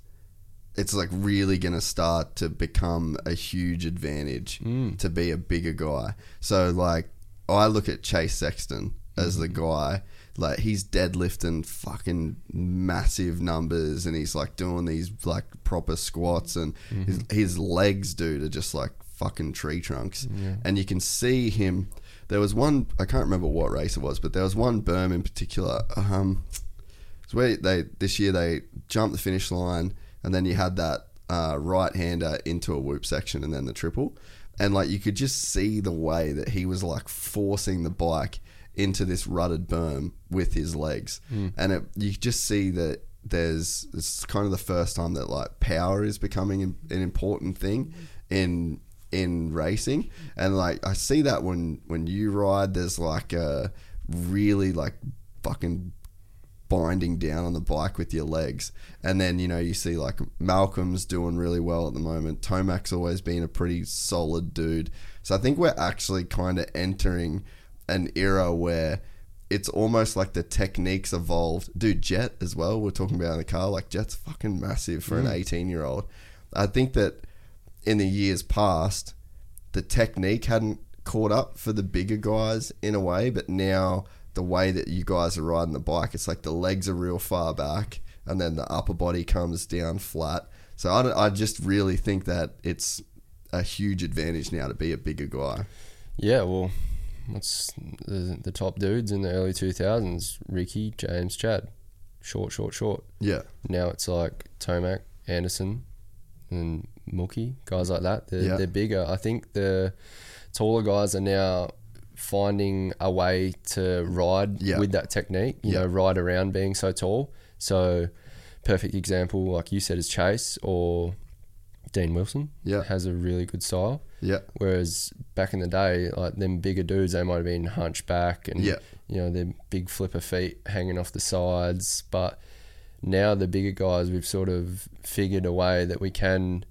it's like really going to start to become a huge advantage to be a bigger guy. So like I look at Chase Sexton as the guy. Like he's deadlifting fucking massive numbers, and he's like doing these like proper squats, and his, his legs, dude, are just like fucking tree trunks. And you can see him. There was one I can't remember what race it was, but there was one berm in particular. Um, it's where they this year they jumped the finish line, and then you had that uh, right hander into a whoop section, and then the triple, and like you could just see the way that he was like forcing the bike into this rutted berm with his legs, hmm. and it, you just see that there's it's kind of the first time that like power is becoming an an important thing in in racing and like I see that when when you ride there's like a really like fucking binding down on the bike with your legs. And then, you know, you see like Malcolm's doing really well at the moment. Tomac's always been a pretty solid dude. So I think we're actually kind of entering an era where it's almost like the techniques evolved. Dude, Jett as well, we're talking about in the car. Like, Jett's fucking massive for an mm. 18 year old. I think that in the years past, the technique hadn't caught up for the bigger guys in a way, but now the way that you guys are riding the bike. It's like the legs are real far back, and then the upper body comes down flat. So I, don't- I just really think that it's a huge advantage now to be a bigger guy. Yeah, well, what's the, the top dudes in the early 2000s? Ricky, James, Chad. Short, short, short. Yeah, Now it's like Tomac, Anderson, and Mookie, guys like that. They're, Yeah. they're bigger. I think the taller guys are now finding a way to ride Yeah. with that technique, you Yeah. know, ride around being so tall. So, perfect example, like you said, is Chase or Dean Wilson. Yeah. Has a really good style. yeah, Whereas back in the day, like them bigger dudes, they might have been hunchback and Yeah. you know their big flipper feet hanging off the sides. But now the bigger guys, we've sort of figured a way that we can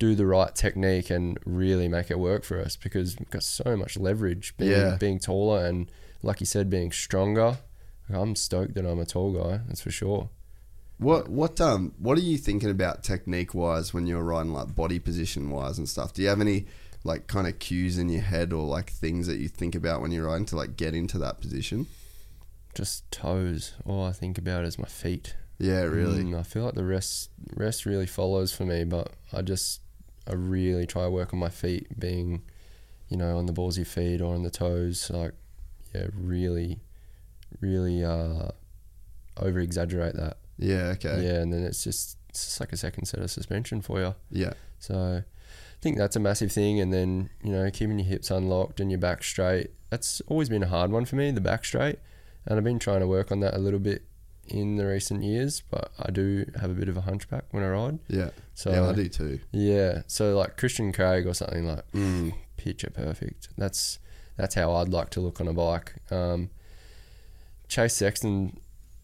do the right technique and really make it work for us because we've got so much leverage being Yeah. being taller and like you said, being stronger. I'm stoked that I'm a tall guy. That's for sure. What what um what are you thinking about technique wise when you're riding like body position wise and stuff? Do you have any like kind of cues in your head or like things that you think about when you're riding to like get into that position? Just toes. All I think about is my feet. Yeah, really. Mm, I feel like the rest rest really follows for me, but I just I really try to work on my feet, being you know on the balls of your feet or on the toes. Like yeah, really, really uh, over exaggerate that. Yeah, okay. Yeah, and then it's just it's just like a second set of suspension for you. Yeah. So I think that's a massive thing. And then, you know, keeping your hips unlocked and your back straight. That's always been a hard one for me, the back straight. And I've been trying to work on that a little bit in the recent years, but I do have a bit of a hunchback when I ride. Yeah. So yeah, I do too. yeah. So like Christian Craig or something like Mm. picture perfect. That's that's how I'd like to look on a bike. Um, Chase Sexton,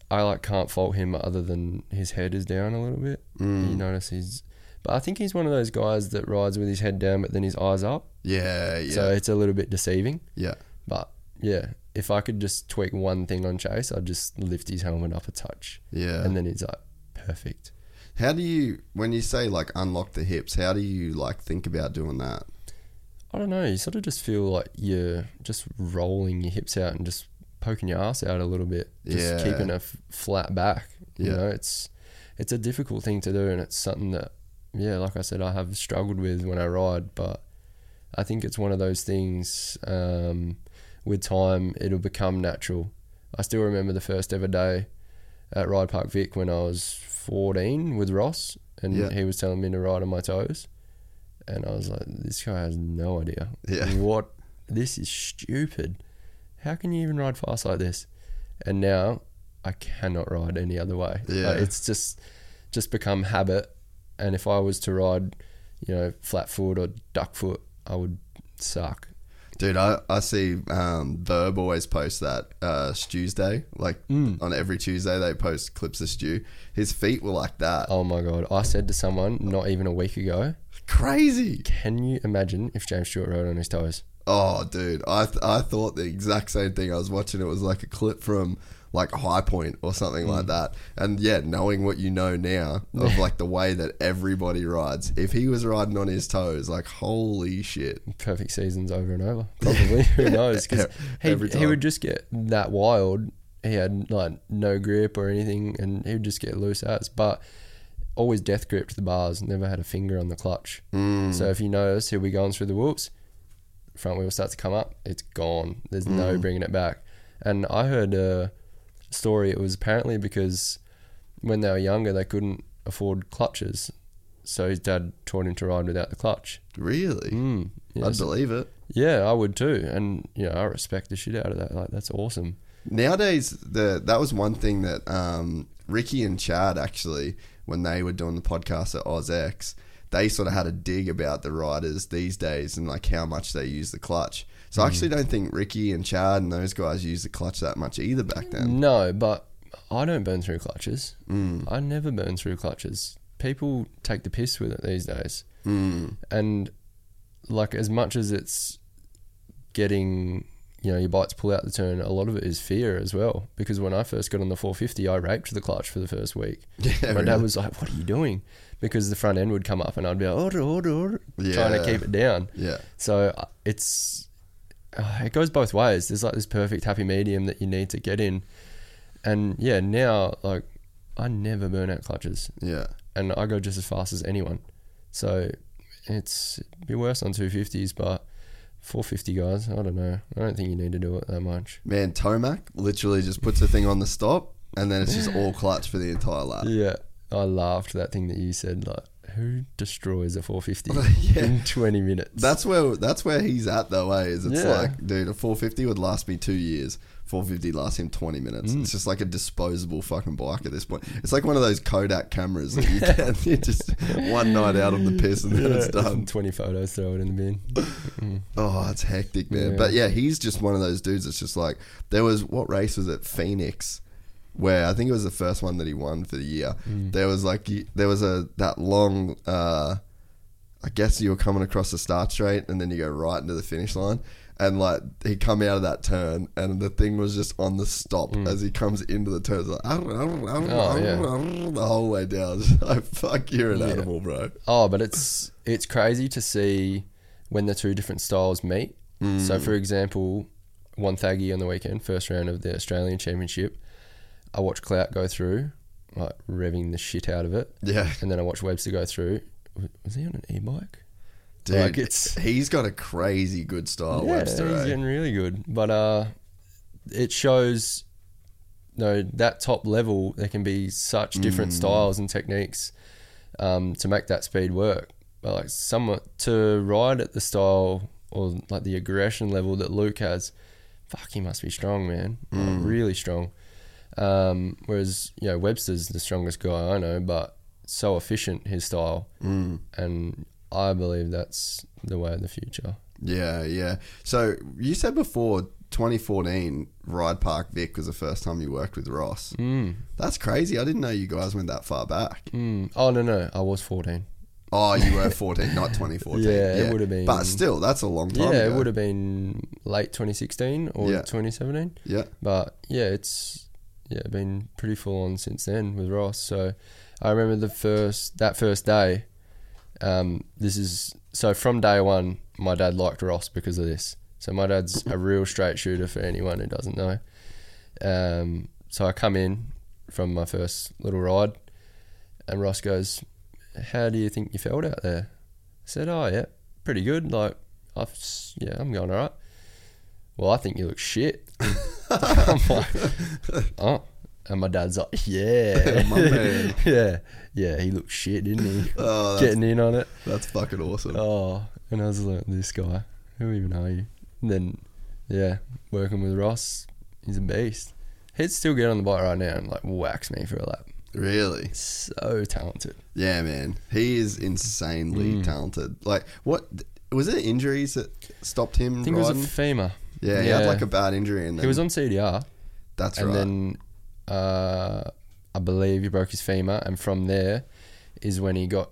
I like can't fault him other than his head is down a little bit. Mm. You notice he's, but I think he's one of those guys that rides with his head down but then his eyes up. Yeah, yeah. So it's a little bit deceiving. yeah. But yeah, if I could just tweak one thing on Chase, I'd just lift his helmet up a touch, Yeah. and then he's like perfect. how do you when you say like unlock the hips, how do you like think about doing that? I don't know. You sort of just feel like you're just rolling your hips out and just poking your ass out a little bit, just Yeah. keeping a f- flat back. You Yeah. know, it's it's a difficult thing to do, and it's something that, yeah, like I said, I have struggled with when I ride, but I think it's one of those things. Um, with time, it'll become natural. I still remember the first ever day at Ride Park Vic when I was 14 with Ross, and Yeah. he was telling me to ride on my toes and I was like, this guy has no idea. Yeah. What? This is stupid. How can you even ride fast like this? And now I cannot ride any other way. Yeah. Like, it's just just become habit. And if I was to ride, you know, flat foot or duck foot, I would suck. Dude, I, I see um, Vurb always post that uh, Stu's Day. Like Mm. on every Tuesday, they post clips of Stu. His feet were like that. Oh my god! I said to someone not even a week ago, Crazy. "Can you imagine if James Stewart rode on his toes?" Oh, dude, I th- I thought the exact same thing. I was watching it was like a clip from like High Point or something Mm. like that. And yeah, knowing what you know now of like the way that everybody rides, if he was riding on his toes, like holy shit. perfect seasons over and over. Probably, who knows? Because he, he would just get that wild. He had like no grip or anything, and he would just get loose outs. But always death gripped the bars. Never had a finger on the clutch. Mm. So if you notice, he'll be going through the whoops. Front wheel starts to come up. It's gone. There's no bringing it back. And I heard a story. It was apparently because when they were younger, they couldn't afford clutches. So his dad taught him to ride without the clutch. Really? Mm, yeah, I'd believe it. yeah, I would too, and you know, I respect the shit out of that. Like, that's awesome. Nowadays, the that was one thing that um, Ricky and Chad actually, when they were doing the podcast at OzX, they sort of had a dig about the riders these days and like how much they use the clutch. So I actually don't think Ricky and Chad and those guys used the clutch that much either back then. No, but I don't burn through clutches. Mm. I never burn through clutches. People take the piss with it these days, Mm. and like as much as it's getting, you know, your bikes pull out the turn, a lot of it is fear as well. Because when I first got on the 450, I raped the clutch for the first week. Yeah, My really. dad was like, "What are you doing?" Because the front end would come up, and I'd be like, "Order, order, order," trying to keep it down. Yeah. So uh, it's uh, it goes both ways. There's like this perfect happy medium that you need to get in, and yeah, now like I never burn out clutches, Yeah. and I go just as fast as anyone. So it's be worse on 250s, but 450 guys, I don't know. I don't think you need to do it that much. Man, Tomac literally just puts the thing on the stop and then it's just all clutch for the entire lap. Yeah, I laughed that thing that you said. Like, who destroys a 450 Yeah. in 20 minutes? That's where that's where he's at though, eh? Is it's Yeah. like, dude, a 450 would last me two years. 450 lasts him 20 minutes. Mm. It's just like a disposable fucking bike at this point. It's like one of those Kodak cameras that you can you just one night out on the piss and then it's done. 20 photos, throw it in the bin. Mm. Oh, it's hectic, man. Yeah. But yeah, he's just one of those dudes that's just like there was what race was it? Phoenix, where I think it was the first one that he won for the year. Mm. There was like there was a that long. uh I guess you were coming across the start straight and then you go right into the finish line. And like he come out of that turn and the thing was just on the stop as he comes into the turn. It's like, Mm. Oh, yeah. the whole way down. Like, fuck, you're an Yeah. animal, bro. Oh, but it's it's crazy to see when the two different styles meet. Mm. So, for example, Wonthaggi on the weekend, first round of the Australian Championship, I watched Clout go through, like revving the shit out of it, Yeah, and then I watched Webster go through. Was- he on an e-bike? dude. Like, it's- he's got a crazy good style, Webster. he's eh? getting really good. But uh, it shows, you know, that top level there can be such different Mm. styles and techniques um, to make that speed work. But like somewhat to ride at the style or like the aggression level that Luke has, fuck, he must be strong, man, Like, Mm. really strong. Um, whereas you know Webster's the strongest guy I know, but so efficient his style, Mm. and I believe that's the way of the future. Yeah, yeah. So you said before 2014 Ride Park Vic was the first time you worked with Ross. Mm. That's crazy. I didn't know you guys went that far back. Mm. Oh no no, I was fourteen. Oh, you were 14, not 2014. Yeah, it would've been- But still, that's a long time Yeah, ago. it would have been late 2016 or Yeah. 2017. Yeah. But yeah, it's yeah been pretty full on since then with Ross. So I remember the first that first day. Um, this is so from day one, my dad liked Ross because of this. So my dad's a real straight shooter for anyone who doesn't know. Um, so I come in from my first little ride, and Ross goes, "How do you think you felt out there?" I said, "Oh yeah, pretty good. Like, I've yeah, I'm going alright." Well, I think you look shit. I'm like, oh, and my dad's like, "Yeah, yeah, yeah." He looked shit, didn't he? Oh, Getting in on it. that's fucking awesome. Oh, and I was like, this guy, who even are you? And then, yeah, working with Ross, he's a beast. He'd still get on the bike right now and like wax me for a lap. Really? So talented. Yeah, man. He is insanely Mm. talented. Like, what was it? Injuries that stopped him I think it was a femur. Yeah, he had like a bad injury, and then He was on CDR, That's right. and right. then uh, I believe he broke his femur, and from there is when he got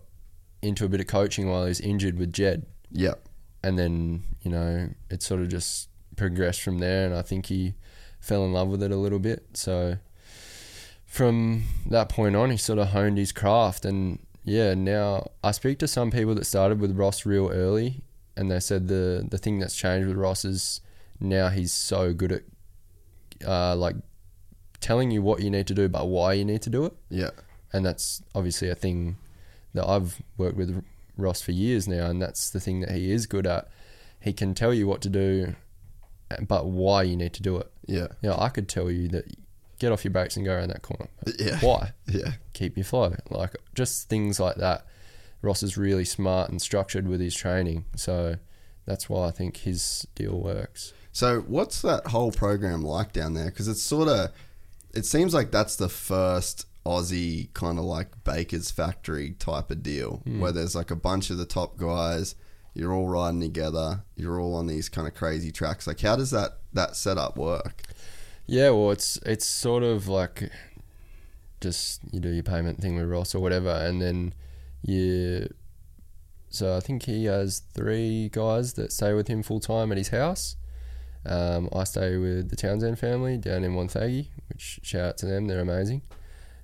into a bit of coaching while he was injured with Jed. yep. and then you know it sort of just progressed from there and i think he fell in love with it a little bit so from that point on he sort of honed his craft and yeah now i speak to some people that started with ross real early and they said the the thing that's changed with ross is now he's so good at uh, like telling you what you need to do but why you need to do it Yeah. and that's obviously a thing that I've worked with Ross for years now, and that's the thing that he is good at. He can tell you what to do, but why you need to do it. Yeah. You know, I could tell you that get off your brakes and go around that corner. Yeah. Why? Yeah. Keep your flow. Like just things like that. Ross is really smart and structured with his training, so that's why I think his deal works. So, what's that whole program like down there? Because it's sort of, it seems like that's the first Aussie kind of like Baker's Factory type of deal, hmm. where there's like a bunch of the top guys. You're all riding together. You're all on these kind of crazy tracks. Like, how does that that setup work? Yeah, well, it's it's sort of like just you do your payment thing with Ross or whatever, and then you. So I think he has three guys that stay with him full time at his house. Um, I stay with the Townsend family down in Wonthaggi, which shout out to them, they're amazing.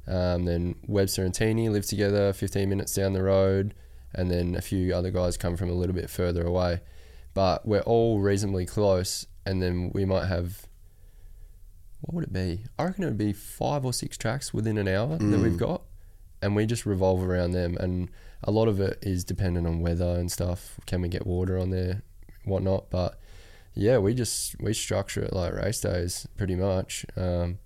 Um, then Webster and Teeny live together 15 minutes down the road, and then a few other guys come from a little bit further away. but we're all reasonably close, and then we might have. What would it be? I reckon it would be five or six tracks within an hour that we've got, and we just revolve around them. And a lot of it is dependent on weather and stuff. Can we get water on there, whatnot? But yeah, we just we structure it like race days pretty much. Um,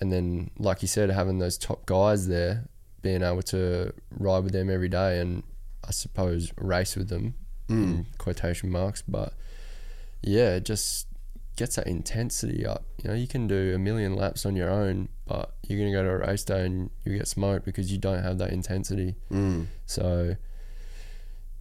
and then, like you said, having those top guys there, being able to ride with them every day, and I suppose race with them in quotation marks. But yeah, it just gets that intensity up. You know, you can do a million laps on your own, but you're gonna go to a race day and you get smoked because you don't have that intensity. Mm. So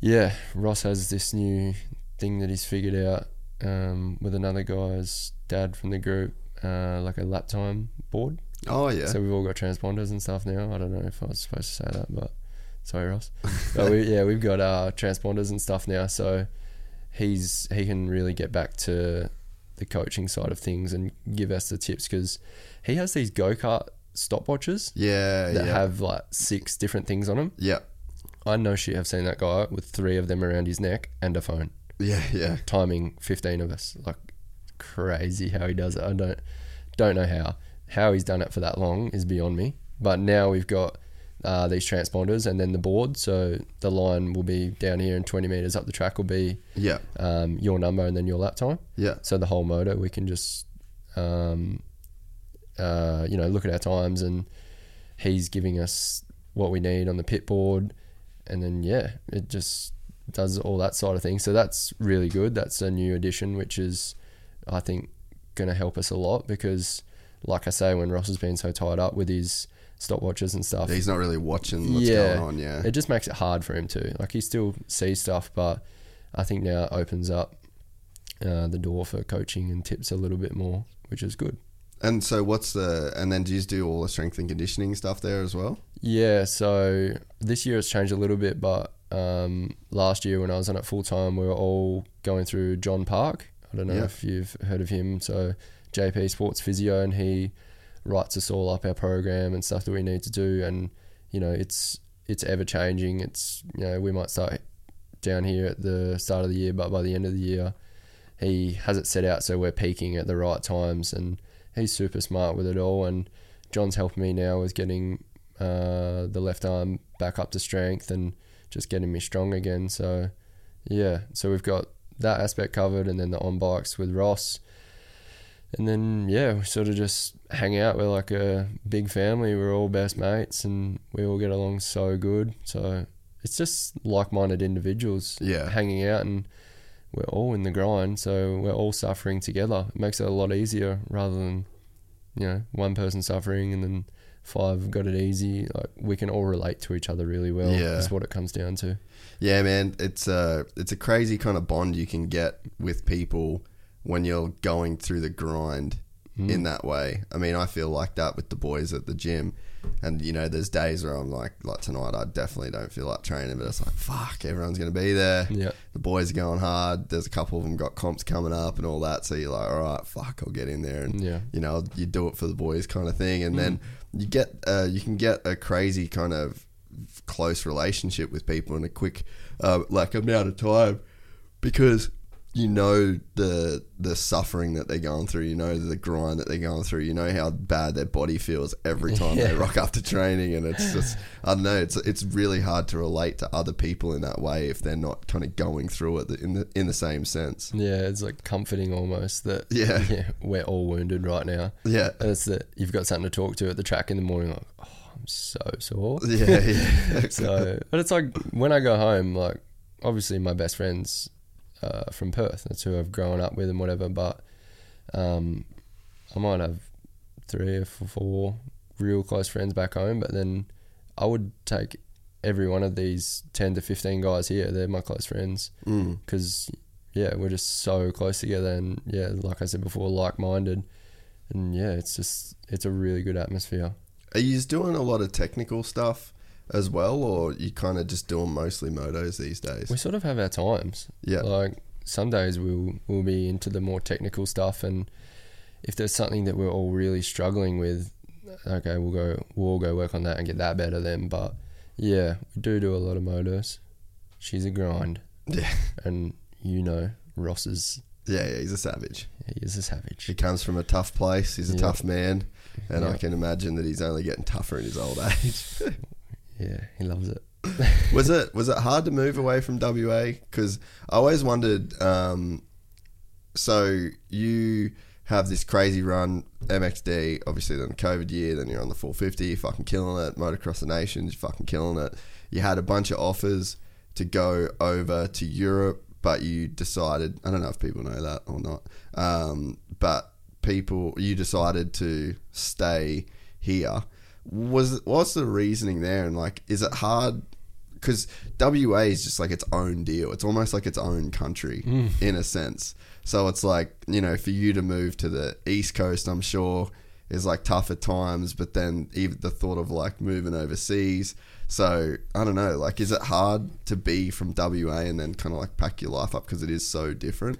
yeah, Ross has this new thing that he's figured out um, with another guy's dad from the group, uh, like a lap time board. Oh yeah. So we've all got transponders and stuff now. I don't know if I was supposed to say that, but sorry, Ross. but we, yeah, we've got uh, transponders and stuff now. So he's he can really get back to the coaching side of things and give us the tips because he has these go kart stopwatches yeah. that yeah. have like six different things on them. yeah. I know shit have seen that guy with three of them around his neck and a phone, Yeah. Yeah. timing fifteen of us. Like crazy how he does it. I don't don't know how. How he's done it for that long is beyond me. But now we've got uh, these transponders and then the board, so the line will be down here and twenty meters up the track will be Yeah. um, your number and then your lap time. Yeah. So the whole motor, we can just, um, uh, you know, look at our times, and he's giving us what we need on the pit board, and then yeah, it just does all that side of things. So that's really good. That's a new addition, which is, I think, going to help us a lot because, like I say, when Ross has been so tied up with his stopwatches and stuff, He's not really watching what's Yeah. going on. Yeah. it just makes it hard for him too. Like he still sees stuff, but I think now it opens up uh, the door for coaching and tips a little bit more, which is good. And so what's the and then do you do all the strength and conditioning stuff there as well? Yeah, so this year it's changed a little bit, but um, last year when I was on it full time, we were all going through John Park. I don't know Yeah. if you've heard of him. So JP Sports Physio, and he writes us all up our program and stuff that we need to do. And you know, it's it's ever changing. It's you know, we might start down here at the start of the year, but by the end of the year, he has it set out so we're peaking at the right times, and he's super smart with it all. And John's helping me now with getting uh, the left arm back up to strength and just getting me strong again. So yeah, so we've got that aspect covered, and then the on bikes with Ross. And then yeah, we sort of just hang out. We're like a big family. We're all best mates, and we all get along so good. So it's just like-minded individuals Yeah. hanging out, and we're all in the grind. So we're all suffering together. It makes it a lot easier rather than you know one person suffering and then five got it easy. Like we can all relate to each other really well. Yeah. is what it comes down to. Yeah, man, it's a it's a crazy kind of bond you can get with people when you're going through the grind Mm. in that way. I mean, I feel like that with the boys at the gym, and you know, there's days where I'm like, like tonight, I definitely don't feel like training, but it's like, fuck, everyone's gonna be there. Yeah. The boys are going hard. There's a couple of them got comps coming up and all that, so you're like, all right, fuck, I'll get in there and Yeah. you know, you do it for the boys kind of thing, and then you get uh, you can get a crazy kind of close relationship with people in a quick uh, like amount of time because you know the the suffering that they're going through, you know the grind that they're going through, you know how bad their body feels every time they rock up to training, and it's just I don't know, it's it's really hard to relate to other people in that way if they're not kind of going through it in the in the same sense. Yeah, it's like comforting almost that Yeah. yeah, we're all wounded right now. Yeah, And it's that you've got something to talk to at the track in the morning, like, oh, I'm so sore. yeah, yeah. So, but it's like when I go home, like obviously my best friends uh, from Perth, that's who I've grown up with and whatever. But um, I might have three or four real close friends back home, but then I would take every one of these ten to fifteen guys here. They're my close friends Mm. because yeah, we're just so close together, and yeah, like I said before, like-minded, and yeah, it's just it's a really good atmosphere. Are you doing a lot of technical stuff as well, or you kind of just doing mostly motos these days? We sort of have our times. Yeah. Like some days we'll we'll be into the more technical stuff, and if there's something that we're all really struggling with, okay, we'll go we'll all go work on that and get that better then. But yeah, we do do a lot of motos. She's a grind, Yeah, and you know Ross is Yeah, yeah, he's a savage. he is a savage. He comes from a tough place. He's a Yeah. tough man, and I can imagine that he's only getting tougher in his old age. Yeah, he loves it. was it was it hard to move away from WA? Because I always wondered. Um, so you have this crazy run MXD, obviously then COVID year, then you're on the 450, you're fucking killing it. Motocross the Nations, you're fucking killing it. You had a bunch of offers to go over to Europe, but you decided. I don't know if people know that or not, um, but people you decided to stay here. Was what's the reasoning there? And like, is it hard? Because WA is just like its own deal. It's almost like its own country mm. in a sense. So it's like you know, for you to move to the East Coast, I'm sure is like tough at times. But then even the thought of like moving overseas. So I don't know. Like, is it hard to be from WA and then kind of like pack your life up because it is so different?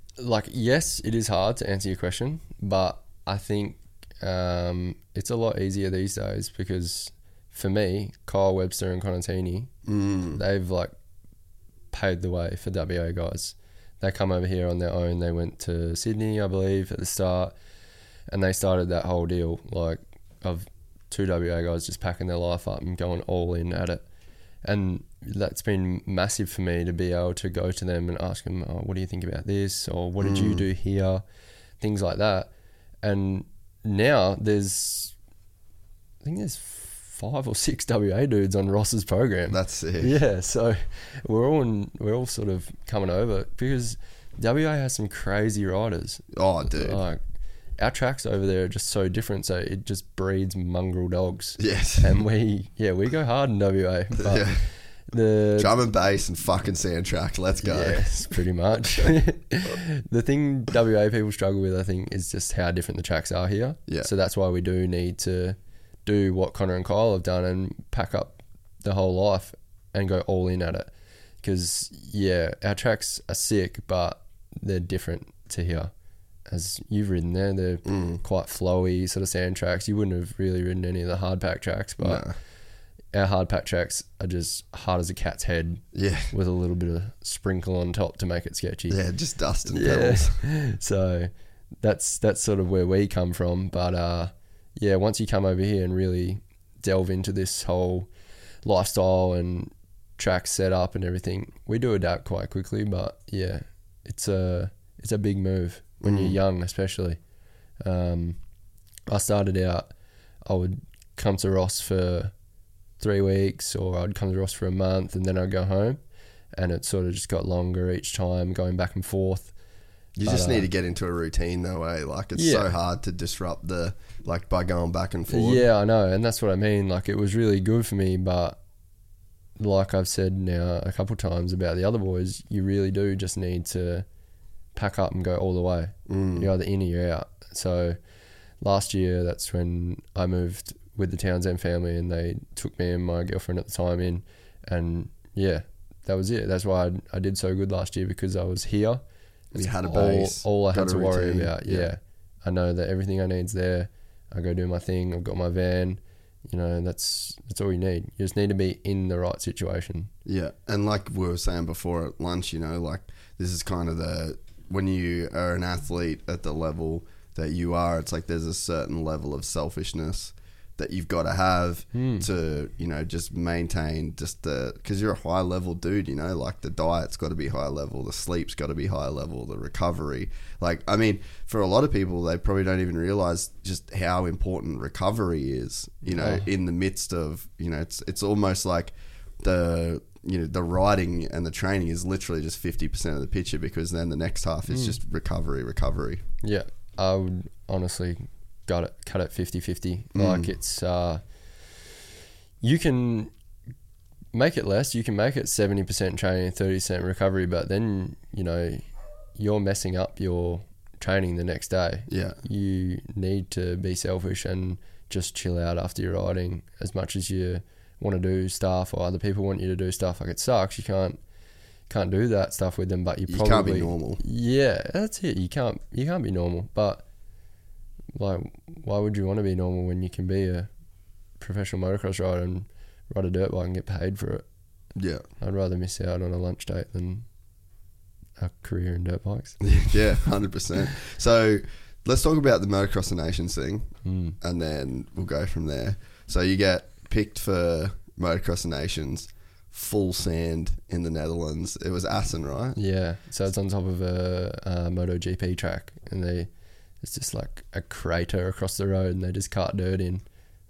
like, yes, it is hard to answer your question, but I think um, it's a lot easier these days because for me, Kyle Webster and Conantini, they've like paved the way for WA guys. They come over here on their own. They went to Sydney, I believe, at the start, and they started that whole deal like of two WA guys just packing their life up and going all in at it. And that's been massive for me to be able to go to them and ask them, oh, "What do you think about this?" or "What did you mm. do here?" Things like that. And now there's, I think there's five or six WA dudes on Ross's program. That's it. Yeah, so we're all in, we're all sort of coming over because WA has some crazy riders. Oh, dude. Like our tracks over there are just so different, so it just breeds mongrel dogs. Yes. and we yeah we go hard in WA, but Yeah. The Drum and bass and fucking sand track. Let's go. Yes, pretty much. the thing WA people struggle with, I think, is just how different the tracks are here. Yeah. So that's why we do need to do what Connor and Kyle have done and pack up the whole life and go all in at it. Because yeah, our tracks are sick, but they're different to here. As you've ridden there, they're Mm. quite flowy sort of sand tracks. You wouldn't have really ridden any of the hard pack tracks, but. Our hard pack tracks are just hard as a cat's head Yeah. with a little bit of sprinkle on top to make it sketchy. Yeah, just dust and Yeah. pedals. so that's that's sort of where we come from. But uh, yeah, once you come over here and really delve into this whole lifestyle and track setup and everything, we do adapt quite quickly. But yeah, it's a it's a big move when you're young, especially. Um, I started out, I would come to Ross for three weeks, or I'd come to Ross for a month, and then I'd go home. And it sort of just got longer each time, going back and forth. You But, just uh, need to get into a routine though, eh? Like it's Yeah. so hard to disrupt the like by going back and forth. Yeah, I know, and that's what I mean. Like it was really good for me, but like I've said now a couple times about the other boys, you really do just need to pack up and go all the way. Mm. You're either in or you're out. So last year, that's when I moved with the Townsend family, and they took me and my girlfriend at the time in, and yeah, that was it. That's why I, I did so good last year because I was here. You had a all, base, all I had to worry routine, about. yeah. Yeah. I know that everything I need's there. I go do my thing. I've got my van. You know, that's that's all you need. You just need to be in the right situation. Yeah, and like we were saying before at lunch, you know, like this is kind of the when you are an athlete at the level that you are, it's like there's a certain level of selfishness that you've got to have Hmm. to you know just maintain just the because you're a high level dude you know like the diet's got to be high level the sleep's got to be high level the recovery like i mean for a lot of people they probably don't even realize just how important recovery is you know Oh. in the midst of you know it's it's almost like the you know the riding and the training is literally just 50% of the picture because then the next half is Mm. just recovery recovery Yeah, I would honestly got it cut it 50-50. Mm. Like it's uh you can make it less, you can make it 70% training and 30% recovery, but then, you know, you're messing up your training the next day. Yeah. You need to be selfish and just chill out after your riding as much as you want to do stuff or other people want you to do stuff. Like it sucks. You can't can't do that stuff with them, but you You probably can't be normal. Yeah, that's it. You can't you can't be normal. But like, why would you want to be normal when you can be a professional motocross rider and ride a dirt bike and get paid for it? yeah I'd rather miss out on a lunch date than a career in dirt bikes. yeah 100% so let's talk about the motocross of nations thing Mm. and then we'll go from there so you get picked for motocross of nations full sand in the netherlands it was assen right Yeah, so it's on top of a, a MotoGP track, and they it's just like a crater across the road, and they just cart dirt in,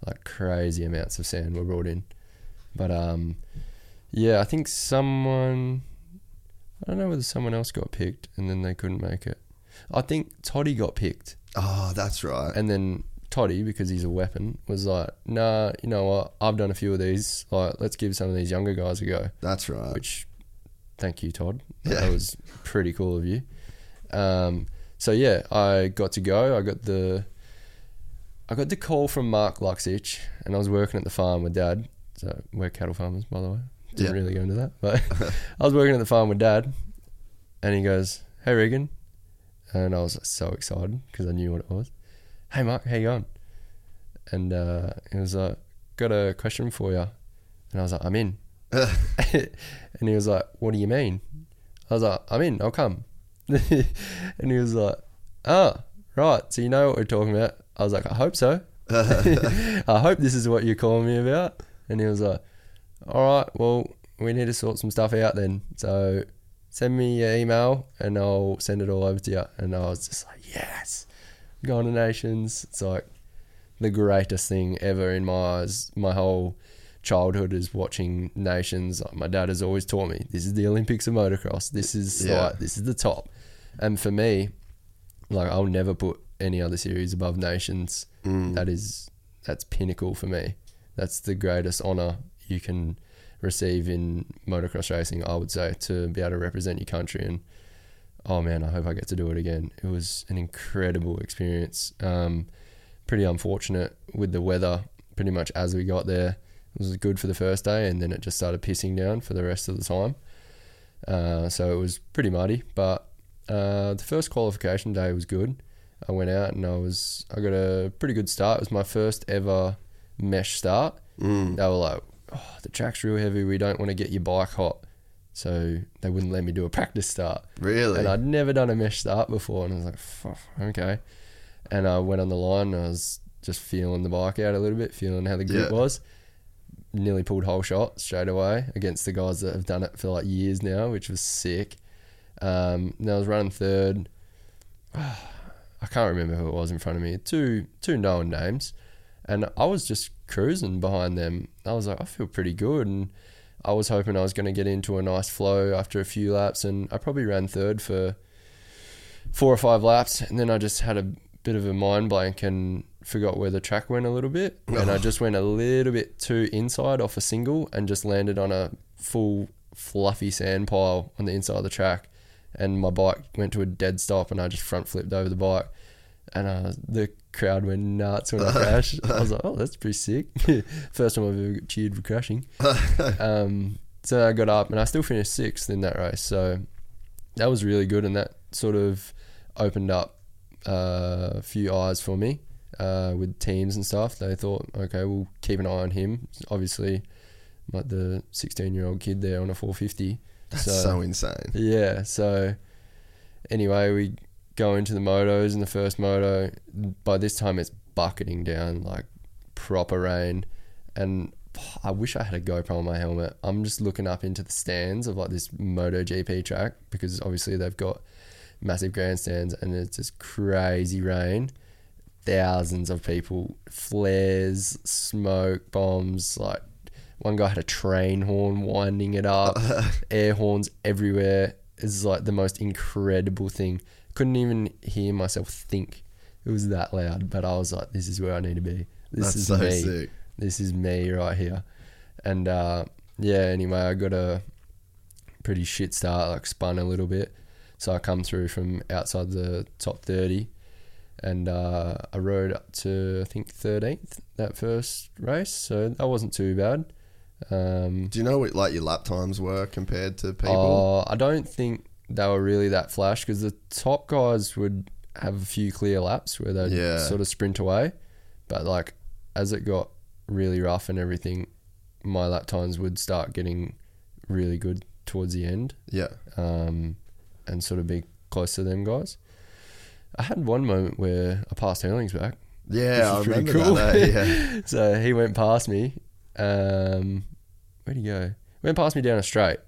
like crazy amounts of sand were brought in. But um, yeah, I think someone, I don't know whether someone else got picked, and then they couldn't make it. I think Toddy got picked, oh that's right and then Toddy, because he's a weapon, was like, nah, you know what? I've done a few of these. Like, let's give some of these younger guys a go that's right which thank you todd Yeah. that was pretty cool of you um, so yeah i got to go. I got the i got the call from mark luxich and i was working at the farm with dad. So we're cattle farmers by the way. Didn't really go into that but i was working at the farm with dad and he goes hey regan and i was so excited because i knew what it was. Hey mark how you going? And uh, he was like got a question for you and i was like i'm in. And he was like, "What do you mean?" I was like, "I'm in. I'll come." and he was like, "Oh, right. So you know what we're talking about?" I was like, "I hope so. I hope this is what you're calling me about." And he was like, "All right. Well, we need to sort some stuff out then. So send me your email and I'll send it all over to you." And I was just like, "Yes, going to nations." It's like the greatest thing ever in my eyes. My whole childhood is watching nations. Like, my dad has always taught me this is the Olympics of motocross. This is Yeah. like this is the top. And for me, like I'll never put any other series above nations. Mm. That is that's pinnacle for me. That's the greatest honor you can receive in motocross racing. I would say to be able to represent your country and oh man, I hope I get to do it again. It was an incredible experience. Um, pretty unfortunate with the weather. Pretty much as we got there, it was good for the first day, and then it just started pissing down for the rest of the time. Uh, so it was pretty muddy, but uh, the first qualification day was good. I went out and I was I got a pretty good start. It was my first ever mesh start. Mm. They were like, "Oh, the track's real heavy. We don't want to get your bike hot." So they wouldn't let me do a practice start. Really? And I'd never done a mesh start before, and I was like, "Fuck, okay. And I went on the line, and I was just feeling the bike out a little bit, feeling how the grip Yeah. was. Nearly pulled whole shot straight away against the guys that have done it for like years now, which was sick. Um, and I was running third. I can't remember who it was in front of me. Two two known names, and I was just cruising behind them. I was like, I feel pretty good, and I was hoping I was going to get into a nice flow after a few laps, and I probably ran third for four or five laps, and then I just had a bit of a mind blank and forgot where the track went a little bit, and I just went a little bit too inside off a single and just landed on a full fluffy sand pile on the inside of the track, and my bike went to a dead stop, and I just front flipped over the bike, and uh, the crowd went nuts when I crashed. I was like, oh, that's pretty sick. First time I've ever got cheered for crashing. um, so I got up, and I still finished sixth in that race, so that was really good, and that sort of opened up uh, a few eyes for me uh, with teams and stuff. They thought, okay, we'll keep an eye on him. Obviously, like the 16 year old kid there on a 450. That's so, insane. Yeah. So anyway, we go into the motos in the first moto. By this time, it's bucketing down like proper rain, and I wish I had a GoPro on my helmet. I'm just looking up into the stands of like this MotoGP track because obviously they've got massive grandstands and it's just crazy rain. Thousands of people, flares, smoke, bombs. Like one guy had a train horn winding it up, air horns everywhere. It's like the most incredible thing. Couldn't even hear myself think. It was that loud, but I was like, "This is where I need to be. This That's is so me. sick. This is me right here." And uh, yeah, anyway, I got a pretty shit start, like spun a little bit. So I come through from outside the top 30 and uh, I rode up to, I think, 13th that first race. So that wasn't too bad. Um, Do you know what like your lap times were compared to people? Oh, I don't think they were really that flash because the top guys would have a few clear laps where they'd Yeah. sort of sprint away. But like as it got really rough and everything, my lap times would start getting really good towards the end yeah. um, and sort of be close to them guys. I had one moment where I passed Herlings back. Yeah, I which is pretty remember cool. that. eh? Yeah. so he went past me. Um, where'd he go? Went past me down a straight,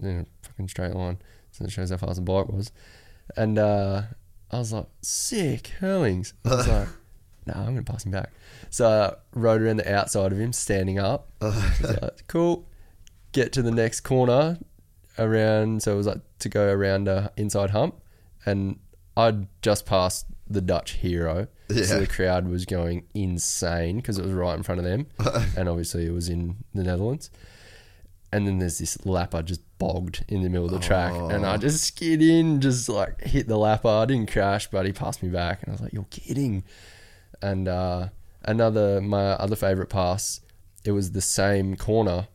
in a fucking straight line. So it shows how fast the bike was. And uh, I was like, sick, Herlings. I was like, no, I'm going to pass him back. So I rode around the outside of him, standing up. Like, cool. Get to the next corner around, so it was like to go around a inside hump. And I'd just passed the Dutch hero. So the crowd was going insane because it was right in front of them. and obviously it was in the Netherlands. And then there's this lapper just bogged in the middle of the track. And I just skid in, just like hit the lapper. I didn't crash, but he passed me back. And I was like, you're kidding. And uh, another, my other favourite pass, it was the same corner.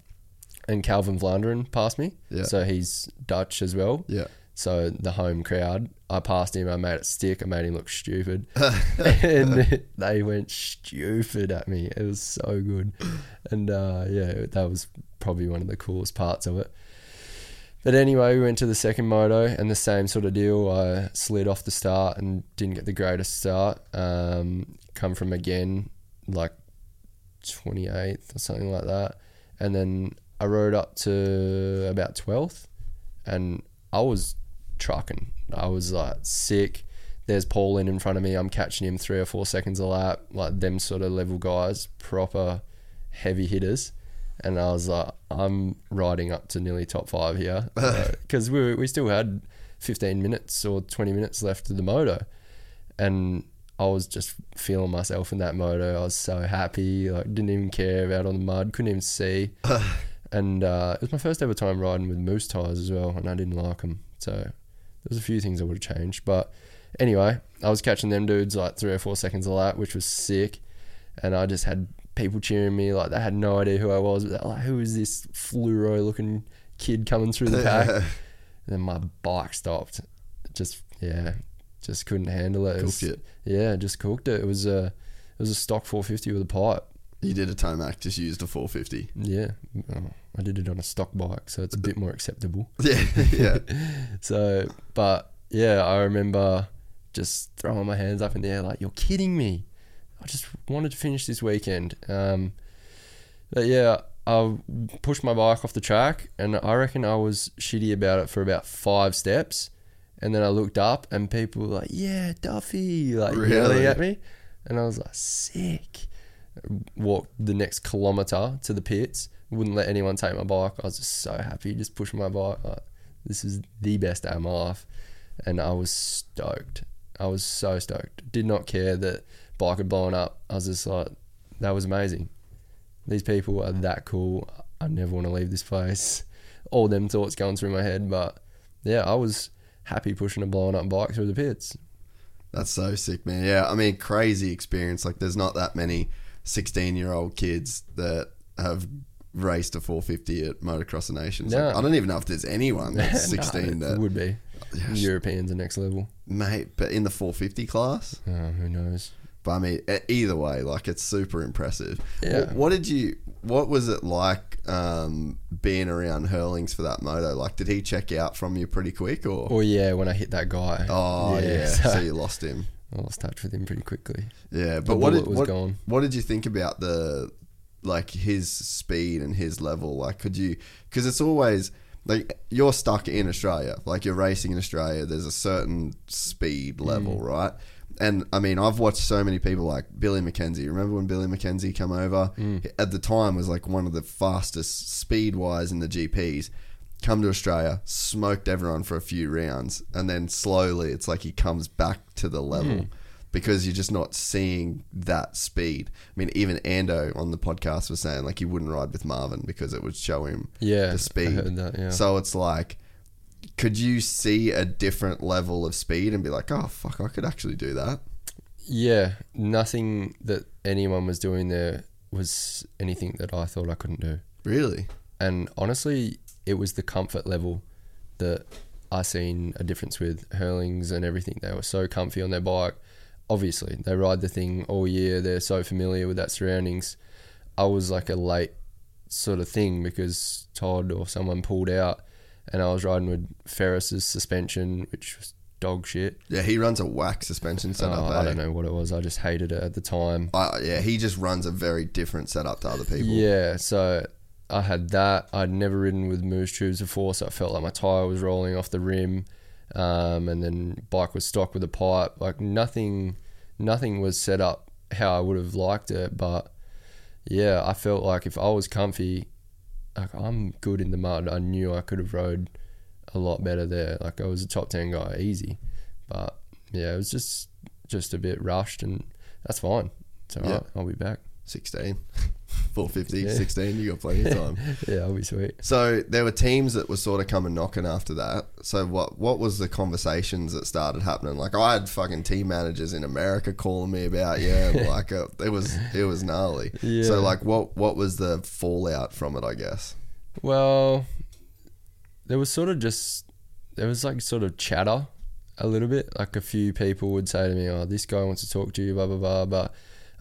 And Calvin Vlanderen passed me. Yeah. So he's Dutch as well. Yeah. So the home crowd, I passed him. I made it stick. I made him look stupid, and they went stupid at me. It was so good, and uh, yeah, that was probably one of the coolest parts of it. But anyway, we went to the second moto, and the same sort of deal. I slid off the start and didn't get the greatest start. Um, come from again like 28th or something like that, and then I rode up to about 12th, and I was trucking. I was like sick. There's Paulin in front of me. I'm catching him three or four seconds a lap. Like them sort of level guys, proper heavy hitters. And I was like, I'm riding up to nearly top five here because we we still had 15 minutes or 20 minutes left of the moto, and I was just feeling myself in that moto. I was so happy. Like didn't even care about all the mud. Couldn't even see. and uh, it was my first ever time riding with mousse tires as well, and I didn't like them. So there was a few things I would have changed, but anyway, I was catching them dudes like three or four seconds a lap, which was sick, and I just had people cheering me like they had no idea who I was. But like, "Who is this fluoro looking kid coming through the pack?" and then my bike stopped. Just yeah, just couldn't handle it. It was- Cooked it. Yeah, just cooked it. It was a it was a stock 450 with a pipe. You did a Tomac, just used a 450. Yeah, oh, I did it on a stock bike, so it's a bit more acceptable. Yeah, yeah. So, but yeah, I remember just throwing my hands up in the air like, "You're kidding me!" I just wanted to finish this weekend. Um, but yeah, I pushed my bike off the track, and I reckon I was shitty about it for about five steps, and then I looked up, and people were like, "Yeah, Duffy!" like yelling Really? at me, and I was like, "Sick." Walked the next kilometer to the pits. Wouldn't let anyone take my bike. I was just so happy, just pushing my bike. Like, this is the best day of my life, and I was stoked. I was so stoked. Did not care that bike had blown up. I was just like, that was amazing. These people are that cool. I never want to leave this place. All them thoughts going through my head, but yeah, I was happy pushing a blown up bike through the pits. That's so sick, man. Yeah, I mean, crazy experience. Like, there's not that many 16 year old kids that have raced a 450 at Motocross of Nations. Like, No. I don't even know if there's anyone that's 16 No, that would be. Europeans are next level. mate, but in the 450 class. Oh, who knows? But I mean, either way, like it's super impressive. Yeah. What, what did you? What was it like um, being around Herlings for that moto? Like, did he check out from you pretty quick, or? Oh yeah, when I hit that guy. oh yeah, so- so you lost him. I lost touch with him pretty quickly. Yeah, but what did, was what, gone. what did you think about the like his speed and his level? Like, could you? Because it's always like you're stuck in Australia. Like you're racing in Australia. There's a certain speed level, Mm. right? And I mean, I've watched so many people like Billy McKenzie. Remember when Billy McKenzie come over? Mm. At the time, was like one of the fastest speed wise in the GPs. Come to Australia, smoked everyone for a few rounds, and then slowly it's like he comes back to the level Mm. because you're just not seeing that speed. I mean, even Ando on the podcast was saying like he wouldn't ride with Marvin because it would show him Yeah, the speed. that, yeah. So it's like, could you see a different level of speed and be like, oh fuck, I could actually do that? Yeah, nothing that anyone was doing there was anything that I thought I couldn't do. Really? And honestly, it was the comfort level that I seen a difference with Herlings and everything. They were so comfy on their bike. Obviously, they ride the thing all year. They're so familiar with that surroundings. I was like a late sort of thing because Todd or someone pulled out, and I was riding with Ferris's suspension, which was dog shit. Yeah, he runs a whack suspension setup. Oh, I eh? don't know what it was. I just hated it at the time. Uh, yeah, he just runs a very different setup to other people. Yeah, so I had that. I'd never ridden with mousse tubes before, so I felt like my tire was rolling off the rim. Um, and then bike was stock with a pipe. Like nothing, nothing was set up how I would have liked it. But yeah, I felt like if I was comfy, like I'm good in the mud. I knew I could have rode a lot better there. Like I was a top ten guy, easy. But yeah, it was just just a bit rushed, and that's fine. It's alright. Yeah. I'll be back. 16, 450, Yeah. 16, you got plenty of time. yeah, I'll be sweet. So there were teams that were sort of coming knocking after that. So what what was the conversations that started happening? Like I had fucking team managers in America calling me about yeah, like uh it was it was gnarly. Yeah. So like what what was the fallout from it? I guess. Well, there was sort of just there was like sort of chatter a little bit. Like a few people would say to me, "Oh, this guy wants to talk to you," blah blah blah. But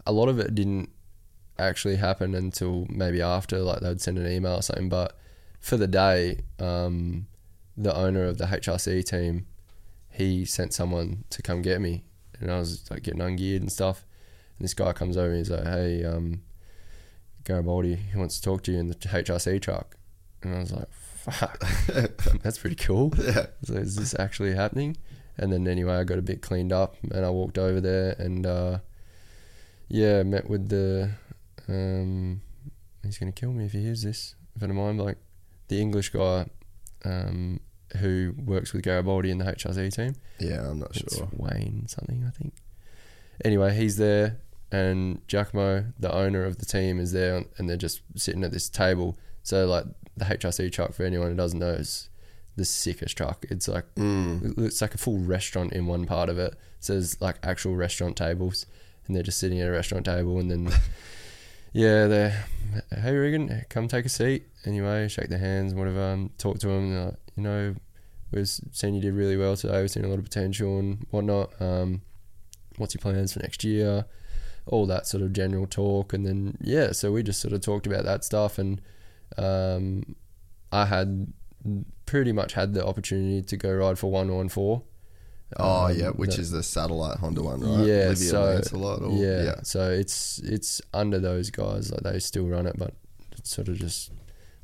a lot of it didn't actually happen until maybe after. Like they'd send an email or something. But for the day, um, the owner of the HRC team, he sent someone to come get me, and I was like getting ungeared and stuff. And this guy comes over and he's like, "Hey, um, Gariboldi, he wants to talk to you in the HRC truck." And I was like, fuck, that's pretty cool. Yeah. So is this actually happening? And then anyway, I got a bit cleaned up and I walked over there and uh, yeah, met with the. Um, he's gonna kill me if he hears this. If I don't mind, like the English guy um, who works with Gariboldi in the HRC team. Yeah, I'm not It's sure. Wayne something, I think. Anyway, he's there, and Giacomo, the owner of the team, is there, and they're just sitting at this table. So, like the HRC truck, for anyone who doesn't know, is the sickest truck. It's like Mm. it's like a full restaurant in one part of it. So there's like actual restaurant tables, and they're just sitting at a restaurant table, and then yeah, they're hey Regan, come take a seat. Anyway, shake their hands, whatever. Um, talk to them. Like, you know, we've seen you did really well today. We've seen a lot of potential and whatnot. Um, what's your plans for next year? All that sort of general talk, and then yeah, so we just sort of talked about that stuff, and um, I had pretty much had the opportunity to go ride for one one four. Oh Um, yeah, which is the satellite Honda one, right? yeah, Olivia so Lancelot or- yeah, yeah. so it's it's under those guys. Like they still run it, but it's sort of just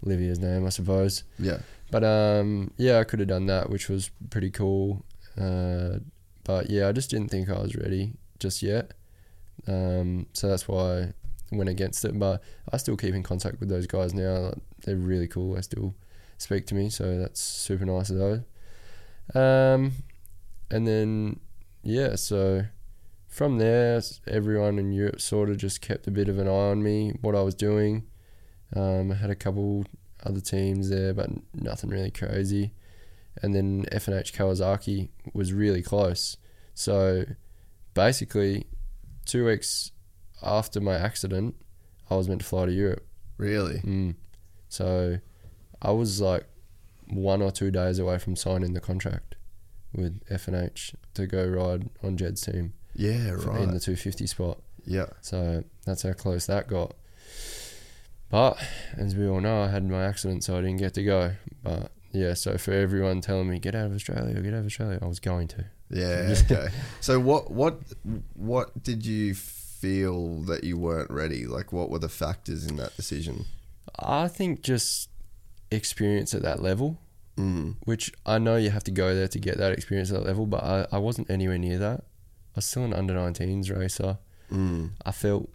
Livia's name, I suppose. Yeah. But um, yeah, I could have done that, which was pretty cool. Uh, but yeah, I just didn't think I was ready just yet. Um, so that's why I went against it. But I still keep in contact with those guys now. Like, they're really cool. They still speak to me, so that's super nice of those. Um, and then yeah, so from there, everyone in Europe sort of just kept a bit of an eye on me, what I was doing. Um, I had a couple other teams there, but nothing really crazy. And then F&H Kawasaki was really close. So basically, two weeks after my accident, I was meant to fly to Europe. Really? Mm. So I was like one or two days away from signing the contract with F&H to go ride on Jed's team. Yeah, right. In the 250 spot. Yeah. So that's how close that got. But as we all know, I had my accident, so I didn't get to go. But yeah, so for everyone telling me get out of Australia, get out of Australia, I was going to. Yeah. Okay. so what what what did you feel that you weren't ready? Like, what were the factors in that decision? I think just experience at that level, Mm. which I know you have to go there to get that experience at that level, but I, I wasn't anywhere near that. I was still an under 19s racer. Mm. I felt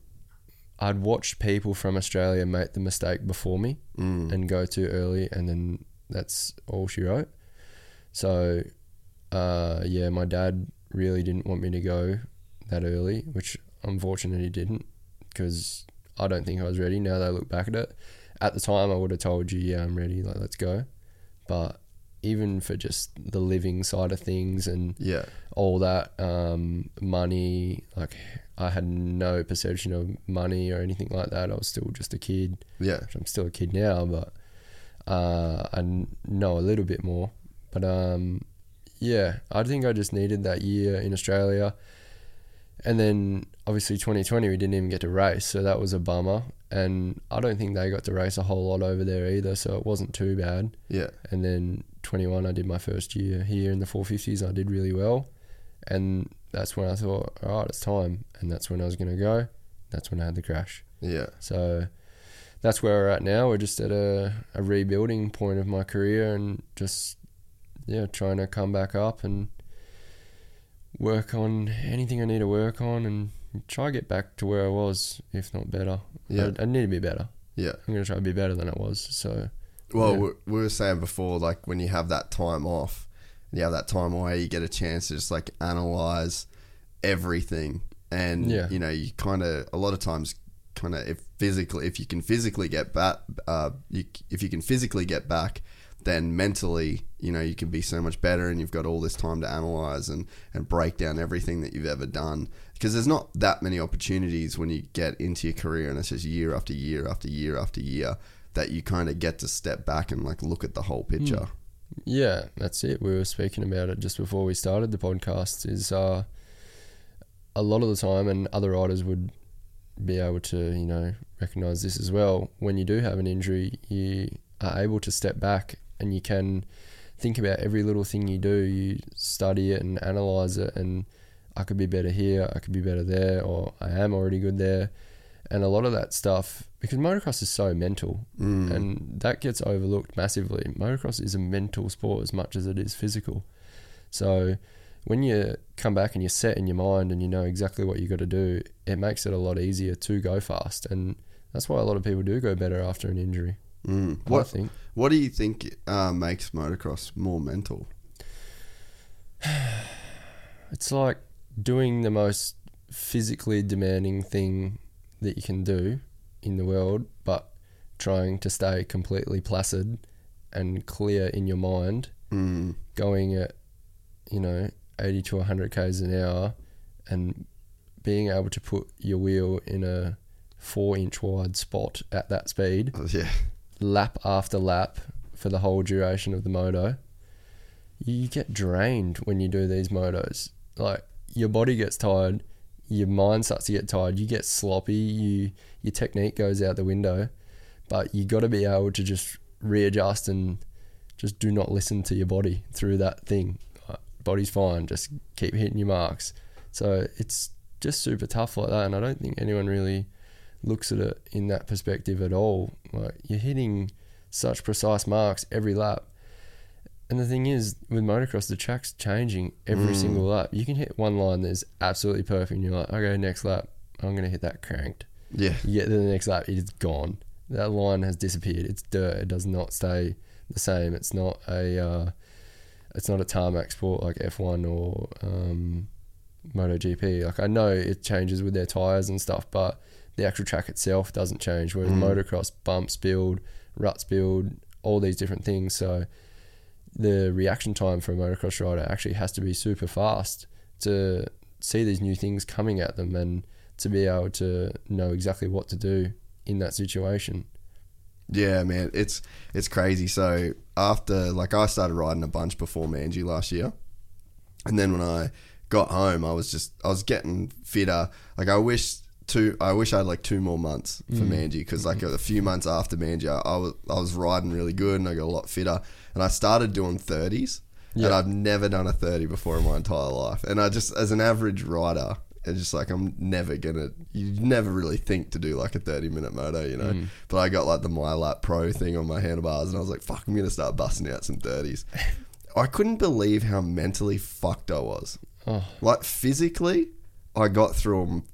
I'd watched people from Australia make the mistake before me Mm. and go too early, and then that's all she wrote. So, uh, yeah, my dad really didn't want me to go that early, which unfortunately he didn't because I don't think I was ready. Now that I look back at it, at the time I would have told you, yeah, I'm ready, like let's go. But even for just the living side of things and Yeah. all that um, money, like I had no perception of money or anything like that. I was still just a kid. Yeah. I'm still a kid now, but uh, I know a little bit more. But um, yeah, I think I just needed that year in Australia. And then obviously 2020, we didn't even get to race, so that was a bummer. And I don't think they got to race a whole lot over there either, so it wasn't too bad. Yeah. And then 21, I did my first year here in the 450s. I did really well. And that's when I thought, all right, it's time. And that's when I was going to go. That's when I had the crash. Yeah. So that's where we're at now. We're just at a, a rebuilding point of my career and just, yeah, trying to come back up and work on anything I need to work on and try to get back to where I was, if not better. Yeah. I, I need to be better. Yeah. I'm going to try to be better than I was. So, Well, Yeah. we, we were saying before, like when you have that time off, you have that time away, you get a chance to just like analyze everything, and Yeah. you know, you kind of a lot of times, kind of if physically, if you can physically get back, uh, you, if you can physically get back, then mentally, you know, you can be so much better, and you've got all this time to analyze and and break down everything that you've ever done. Because there's not that many opportunities when you get into your career, and it's just year after year after year after year that you kind of get to step back and like look at the whole picture. Yeah, that's it. We were speaking about it just before we started the podcast. Is uh, a lot of the time, and other riders would be able to, you know, recognize this as well. When you do have an injury, you are able to step back and you can think about every little thing you do. You study it and analyze it, and I could be better here, I could be better there, or I am already good there. And a lot of that stuff, because motocross is so mental, Mm. and that gets overlooked massively. Motocross is a mental sport as much as it is physical. So when you come back and you're set in your mind and you know exactly what you've got to do, it makes it a lot easier to go fast, and that's why a lot of people do go better after an injury. Mm. I What think. What do you think uh, makes motocross more mental? It's like doing the most physically demanding thing that you can do in the world, but trying to stay completely placid and clear in your mind, Mm. going at, you know, 80 to 100 k's an hour and being able to put your wheel in a four inch wide spot at that speed Oh, Yeah. Lap after lap for the whole duration of the moto, you get drained when you do these motos. Like your body gets tired, your mind starts to get tired, you get sloppy, you your technique goes out the window, but you got to be able to just readjust and just do not listen to your body through that thing. Body's fine, just keep hitting your marks. So it's just super tough like that, and I don't think anyone really looks at it in that perspective at all. Like you're hitting such precise marks every lap. And the thing is, with motocross, the track's changing every Mm. single lap. You can hit one line that's absolutely perfect, and you're like, okay, next lap, I'm going to hit that cranked. Yeah. You get to the next lap, it's gone. That line has disappeared. It's dirt. It does not stay the same. It's not a, uh, it's not a tarmac sport like F1 or um, MotoGP. Like I know it changes with their tires and stuff, but the actual track itself doesn't change. Whereas Mm. motocross bumps build, ruts build, all these different things. So the reaction time for a motocross rider actually has to be super fast to see these new things coming at them and to be able to know exactly what to do in that situation. Yeah, man, it's it's crazy. So after like I started riding a bunch before Manji last year, and then when I got home, I was just I was getting fitter. Like I wish two, I wish I had like two more months for Mm. Manji because like a few months after Manji, I, was I was riding really good and I got a lot fitter. And I started doing thirties, and I've never done a 30 before in my entire life. And I just, as an average rider, it's just like I'm never gonna. You never really think to do like a 30 minute moto, you know. But I got like the MyLap Pro thing on my handlebars, and I was like, "Fuck, I'm gonna start busting out some 30s." I couldn't believe how mentally fucked I was. Oh. Like physically, I got through them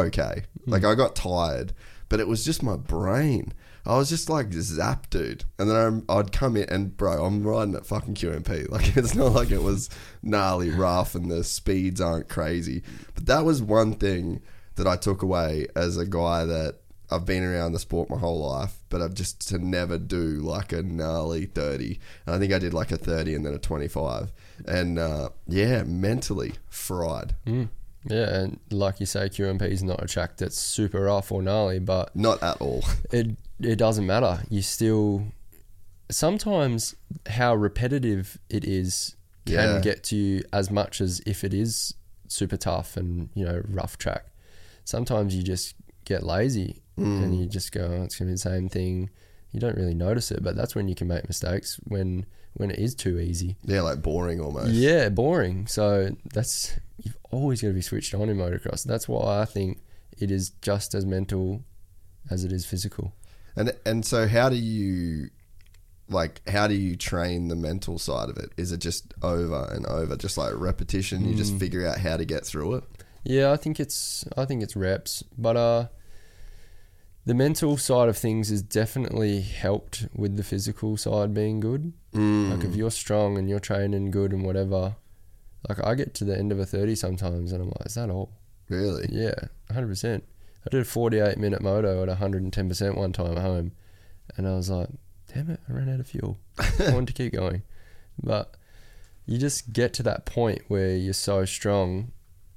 okay. Like I got tired, but it was just my brain. I was just like zapped, dude. And then I'm, I'd come in and bro, I'm riding at fucking QMP. Like it's not like it was gnarly rough and the speeds aren't crazy. But that was one thing that I took away as a guy that I've been around the sport my whole life, but I've just to never do like a gnarly 30. And I think I did like a 30 and then a 25. And uh, yeah, mentally fried. Yeah, and like you say, QMP is not a track that's super rough or gnarly, but Not at all. it it doesn't matter. You still sometimes how repetitive it is can Yeah. get to you as much as if it is super tough and you know rough track. Sometimes you just get lazy mm. and you just go, oh, it's gonna be the same thing. You don't really notice it, but that's when you can make mistakes when when it is too easy. Yeah, like boring almost. Yeah, boring. So that's you've always got to be switched on in motocross. That's why I think it is just as mental as it is physical. And and so how do you like how do you train the mental side of it? Is it just over and over, just like repetition? You just figure out how to get through it. Yeah, I think it's I think it's reps, but uh, the mental side of things is definitely helped with the physical side being good. Like if you're strong and you're training good and whatever, like I get to the end of a thirty sometimes and I'm like, is that all? Really? Yeah, hundred percent. I did a forty-eight minute moto at hundred and ten percent one time at home, and I was like, "Damn it, I ran out of fuel." I wanted to keep going, but you just get to that point where you're so strong,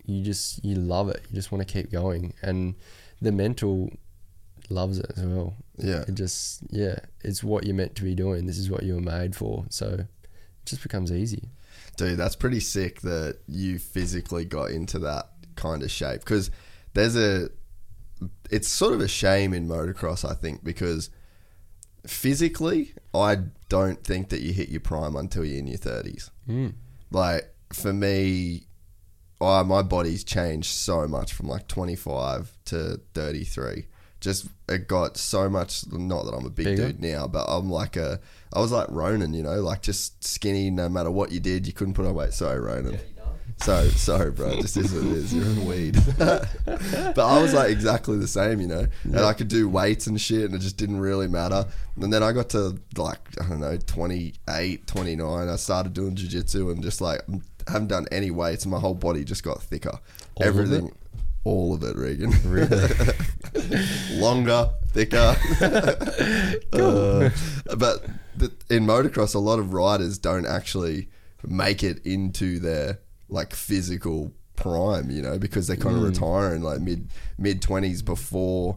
you just you love it. You just want to keep going, and the mental loves it as well. Yeah. It just yeah, it's what you're meant to be doing. This is what you were made for. So it just becomes easy. Dude, that's pretty sick that you physically got into that kind of shape because there's a it's sort of a shame in motocross I think because physically I don't think that you hit your prime until you're in your 30s. Hmm. Like for me I, my body's changed so much from like 25 to 33 just it got so much not that I'm a big Bigger? dude now but I'm like a I was like Ronan you know like just skinny no matter what you did you couldn't put on weight. Sorry Ronan. So sorry bro. It just is what it is. You're in weed. But I was like exactly the same you know? And I could do weights and shit and it just didn't really matter. And then I got to like I don't know 28 29 I started doing jiu-jitsu and just like I haven't done any weights. And my whole body just got thicker. All of everything. it? All of it Regan Really? longer, thicker. Uh, but the, in motocross, a lot of riders don't actually make it into their like physical prime, you know, because they're kind of retiring like mid mid twenties before.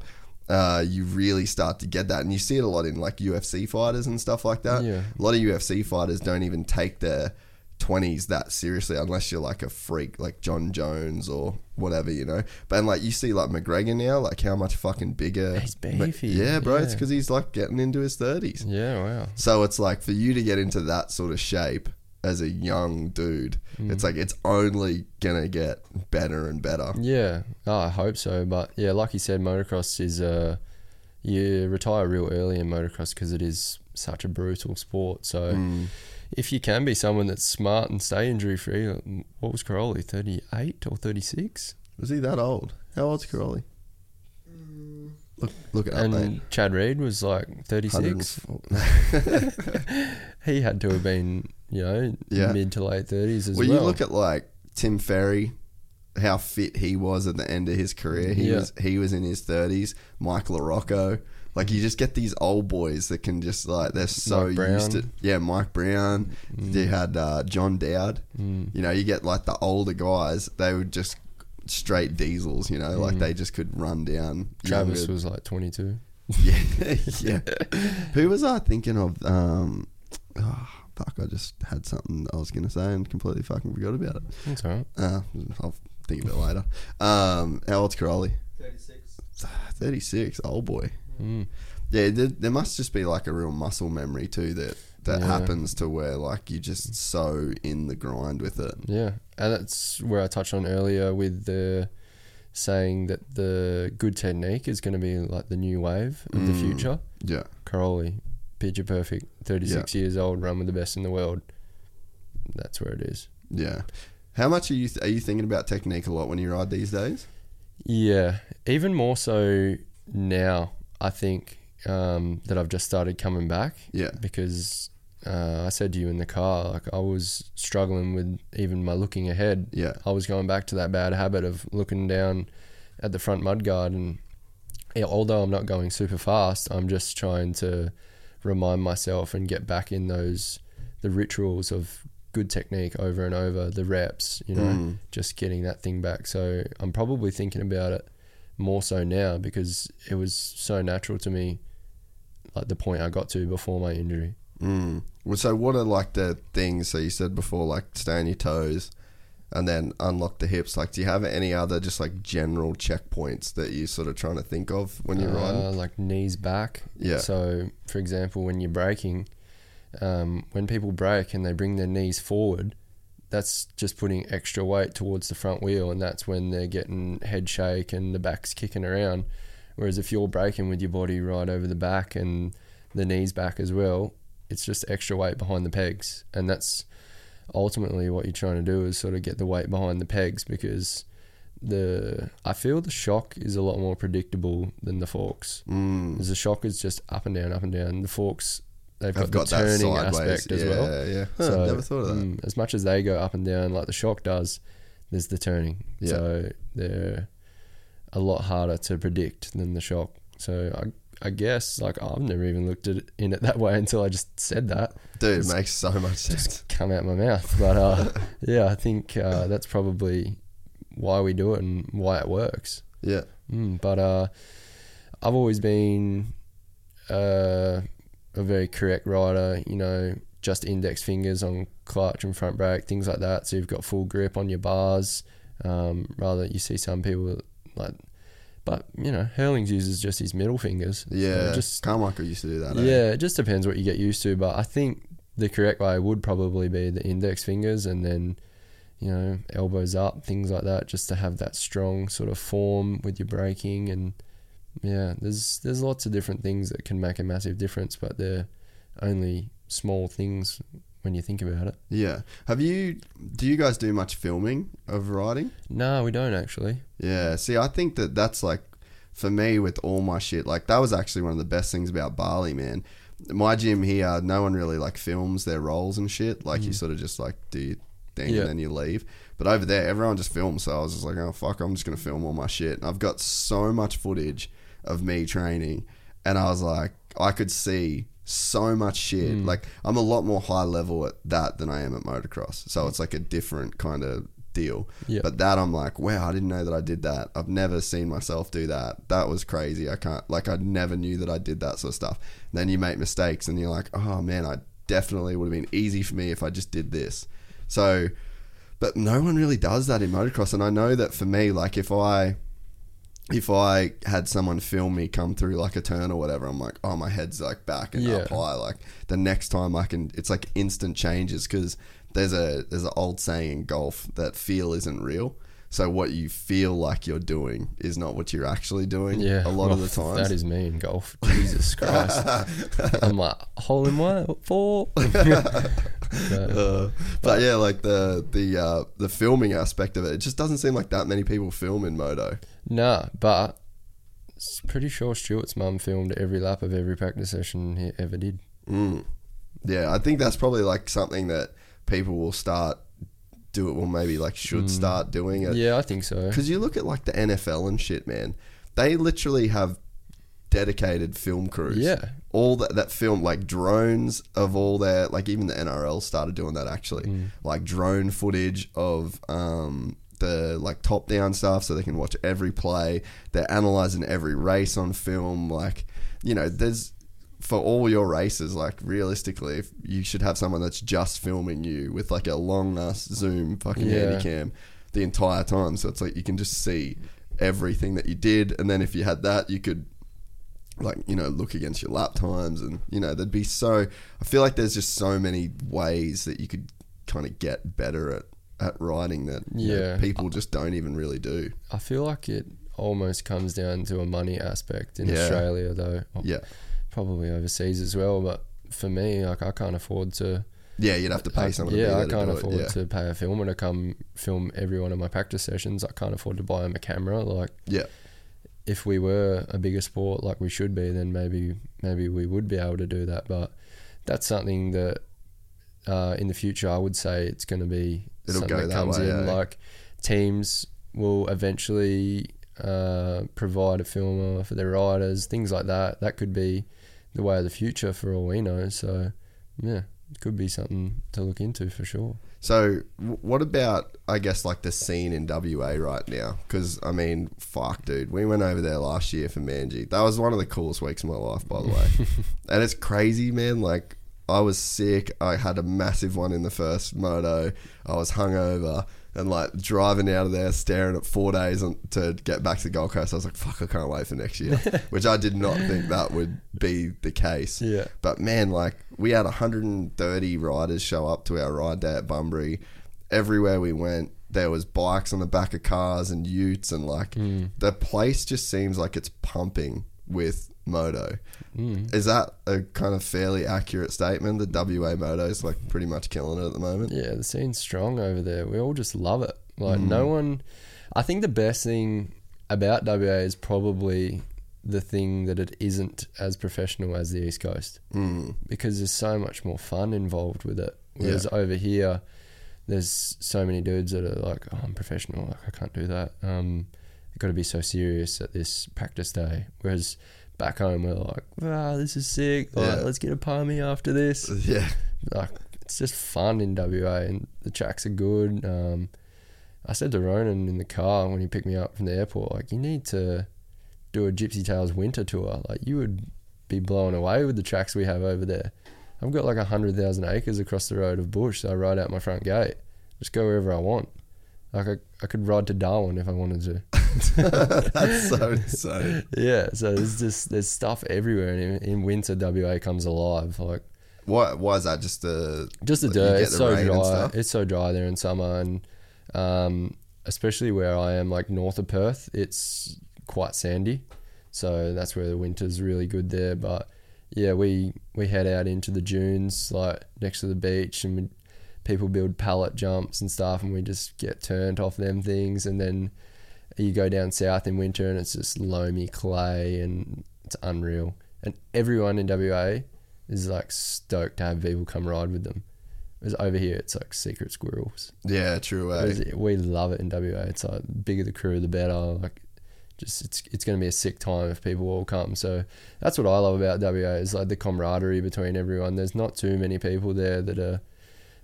Uh, you really start to get that, and you see it a lot in like UFC fighters and stuff like that. Yeah. A lot of UFC fighters don't even take their 20s that seriously unless you're like a freak like Jon Jones or whatever, you know. But and like you see like McGregor now, like how much fucking bigger. He's beefy, Yeah, bro. It's because he's like getting into his 30s. yeah, wow. So it's like for you to get into that sort of shape as a young dude, Mm. it's like it's only gonna get better and better. Yeah, oh, I hope so. But yeah, like you said, motocross is uh, you retire real early in motocross because it is such a brutal sport. So Mm. If you can be someone that's smart and stay injury free, uh, what was Cairoli, thirty eight or thirty six? Was he that old? How old's Cairoli? Mm. Look, look it up, And mate. Chad Reed was like thirty six. He had to have been, you know, Yeah. mid to late thirties as well, well. you look at like Tim Ferry, how fit he was at the end of his career. He Yeah. was he was in his thirties. Mike LaRocco. Like you just get these old boys that can just like they're so Mike Brown. used to yeah Mike Brown. You had uh, John Dowd. Mm. You know you get like the older guys. They would just straight diesels. You know like they just could run down. Mm. Travis younger- was like twenty two. yeah yeah. Who was I thinking of? Um, oh, fuck! I just had something I was gonna say and completely fucking forgot about it. That's all right. Uh, I'll think of it later. Um, how old's Cairoli? 36. 36, old boy. Mm. Yeah, there, there must just be like a real muscle memory too that that Yeah. happens to where like you're just so in the grind with it. Yeah, and that's where I touched on earlier with the saying that the good technique is going to be like the new wave of the Mm. future. Yeah. Cairoli, picture perfect, 36 years old, run with the best in the world. That's where it is. Yeah. How much are you are you thinking about technique a lot when you ride these days? Yeah, even more so now. I think um, that I've just started coming back. Yeah. because uh, I said to you in the car, like I was struggling with even my looking ahead. Yeah. I was going back to that bad habit of looking down at the front mudguard, and yeah, although I'm not going super fast, I'm just trying to remind myself and get back in those the rituals of good technique over and over, the reps, you know, Mm. just getting that thing back. So I'm probably thinking about it more so now because it was so natural to me, like the point I got to before my injury. Mm. Well, so what are like the things? So you said before, like stay on your toes, and then unlock the hips. Like, do you have any other just like general checkpoints that you're sort of trying to think of when you're Uh, riding? like knees back. Yeah. So, for example, when you're braking, um, when people brake and they bring their knees forward, that's just putting extra weight towards the front wheel, and that's when they're getting head shake and the back's kicking around. Whereas if you're braking with your body right over the back and the knees back as well, it's just extra weight behind the pegs, and that's ultimately what you're trying to do is sort of get the weight behind the pegs because the I feel the shock is a lot more predictable than the forks. Mm. Because the shock is just up and down, up and down. The forks they've got, got the that turning sideways. aspect as yeah, well. Yeah, yeah. Huh, never thought of that. mm, as much as they go up and down like the shock does, there's the turning. Yeah. So they're a lot harder to predict than the shock. So I I guess like I've never even looked at it in it that way until I just said that. Dude, it makes so much sense. just come out of my mouth. But uh, yeah, I think uh, that's probably why we do it and why it works. Yeah. Mm, but uh, I've always been uh, a very correct rider. You know, just index fingers on clutch and front brake, things like that. So you've got full grip on your bars. Um, rather, you see some people like, but you know, Herlings uses just his middle fingers. Yeah. it just Carmichael used to do that. eh? yeah, it just depends what you get used to. But I think the correct way would probably be the index fingers and then, you know, elbows up, things like that, just to have that strong sort of form with your braking. And yeah, there's there's lots of different things that can make a massive difference, but they're only small things when you think about it. Yeah. Have you? Do you guys do much filming of riding? No, we don't actually. Yeah. See, I think that that's like for me with all my shit. Like that was actually one of the best things about Bali, man. My gym here, no one really like films their rolls and shit. Like you mm-hmm. sort of just like do your thing Yeah. and then you leave. But over there, everyone just films. So I was just like, oh fuck, I'm just gonna film all my shit. And I've got so much footage of me training, and I was like, I could see so much shit. Hmm. Like I'm a lot more high level at that than I am at motocross. So it's like a different kind of deal. Yeah. But that I'm like, wow, I didn't know that I did that. I've never seen myself do that. That was crazy. I can't like I never knew that I did that sort of stuff. And then you make mistakes and you're like, oh man, I definitely would have been easy for me if I just did this. So but no one really does that in motocross and I know that for me, like if I if I had someone film me come through like a turn or whatever, I'm like, oh, my head's like back and Yeah. up high. Like the next time I can, it's like instant changes because there's a there's an old saying in golf that feel isn't real. So what you feel like you're doing is not what you're actually doing. Yeah, a lot of well, the times. that is me in golf. Jesus Christ, I'm like hole in one, four. But- Uh, but yeah, like the the uh, the filming aspect of it, it just doesn't seem like that many people film in moto. Nah, but pretty sure Stuart's mum filmed every lap of every practice session he ever did. Mm. Yeah, I think that's probably like something that people will start do it. Well, maybe like should start doing it. Mm. Yeah, I think so. Because you look at like the NFL and shit, man. They literally have dedicated film crews. Yeah. All that that film like drones of all their like even the NRL started doing that actually. Mm. Like drone footage of um the like top down stuff so they can watch every play. They're analyzing every race on film like you know, there's for all your races, like realistically, if you should have someone that's just filming you with like a long ass zoom fucking Yeah. handy cam the entire time. So it's like you can just see everything that you did, and then if you had that, you could like you know look against your lap times and you know there'd be so I feel like there's just so many ways that you could kind of get better at at riding that you know, Yeah. people just don't even really do. I feel like it almost comes down to a money aspect in Yeah. Australia, though. Yeah. Probably overseas as well, but for me, like I can't afford to. Yeah, you'd have to pay I- someone. to Yeah, I to can't it, afford yeah. to pay a filmer to come film every one of my practice sessions. I can't afford to buy him a camera. Like, Yeah. if we were a bigger sport like we should be, then maybe maybe we would be able to do that. But that's something that uh, in the future I would say it's going to be It'll go that that comes way, in. eh? Like teams will eventually uh, provide a filmer for their riders, things like that. That could be the way of the future for all we know. So yeah, it could be something to look into for sure. So, what about, I guess, like the scene in WA right now? Because, I mean, fuck, dude. We went over there last year for Manji. That was one of the coolest weeks of my life, by the way. and it's crazy, man. Like, I was sick. I had a massive one in the first moto. I was hungover. And, like, driving out of there, staring at four days on, to get back to the Gold Coast, I was like, fuck, I can't wait for next year. Which I did not think that would be the case. Yeah. But man, like we had 130 riders show up to our ride day at Bunbury. Everywhere we went, there was bikes on the back of cars and utes, and like hmm. the place just seems like it's pumping with moto. Is that a kind of fairly accurate statement? The WA moto is like pretty much killing it at the moment. Yeah, the scene's strong over there. We all just love it. Like no one I think the best thing about WA is probably the thing that it isn't as professional as the East Coast. Mm. Because there's so much more fun involved with it. Whereas over here there's so many dudes that are like, Oh, I'm professional, like I can't do that. Um got to be so serious at this practice day. Whereas back home we're like, Wow, this is sick. Like, Yeah. let's get a palmy after this Yeah, like it's just fun in WA and the tracks are good. Um, I said to Ronan in the car when he picked me up from the airport, like you need to do a Gypsy Tales winter tour. Like you would be blown away with the tracks we have over there. I've got like a hundred thousand acres across the road of bush, so I ride out my front gate, just go wherever I want. Like I, I could ride to Darwin if I wanted to. that's so insane. yeah, so there's just there's stuff everywhere, and in, in winter WA comes alive. Like Why? Why is that? Just the just the dirt. get It's the so dry. It's so dry there in summer, and um, especially where I am, like north of Perth, it's quite sandy. So that's where the winter's really good there. But yeah, we we head out into the dunes, like next to the beach, and we, people build pallet jumps and stuff, and we just get turned off them things, and then you go down south in winter, and it's just loamy clay, and it's unreal. And everyone in WA is like stoked to have people come ride with them. Whereas over here, it's like secret squirrels. yeah, true. eh? We love it in WA. It's like bigger the crew, the better. Like, just it's it's going to be a sick time if people all come. So that's what I love about WA is like the camaraderie between everyone. There's not too many people there that are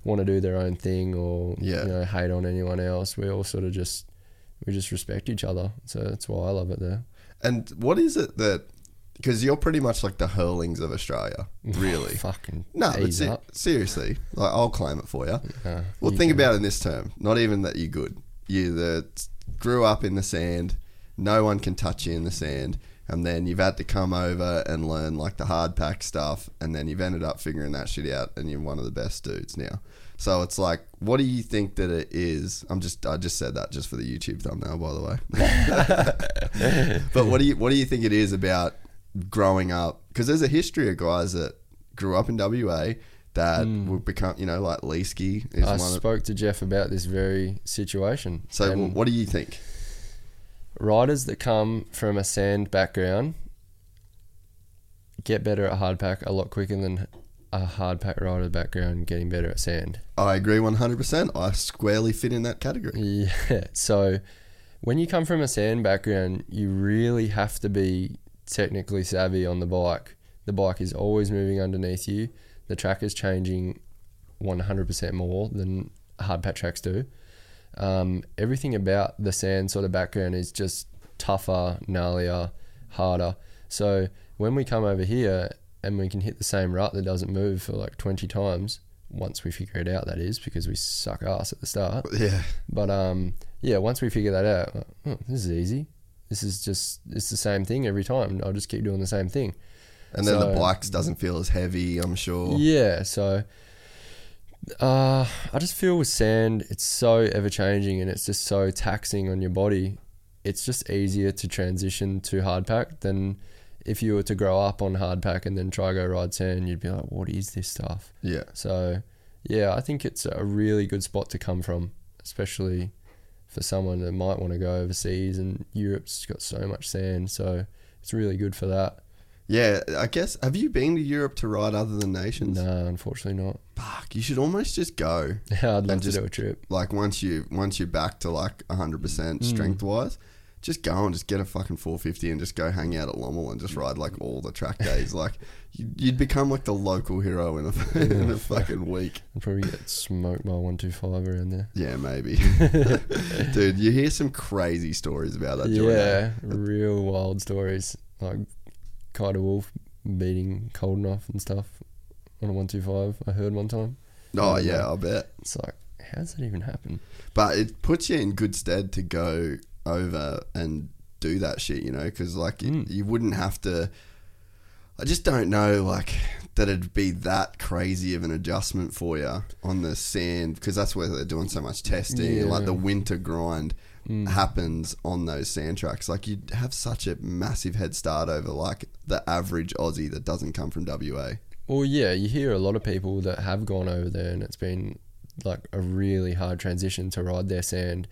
want to do their own thing or Yeah. you know hate on anyone else. We all sort of just we just respect each other. So that's why I love it there. And what is it that? Because you're pretty much like the Herlings of Australia, really. Fucking No, but se- seriously, like, I'll claim it for you. Uh, Well, you think about it in this term. Not even that you're good. You that grew up in the sand. No one can touch you in the sand, and then you've had to come over and learn like the hard pack stuff, and then you've ended up figuring that shit out, and you're one of the best dudes now. So it's like, what do you think that it is? I'm just, I just said that just for the YouTube thumbnail, by the way. but what do you, what do you think it is about growing up? Because there's a history of guys that grew up in WA that hmm. will become, you know, like Leesky is I one. Of, spoke to Jeff about this very situation. so what do you think? riders that come from a sand background get better at hard pack a lot quicker than a hard pack rider background getting better at sand. I agree 100%. I squarely fit in that category. Yeah. So when you come from a sand background, you really have to be technically savvy on the bike. The bike is always moving underneath you. The track is changing 100% more than hard pack tracks do. Um, everything about the sand sort of background is just tougher, gnarlier, harder. So when we come over here and we can hit the same rut that doesn't move for like 20 times, once we figure it out, that is, because we suck ass at the start. Yeah. But um, yeah, once we figure that out, like, oh, this is easy. this is just it's the same thing every time. I'll just keep doing the same thing. And then the So- bikes doesn't feel as heavy, I'm sure. Yeah, so uh, I just feel with sand, it's so ever changing and it's just so taxing on your body. It's just easier to transition to hardpack than if you were to grow up on hardpack and then try go ride sand. You'd be like, what is this stuff? Yeah. So yeah, I think it's a really good spot to come from, especially for someone that might want to go overseas. And Europe's got so much sand, so it's really good for that. Yeah, I guess. Have you been to Europe to ride other than nations? No, unfortunately not. Fuck, you should almost just go. Yeah, I'd love to just- do a trip. Like once you once you're back to like 100% Mm. strength wise, just go and just get a fucking 450 and just go hang out at Lommel and just ride like all the track days. like you- you'd become like the local hero in a, in a fucking week. I'd probably get smoked by one two five around there. Yeah, maybe. Dude, you hear some crazy stories about that. eh? Yeah, real wild stories like Kay de Wolf beating Coldenhoff and stuff on a one two five. I heard one time. Oh yeah, I bet. It's like, how does that even happen? But it puts you in good stead to go over and do that shit, you know, because like you, Mm. you wouldn't have to. I just don't know, like that it'd be that crazy of an adjustment for you on the sand because that's where they're doing so much testing. and Like the winter grind Mm. happens on those sand tracks. Like you'd have such a massive head start over like the average Aussie that doesn't come from WA. Well, yeah, you hear a lot of people that have gone over there, and it's been like a really hard transition to ride their sand.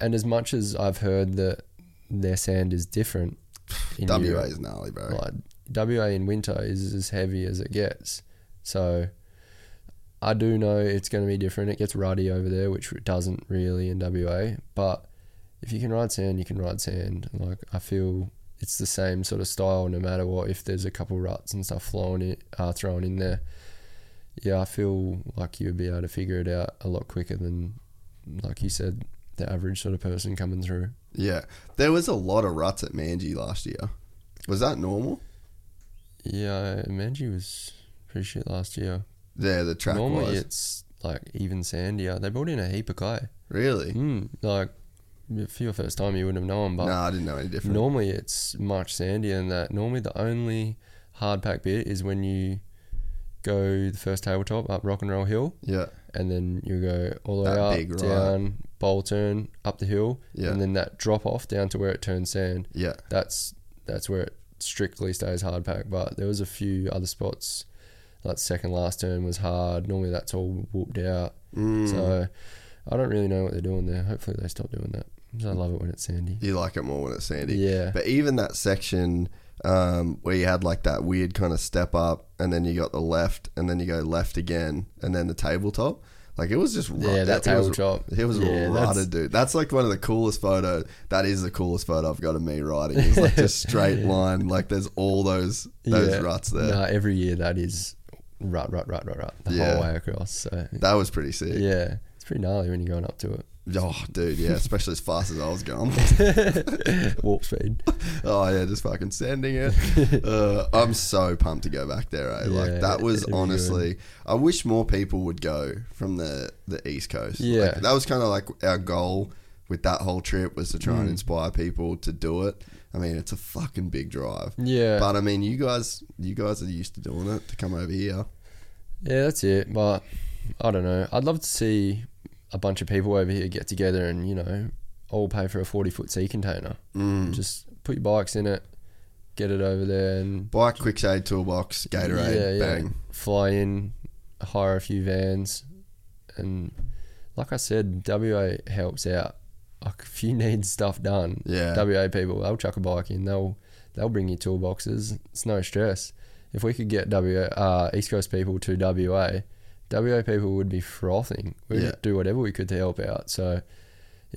And as much as I've heard that their sand is different, in WA Europe, is gnarly, bro. like WA in winter is as heavy as it gets. So I do know it's going to be different. It gets ruddy over there, which it doesn't really in WA. But if you can ride sand, you can ride sand. Like I feel it's the same sort of style, no matter what. If there's a couple ruts and stuff flowing it, uh, thrown in there, yeah, I feel like you'd be able to figure it out a lot quicker than, like you said, the average sort of person coming through. Yeah, there was a lot of ruts at Manji last year. Was that normal? Yeah, Manji was pretty shit last year. Yeah, the track Normally was. it's like even sandier. They brought in a heap of clay. Really? Mm, like for your first time, you wouldn't have known, but no, I didn't know any different. normally it's much sandier than that. Normally the only hard pack bit is when you go the first tabletop up Rock and Roll Hill, Yeah, and then you go all the way That up, big right. down, bowl turn, up the hill, Yeah. and then that drop off down to where it turns sand. yeah, That's that's where it strictly stays hard pack. But there was a few other spots. Like second last turn was hard. Normally that's all whooped out. Mm. So I don't really know what they're doing there. Hopefully they stop doing that. I love it when it's sandy. you like it more when it's sandy. Yeah. But even that section um, where you had like that weird kind of step up, and then you got the left, and then you go left again, and then the tabletop. Like it was just Yeah, that it was- tabletop. It was Yeah, rutted, that's- dude. That's like one of the coolest photo. That is the coolest photo I've got of me riding. It's like just straight line. Like there's all those those ruts there. Nah, every year that is rut, rut, rut, rut, rut the Yeah. whole way across. So That was pretty sick. yeah, it's pretty gnarly when you're going up to it. Oh, dude, yeah, especially as fast as I was going. Warp speed. Oh yeah, just fucking sending it. uh, I'm so pumped to go back there. Eh? Yeah, like that was honestly, I wish more people would go from the the East Coast. Yeah. Like, that was kind of like our goal with that whole trip was to try Mm. and inspire people to do it. I mean, it's a fucking big drive. Yeah. But I mean, you guys, you guys are used to doing it to come over here. Yeah, that's it. But I don't know. I'd love to see a bunch of people over here get together and you know all pay for a forty foot sea container. Mm. Just put your bikes in it, get it over there, and Bike, Quicksade, Toolbox, Gatorade, bang. Fly in, hire a few vans, and like I said, WA helps out. Like if you need stuff done, Yeah. WA people they'll chuck a bike in. They'll they'll bring you toolboxes. It's no stress. If we could get WA uh, East Coast people to WA, WA people would be frothing. We'd Yeah. do whatever we could to help out. So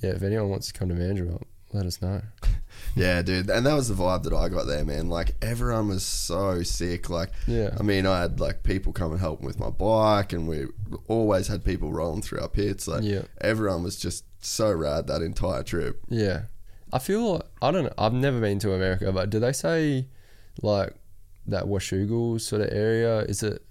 yeah, if anyone wants to come to Mandurah, let us know. Yeah, dude, and that was the vibe that I got there, man. Like everyone was so sick. Like, Yeah. I mean, I had like people come and help me with my bike, and we always had people rolling through our pits. Like, Yeah. everyone was just so rad that entire trip. Yeah. I feel I don't know. I've never been to America, but do they say like that Washougal sort of area? Is it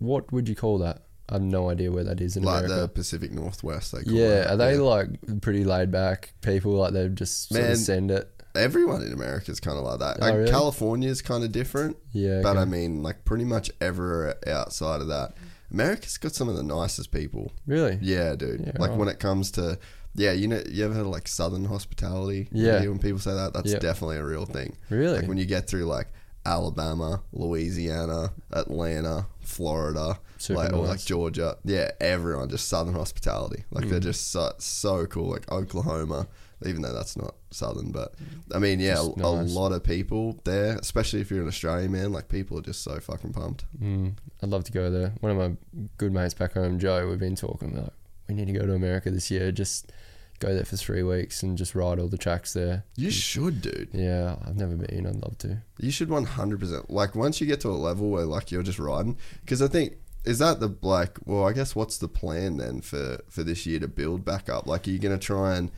what would you call that? I have no idea where that is in like America. the Pacific Northwest, they call yeah, it. are they like pretty laid back people? Like they just sort Man, of send it. everyone in America is kind of like that. Oh, like really? California is kind of different. Yeah, But okay. I mean, like pretty much everywhere outside of that, America's got some of the nicest people. Really? Yeah, dude. Yeah, like right. when it comes to, yeah, you know, you ever heard of like Southern hospitality? Yeah. When people say that, that's Yeah. definitely a real thing. Really? Like when you get through like Alabama, Louisiana, Atlanta, Florida, Super like, or like. Georgia. Yeah, everyone just Southern hospitality. Like they're Mm. just so, so cool. Like Oklahoma, even though that's not Southern, but I mean, yeah, a, nice. a lot of people there, especially if you're an Australian man. Like people are just so fucking pumped. Mm, I'd love to go there. One of my good mates back home, Joe, we've been talking like we need to go to America this year. Just go there for three weeks and just ride all the tracks there. You should, dude. Yeah, I've never been. I'd love to. You should 100%. Like, once you get to a level where, like, you're just riding, because I think, is that the, like, well, I guess what's the plan then for, for this year to build back up? Like, are you going to try and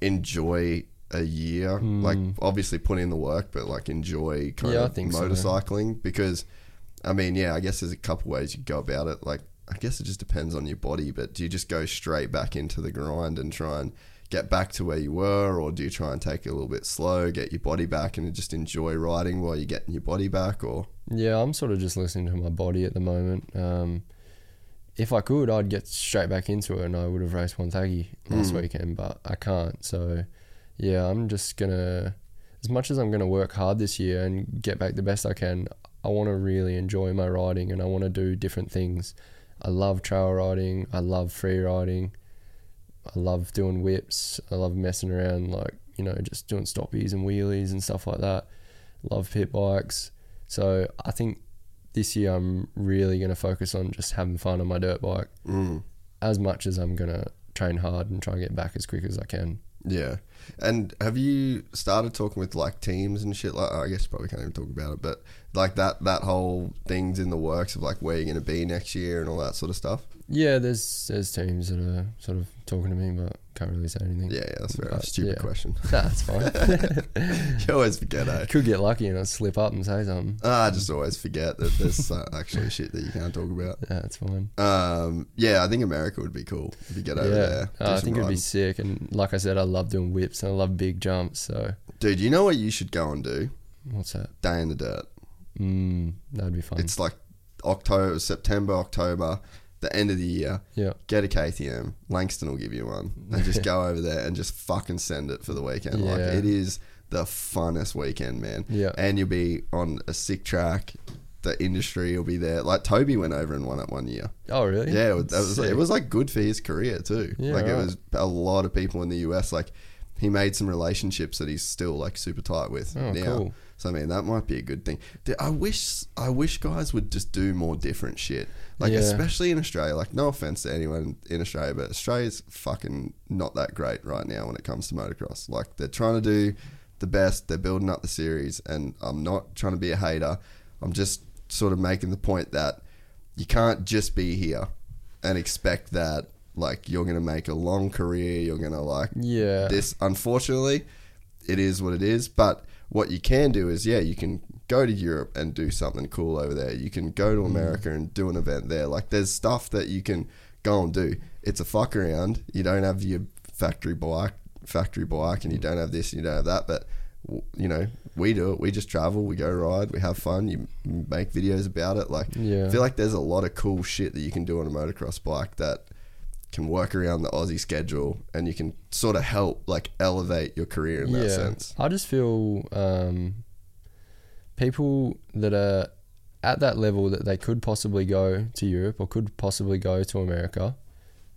enjoy a year? Hmm. Like, obviously put in the work, but, like, enjoy kind Yeah, of think so. motorcycling? Because, I mean, yeah, I guess there's a couple ways you go about it. Like, I guess it just depends on your body, but do you just go straight back into the grind and try and get back to where you were, or do you try and take it a little bit slow, get your body back, and just enjoy riding while you're getting your body back? Or Yeah, I'm sort of just listening to my body at the moment. Um, if I could, I'd get straight back into it, and I would have raced Wonthaggi last Mm. weekend, but I can't. So, yeah, I'm just gonna, as much as I'm gonna work hard this year and get back the best I can. I want to really enjoy my riding, and I want to do different things. I love trail riding. I love free riding. I love doing whips. I love messing around, like you know, just doing stoppies and wheelies and stuff like that. Love pit bikes. So I think this year I'm really going to focus on just having fun on my dirt bike mm, as much as I'm going to train hard and try and get back as quick as I can. Yeah. And have you started talking with like teams and shit? Like, I guess you probably can't even talk about it, but like that that whole thing's in the works of like where you're going to be next year and all that sort of stuff. Yeah, there's there's teams that are sort of talking to me, but can't really say anything. Yeah, yeah, that's fair. But, Stupid yeah. question. Nah, it's fine. you always forget, eh? Could get lucky and I'll slip up and say something. Ah, I just always forget that there's uh, actually shit that you can't talk about. Yeah, it's fine. Um, yeah, I think America would be cool if you get over yeah, there. Uh, I think it'd be sick. And like I said, I love doing whips and I love big jumps. So Dude, you know what you should go and do? what's that? Day in the dirt. Mm, that'd be fun. It's like October, September, October, the end of the year. yeah. Get a KTM. Langston will give you one, and just go over there and just fucking send it for the weekend. Like Yeah. it is the funnest weekend, man. Yeah. and you'll be on a sick track. The industry will be there. Like Toby went over and won it one year. Oh, really? Yeah, it was, that was Sick. it was like good for his career too. Yeah, like it right. was a lot of people in the US. Like he made some relationships that he's still like super tight with Oh, now. cool. So I mean that might be a good thing. Th- I wish I wish guys would just do more different shit. Like Yeah. especially in Australia. Like no offense to anyone in Australia, but Australia's fucking not that great right now when it comes to motocross. Like they're trying to do the best. They're building up the series, and I'm not trying to be a hater. I'm just sort of making the point that you can't just be here and expect that like you're gonna make a long career. You're gonna like Yeah. this. Unfortunately, it is what it is. But what you can do is, yeah, you can go to Europe and do something cool over there. You can go Mm. to America and do an event there. Like there's stuff that you can go and do. It's a fuck around. You don't have your factory bike, factory bike, and you don't have this, and you don't have that. But you know, we do it. We just travel. We go ride. We have fun. You make videos about it. Like, Yeah. I feel like there's a lot of cool shit that you can do on a motocross bike that can work around the Aussie schedule, and you can sort of help like elevate your career in that sense. I just feel um, people that are at that level that they could possibly go to Europe or could possibly go to America.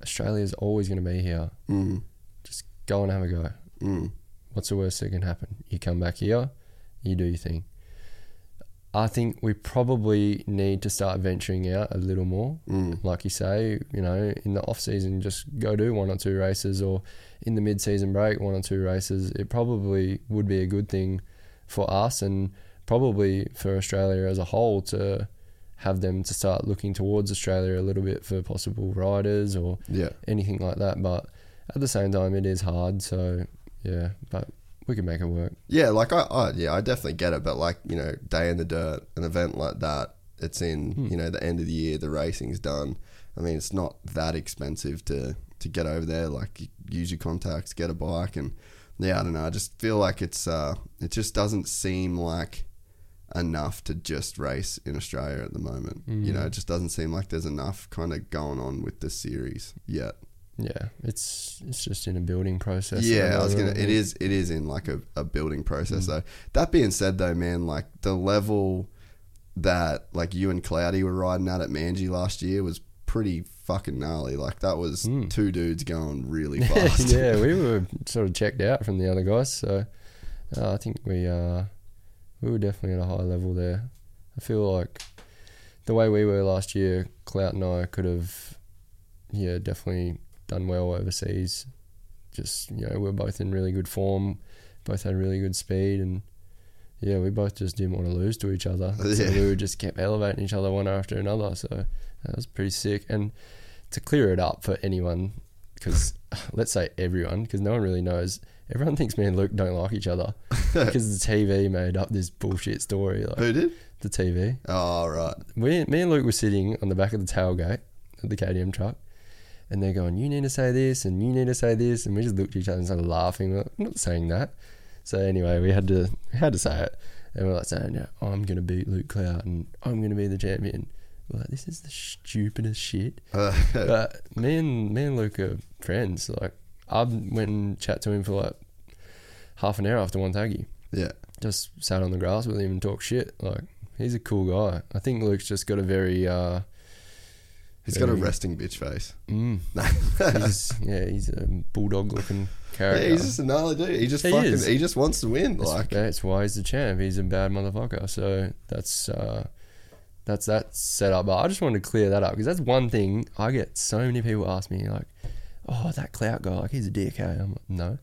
Australia is always going to be here. Mm, Just go and have a go. mm, What's the worst that can happen? You come back here, you do your thing. I think we probably need to start venturing out a little more. mm. Like you say, you know, in the off season, just go do one or two races, or in the mid season break, one or two races. It probably would be a good thing for us and probably for Australia as a whole to have them to start looking towards Australia a little bit for possible riders or Yeah. anything like that. But at the same time, it is hard. So yeah, but we can make it work. Yeah, like I, I, yeah, I definitely get it. But like you know, day in the dirt, an event like that, it's in Hmm. you know the end of the year, the racing's done. I mean, it's not that expensive to to get over there. Like use your contacts, get a bike, and yeah, I don't know. I just feel like it's uh, it just doesn't seem like enough to just race in Australia at the moment. You Mm. know, it just doesn't seem like there's enough kind of going on with this series yet. Yeah, it's it's just in a building process. yeah, I was gonna. It is. It is in like a, a building Mm. process though. That being said, though, man, like the level that like you and Cloudy were riding out at Manji last year was pretty fucking gnarly. Like that was two dudes going really fast. Mm. yeah, we were sort of checked out from the other guys, so uh, I think we uh, we were definitely at a high level there. I feel like the way we were last year, Clout and I could have, yeah, definitely done well overseas. Just you know, we we're both in really good form, both had really good speed, and yeah, we both just didn't want to lose to each other. So we would just kept elevating each other one after another. So that was pretty sick. And to clear it up for anyone, because let's say everyone, because no one really knows. Everyone thinks me and Luke don't like each other because the TV made up this bullshit story. Like Who did? the TV. Oh right. We, me and Luke were sitting on the back of the tailgate of the KTM truck, and they're going, "You need to say this, and you need to say this," and we just looked at each other and started laughing. We're like, I'm not saying that. So anyway, we had to we had to say it, and we're like saying, yeah, "I'm gonna beat Luke Clout, and I'm gonna be the champion." We're like, "This is the stupidest shit." But me and me and Luke are friends. Like I went and chat to him for like half an hour after Wonthaggi. yeah. Just sat on the grass with him and talked shit. Like he's a cool guy. I think Luke's just got a very uh, He's got a resting bitch face. mm, he's yeah he's a bulldog looking character. Yeah, he's just a gnarly dude. He just He fucking. is. He just wants to win. that's, Like that's why he's the champ. He's a bad motherfucker. So that's uh, that's that set up. But I just wanted to clear that up because that's one thing I get so many people ask me like, "Oh, that clout guy, like he's a dick." Hey, I'm like, no.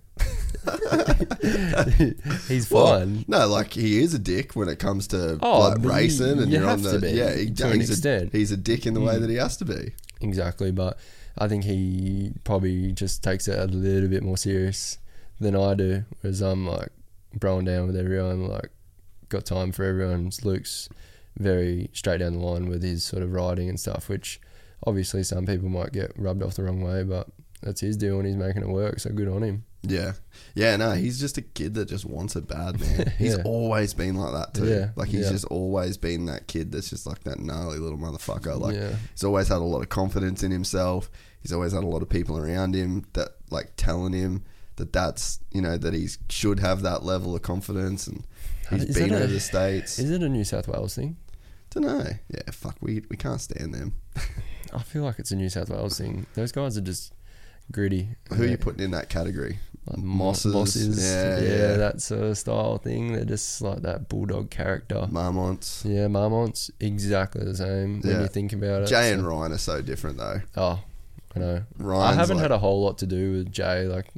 he's Well, fine. no, like he is a dick when it comes to Oh, like but you- racing, and you are on have to the be, yeah. He, to an he's extent. A, he's a dick in the way Mm. that he has to be. Exactly, but I think he probably just takes it a little bit more serious than I do. Whereas I'm like broing down with everyone, like got time for everyone. Luke's very straight down the line with his sort of riding and stuff, which obviously some people might get rubbed off the wrong way, but that's his deal and he's making it work. So good on him. Yeah, yeah. No, he's just a kid that just wants it bad, man. He's Yeah. always been like that too. Yeah, like he's yeah. just always been that kid that's just like that gnarly little motherfucker. Like yeah, he's always had a lot of confidence in himself. He's always had a lot of people around him that like telling him that that's you know that he should have that level of confidence and he's Is been that a- over the states. is it a New South Wales thing? Don't know. Yeah, fuck. We we can't stand them. I feel like it's a New South Wales thing. Those guys are just gritty. Who are you putting in that category? like Mosses. Mosses, Yeah, yeah, yeah. that sort of style thing. They're just like that bulldog character. Marmonts. Yeah, Marmont's exactly the same when Yeah. you think about it. Jay So- and Ryan are so different though. oh, I know. Ryan's I haven't like, had a whole lot to do with Jay. Like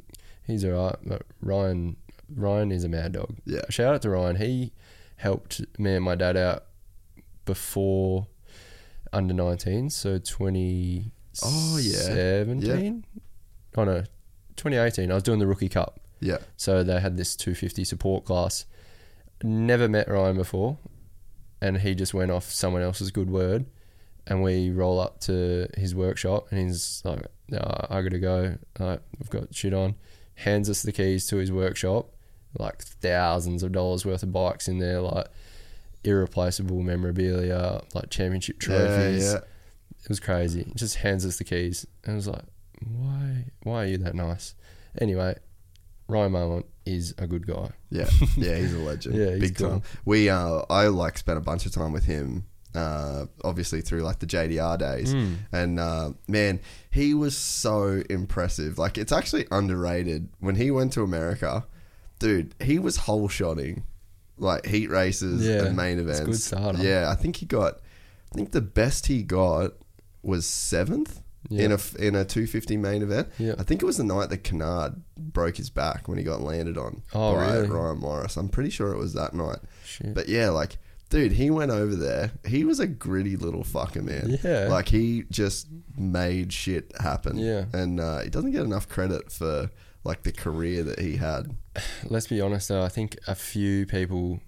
he's alright, but Ryan, Ryan is a mad dog. Yeah. Shout out to Ryan. He helped me and my dad out before under 19, so 2017. Oh, yeah. Oh no, 2018. I was doing the rookie cup. Yeah. So they had this 250 support class. Never met Ryan before, and he just went off someone else's good word. And we roll up to his workshop, and he's like, "Uh, "I gotta go. I've got shit on." Hands us the keys to his workshop, like thousands of dollars worth of bikes in there, like irreplaceable memorabilia, like championship trophies. Yeah, yeah. It was crazy. Just hands us the keys, and I was like, "Why? Why are you that nice?" Anyway, Ryan Marmont is a good guy. Yeah, yeah, he's a legend. Yeah, he's big cool. time. We, uh, I like spent a bunch of time with him, uh, obviously through like the JDR days, Hmm. and uh, man, he was so impressive. Like it's actually underrated. When he went to America, dude, he was whole shotting, like heat races Yeah, and main events. good starter. Yeah, I think he got, I think the best he got was seventh. Yeah. In a in a 250 main event, Yeah. I think it was the night that Kennard broke his back when he got landed on Oh, by really? Ryan Morris. I'm pretty sure it was that night. Shit. But yeah, like, dude, he went over there. He was a gritty little fucker, man. Yeah. Like, he just made shit happen. Yeah. And uh, he doesn't get enough credit for, like, the career that he had. Let's be honest though, I think a few people,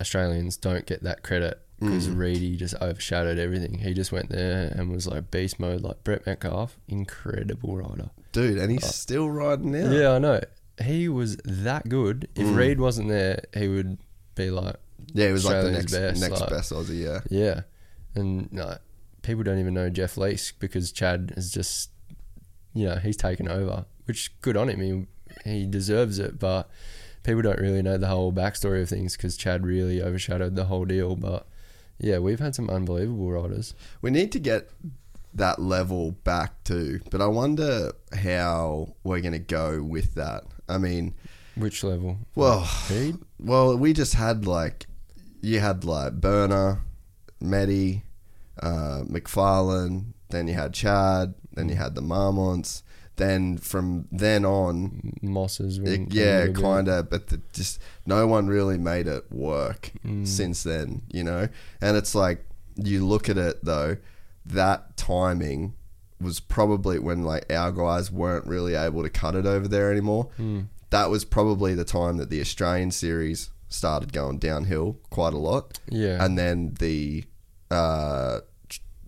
Australians, don't get that credit because Mm. Reedy just overshadowed everything. He just went there and was like beast mode, like Brett Metcalf, incredible rider. Dude, and he's still riding now. Yeah, I know. he was that good. If Mm. Reed wasn't there, he would be like Yeah, he was like the next best, next like- best Aussie. Yeah, Yeah, and no, people don't even know Jeff Leisk because Chad is just, you know, he's taken over, which good on him. He he deserves it, but people don't really know the whole backstory of things because Chad really overshadowed the whole deal. But yeah, we've had some unbelievable riders. we need to get that level back too. But I wonder how we're gonna go with that. I mean, Which level? well, well, we just had like you had like Burner, Meddy, uh, McFarlane, then you had Chad, then you had the Marmonts. Then from then on, Mosses. it, yeah, kind of, but the, just no one really made it work Mm. since then, you know. And it's like you look at it though, that timing was probably when like our guys weren't really able to cut it over there anymore. Mm. That was probably the time that the Australian series started going downhill quite a lot, Yeah. and then the uh,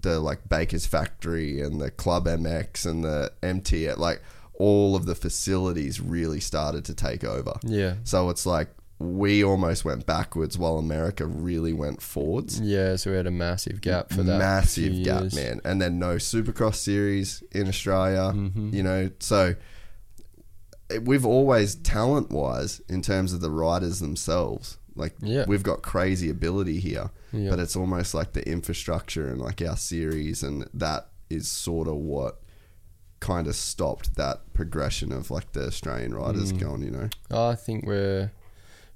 the like Baker's Factory and the Club MX and the MT like all of the facilities really started to take over. yeah. So it's like we almost went backwards while America really went forwards. Yeah, so we had a massive gap for that. Massive gap, years. man. And then no Supercross series in Australia, Mm-hmm. you know. So we've always talent wise in terms of the riders themselves. Like Yeah. we've got crazy ability here, Yeah. but it's almost like the infrastructure and like our series and that is sort of what kind of stopped that progression of like the Australian riders Mm. going, you know. I think we're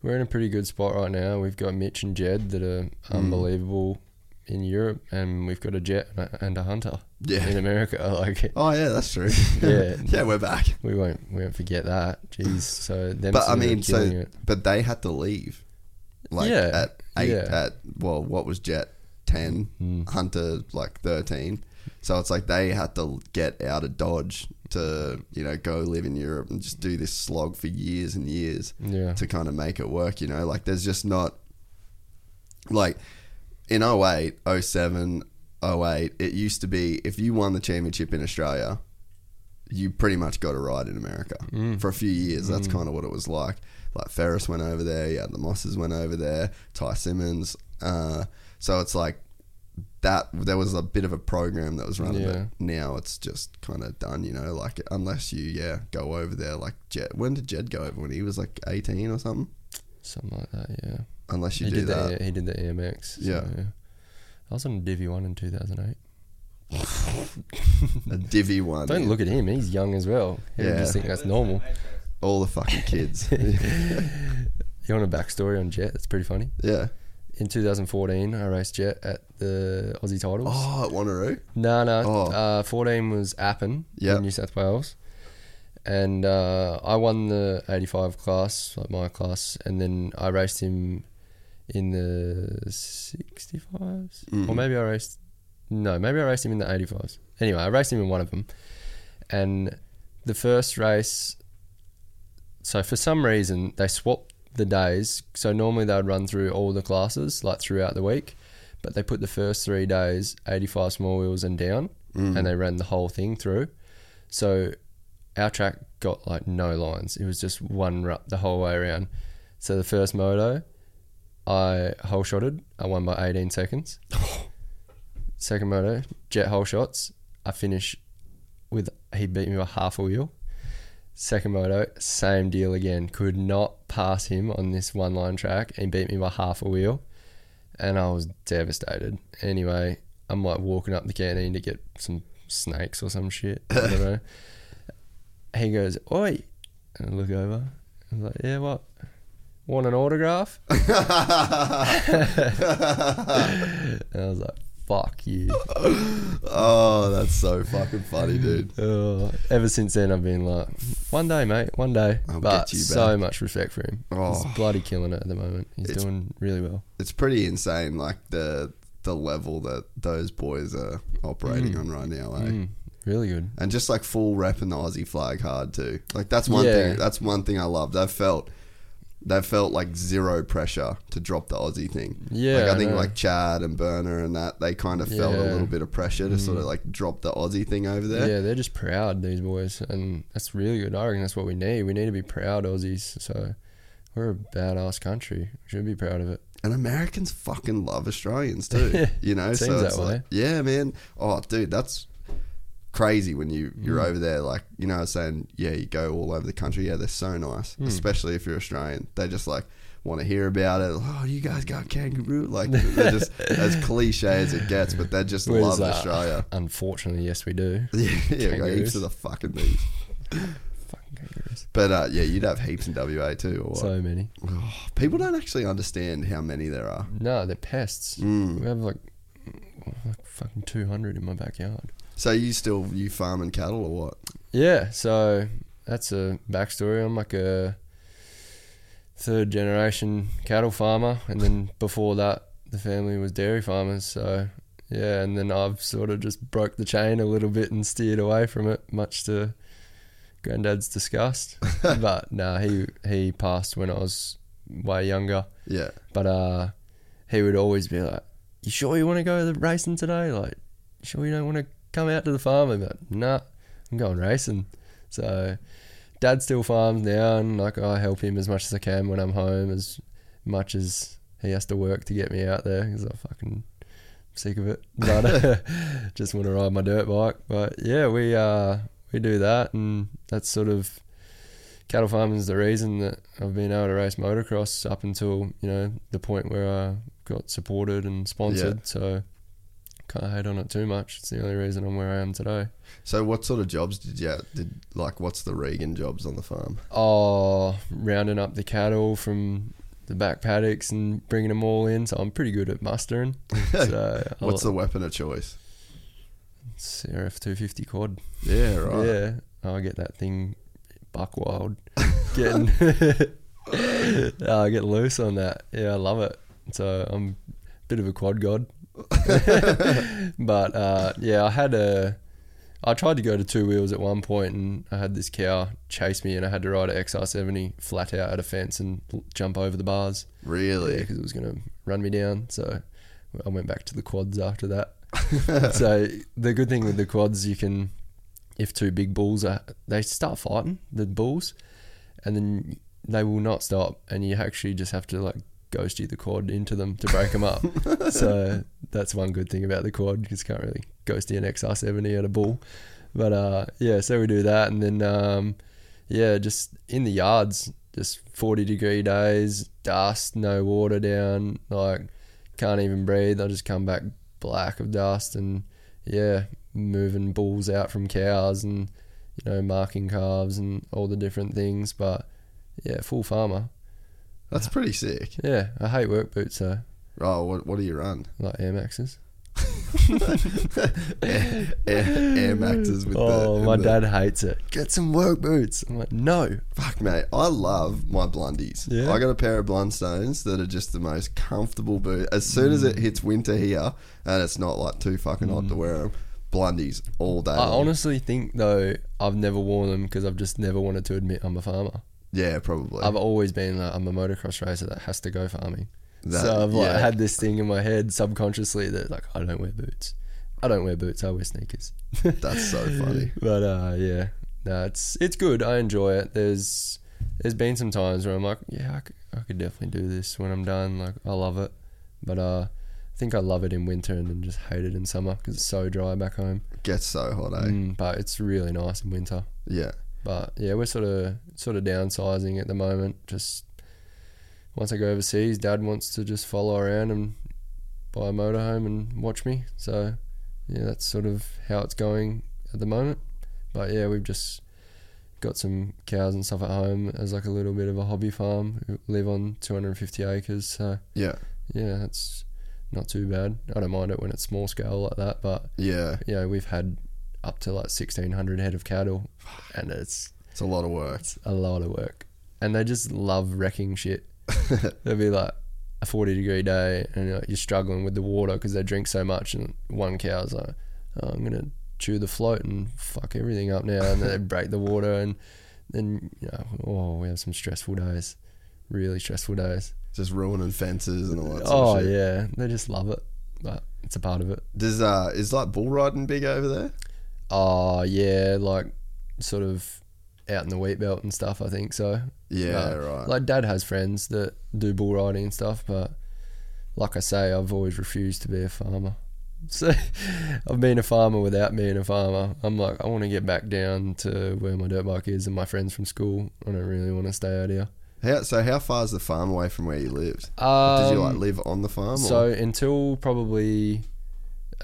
we're in a pretty good spot right now. We've got Mitch and Jed that are Mm. unbelievable in Europe, and we've got a Jett and a- Hunter Yeah. in America. Like Oh yeah, that's true. Yeah. yeah, we're back. we won't we won't forget that. Jeez, so them. But I mean, so it. but they had to leave. Like Yeah, at eight yeah. at well, what was Jett ten, Mm. Hunter like thirteen. So it's like they had to get out of Dodge to you know go live in Europe and just do this slog for years and years Yeah. to kind of make it work. You know, like there's just not like in 08, 07, 08, it used to be if you won the championship in Australia, you pretty much got a ride in America Mm. for a few years. That's kind of what it was like. Like Ferris went over there, yeah, the Mosses went over there, Ty Simmons. Uh, so it's like that. There was a bit of a program that was running. Yeah. But now it's just kind of done. You know, like unless you yeah go over there like Jed. When did Jed go over? When he was like eighteen or something. something like that. Yeah, Unless you he do did that. the he did the EMX. so, Yeah. I was on Divi one in two thousand eight. a divvy one. Don't look at him; he's young as well. You Yeah. just think that's normal. all the fucking kids. You want a backstory on Jett? That's pretty funny. yeah. In 2014, I raced Jett at the Aussie titles. Oh, at Wanneroo. No, no. Oh. Uh, 14 was Appin Yep. in New South Wales. And uh, I won the 85 class, like my class, and then I raced him in the 65s. Mm. Or maybe I raced. No, maybe I raced him in the 85s. Anyway, I raced him in one of them. And the first race. So for some reason, they swapped the days. So normally they would run through all the classes, like throughout the week but they put the first three days 85 small wheels and down Mm. and they ran the whole thing through so our track got like no lines it was just one rup the whole way around so the first moto i whole shotted i won by 18 seconds second moto Jett hole shots i finish with he beat me by half a wheel second moto same deal again could not pass him on this one line track and he beat me by half a wheel and I was devastated. Anyway, I'm like walking up the canteen to get some snakes or some shit. I don't know. he goes, "Oi!" And I look over. I was like, "Yeah, what? Want an autograph?" and I was like, "Fuck you." Oh, that's so fucking funny, dude. Oh, ever since then, I've been like, "One day, mate, one day." I'll but get you so much respect for him. Oh. He's bloody killing it at the moment. He's It's- doing really well. It's pretty insane, like the the level that those boys are operating on right now, eh? Mm, really good. And just like full repping the Aussie flag hard too. Like that's one Yeah. thing. That's one thing I loved. I felt They felt like zero pressure to drop the Aussie thing. Yeah, like I think like Chad and Burner and that they kind of felt a Yeah. Mm. little bit of pressure to sort of like drop the Aussie thing over there. Yeah, they're just proud these boys, and that's really good. I reckon that's what we need. We need to be proud Aussies. So we're a badass country. We should be proud of it. And Americans fucking love Australians too. you know, Seems so that it's like, way. yeah, man. Oh, dude, that's crazy when you you're Mm. over there. Like, you know, I was saying, yeah, you go all over the country. Yeah, they're so nice, Mm. especially if you're Australian. They just like want to hear about it. Oh, you guys got kangaroo? Like, they're just as cliche as it gets, but they just Whereas, love uh, Australia. Unfortunately, yes, we do. Yeah, yeah, we got heaps of the fucking things. Fucking kangaroos. But uh, yeah, you'd have heaps in WA too. Or? So many. People don't actually understand how many there are. No, they're pests. Mm. We have like, like fucking 200 in my backyard. So you still you farming cattle or what? Yeah, so that's a backstory. I'm like a third generation cattle farmer, and then before that, the family was dairy farmers. So yeah, and then I've sort of just broke the chain a little bit and steered away from it, much to granddad's disgust. but nah, he he passed when I was way younger. Yeah. But uh, he would always be like, "You sure you want to go the racing today? Like, sure you don't want to come out to the farm?" I'm like, "Nah, I'm going racing." So, Dad still farms now, and like I help him as much as I can when I'm home, as much as he has to work to get me out there because I'm fucking sick of it. But uh, just want to ride my dirt bike. But yeah, we uh we do that, and that's sort of cattle farming is the reason that I've been able to race motocross up until you know the point where I got supported and sponsored. So can't hate on it too much. It's the only reason I'm where I am today. So what sort of jobs did you did like? What's the Regan jobs on the farm? Oh, rounding up the cattle from the back paddocks and bringing them all in. So I'm pretty good at mustering. So What's the weapon of choice? CRF 250 quad? Yeah, right. Yeah, oh, I get that thing buck wild. Getting, oh, I get loose on that. Yeah, I love it. So I'm a bit of a quad god. but uh, yeah, I had a. I tried to go to two wheels at one point, and I had this cow chase me, and I had to ride an XR70 flat out at a fence and l- jump over the bars. Really? because it was going to run me down. So I went back to the quads after that. so the good thing with the quads, you can, if two big bulls are, they start fighting the bulls, and then they will not stop, and you actually just have to like ghosty the quad into them to break them up. so that's one good thing about the quad because you can't really ghosty an XR70 at a bull. But uh, yeah, so we do that, and then um, yeah, just in the yards, just forty degree days, dust, no water down, like can't even breathe. I just come back black of dust, and yeah, moving bulls out from cows, and you know marking calves and all the different things. But yeah, full farmer. That's pretty sick. Yeah, I hate work boots though, Oh, what what do you run? like Air Maxes. Air, Air, Air Maxes with oh, the. my the- dad hates it. Get some work boots. I'm like, no. Fuck, mate. I love my blundies. Yeah? I got a pair of Blundstones that are just the most comfortable boot. As soon as Mm. it hits winter here, and it's not like too fucking hot to wear them, blundies all day. I long. honestly think though I've never worn them because I've just never wanted to admit I'm a farmer. Yeah, probably. I've always been like I'm a motocross racer that has to go farming. That- so I've like yeah. had this thing in my head subconsciously that like I don't wear boots. I don't wear boots. I wear sneakers. That's so funny. But uh, yeah, no, it's it's good. I enjoy it. There's there's been some times where I'm like, yeah, I could, I could definitely do this when I'm done. Like I love it, but uh, I think I love it in winter and then just hate it in summer because it's so dry back home. It Gets so hot, eh? Mm, but it's really nice in winter. Yeah. But yeah, we're sort of sort of downsizing at the moment. Just once I go overseas, Dad wants to just follow around and buy a motorhome and watch me. So yeah, that's sort of how it's going at the moment. But yeah, we've just got some cows and stuff at home as like a little bit of a hobby farm. We live on 250 acres, so Yeah. yeah, that's not too bad. I don't mind it when it's small scale like that, but Yeah. you know, we've had up to like 1600 head of cattle and it's It's a lot of work. it's a lot of work. And they just love wrecking shit. There'll be like a 40 degree day and you're, you're struggling with the water because they drink so much. And one cow's like, oh, I'm going to chew the float and fuck everything up now. And then they break the water. And then, you know, oh, we have some stressful days. really stressful days. Just ruining fences and all that. Sort Oh of shit. yeah, they just love it, but it's a part of it. Does uh is like bull riding big over there? Oh yeah, like sort of out in the wheat belt and stuff. I think so. Yeah, right. Like dad has friends that do bull riding and stuff, but like I say, I've always refused to be a farmer. So I've been a farmer without being a farmer. I'm like, I want to get back down to where my dirt bike is and my friends from school. I don't really want to stay out here. How, so how far is the farm away from where you lived? Um, Did you like live on the farm? So or? until probably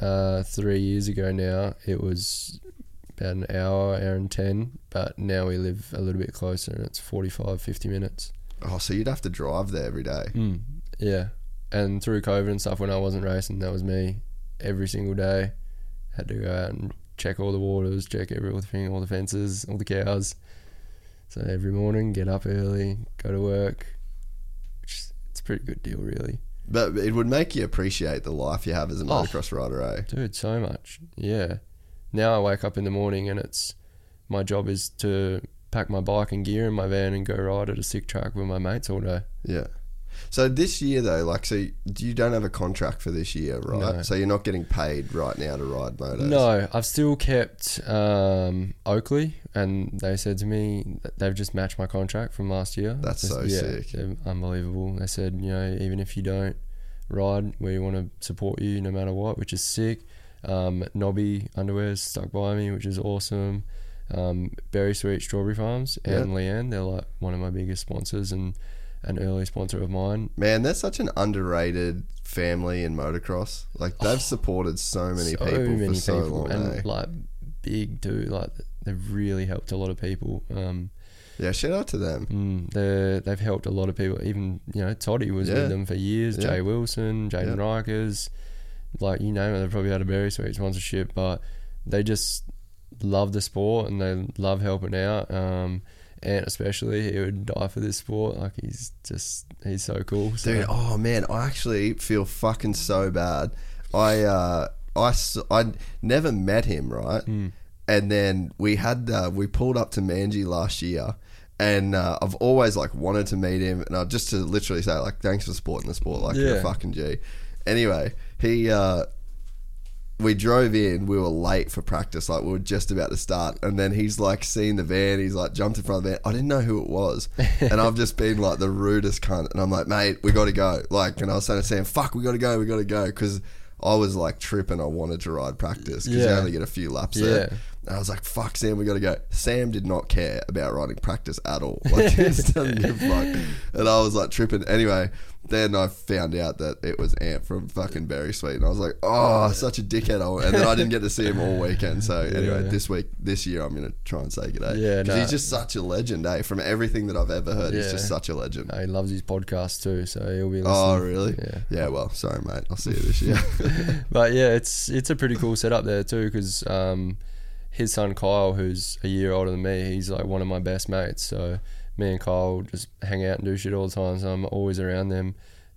uh, three years ago now, it was about an hour, hour and ten. But now we live a little bit closer, and it's 45, 50 minutes. oh, so you'd have to drive there every day. Mm, yeah, and through COVID and stuff, when I wasn't racing, that was me every single day. Had to go out and check all the waters, check everything, all the fences, all the cows. So every morning, get up early, go to work. Which it's a pretty good deal, really. But it would make you appreciate the life you have as a Oh. motocross rider, eh? Dude, so much. Yeah. Now I wake up in the morning and it's my job is to pack my bike and gear in my van and go ride at a sick track with my mates all day. Yeah. So this year though, like, so you don't have a contract for this year, right? No. So you're not getting paid right now to ride motos. No, I've still kept um, Oakley, and they said to me that they've just matched my contract from last year. That's Just- so yeah, sick. unbelievable. They said, you know, even if you don't ride, we want to support you no matter what, which is sick. Um, Nobby Underwear's stuck by me, which is awesome. Um, Berry Sweet Strawberry Farms and Leanne, they're like one of my biggest sponsors and an early sponsor of mine. Man, they're such an underrated family in motocross. Like they've supported so many so people many for so people, long. and eh? like big too. Like they've really helped a lot of people. Um, yeah, shout out to them. Mm, they they've helped a lot of people. Even you know, Toddy was Yeah. with them for years. Yeah. Jay Wilson, Jaden Yeah. Rykers, like you name it. They've probably had a very sweet sponsorship, but they just love the sport and they love helping out. Um, and especially he would die for this sport. Like he's just he's so cool. So. Dude, oh man, I actually feel fucking so bad. I uh, I I never met him, right? Hmm. And then we had uh, we pulled up to Manji last year, and uh, I've always like wanted to meet him, and I just to literally say like thanks for supporting the sport, like you're a fucking G. Anyway, he uh, we drove in, we were late for practice, like we were just about to start, and then he's like seen the van, he's like jumped in front of the van. I didn't know who it was, and I've just been like the rudest cunt, and I'm like, mate, we got to go, like, and I was saying to Sam, fuck, we got to go, we got to go, because I was like tripping, I wanted to ride practice because you Yeah. only get a few laps Yeah. there. And I was like, fuck, Sam, we got to go. Sam did not care about riding practice at all. Like, just doesn't give a fuck. And I was like tripping. Anyway, then I found out that it was Ant from fucking Berry Sweet. And I was like, oh, such a dickhead. I- And then I didn't get to see him all weekend. So anyway, Yeah. this week, this year, I'm going to try and say g'day. Yeah, 'Cause nah. he's just such a legend, eh? From everything that I've ever heard, he's Yeah. just such a legend. No, he loves his podcast too, so he'll be listening. Oh, really? Yeah. Yeah, well, sorry, mate. I'll see you this year. but yeah, it's it's a pretty cool setup there too because um, his son Kyle, who's a year older than me, he's like one of my best mates. So me and Kyle just hang out and do shit all the time. So I'm always around them.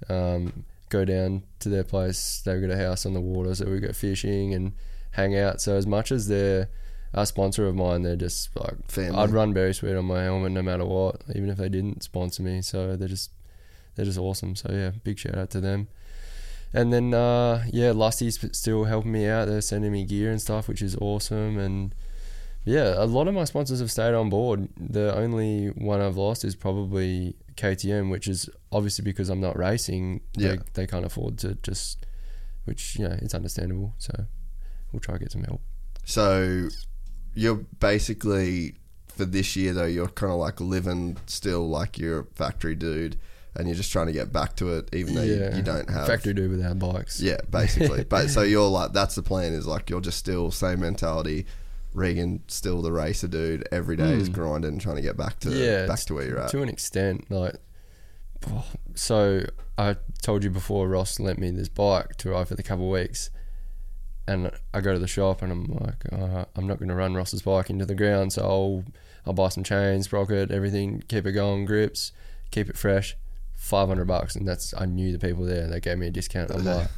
Um, go down to their place. They've got a house on the water, so we go fishing and hang out. So as much as they're a sponsor of mine, they're just like Family. I'd run Berry Sweet on my helmet no matter what, even if they didn't sponsor me. So they're just they're just awesome. So yeah, big shout out to them. And then uh, yeah, Lusty's still helping me out. They're sending me gear and stuff, which is awesome. And yeah, a lot of my sponsors have stayed on board. The only one I've lost is probably KTM, which is obviously because I'm not racing. Yeah. They, they can't afford to just, which you know, it's understandable. So we'll try to get some help. So you're basically for this year though you're kind of like living still like you're a factory dude and you're just trying to get back to it even though you, you don't have factory do without bikes. yeah basically. But so you're like that's the plan is like you're just still same mentality. Regan still the racer dude every day is grinding trying to get back to Hmm. yeah, back to where you're at. To an extent, like, oh, so I told you before Ross lent me this bike to ride for the couple of weeks, and I go to the shop and I'm like, uh, I'm not going to run Ross's bike into the ground, so I'll I'll buy some chains, sprocket, everything, keep it going, grips, keep it fresh, five hundred bucks, and that's I knew the people there, and they gave me a discount. I'm like.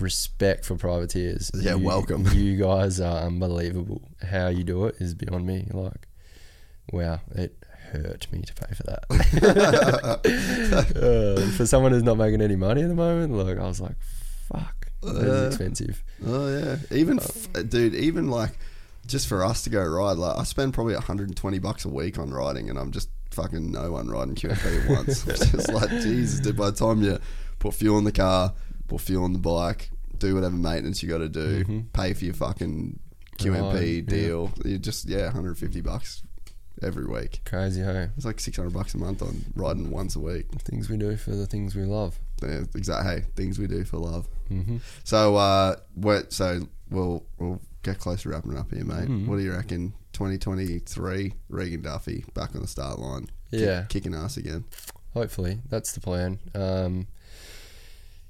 Respect for privateers. Yeah, You- welcome. You guys are unbelievable. How you do it is beyond me. Like, wow, it hurt me to pay for that. uh, for someone who's not making any money at the moment, like I was like, fuck, that Yeah. is expensive. Oh yeah, even f- dude, even like just for us to go ride, like I spend probably 120 bucks a week on riding, and I'm just fucking no one riding QMP at once. It's just like Jesus, dude. By the time you put fuel in the car, put fuel in the bike, do whatever maintenance you got to do, pay for your fucking QMP yeah. deal, you just yeah, 150 bucks every week. Crazy, hey? It's like 600 bucks a month on riding once a week. Things we do for the things we love. Yeah, exactly. Hey, things we do for love. hmm So, uh, what? So we'll we'll get close to wrapping it up here, mate. Mm. What do you reckon? 2023, Regan Duffy back on the start line. kick- Yeah. kicking ass again. Hopefully, that's the plan. Um,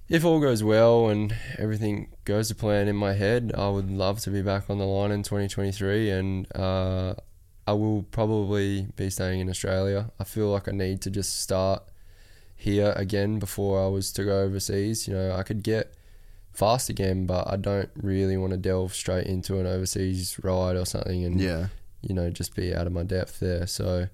if all goes well and everything goes to plan in my head, I would love to be back on the line in 2023, and uh, I will probably be staying in Australia. I feel like I need to just start here again before I was to go overseas. You know, I could get fast again, but I don't really want to delve straight into an overseas ride or something and Yeah, you know, just be out of my depth there. So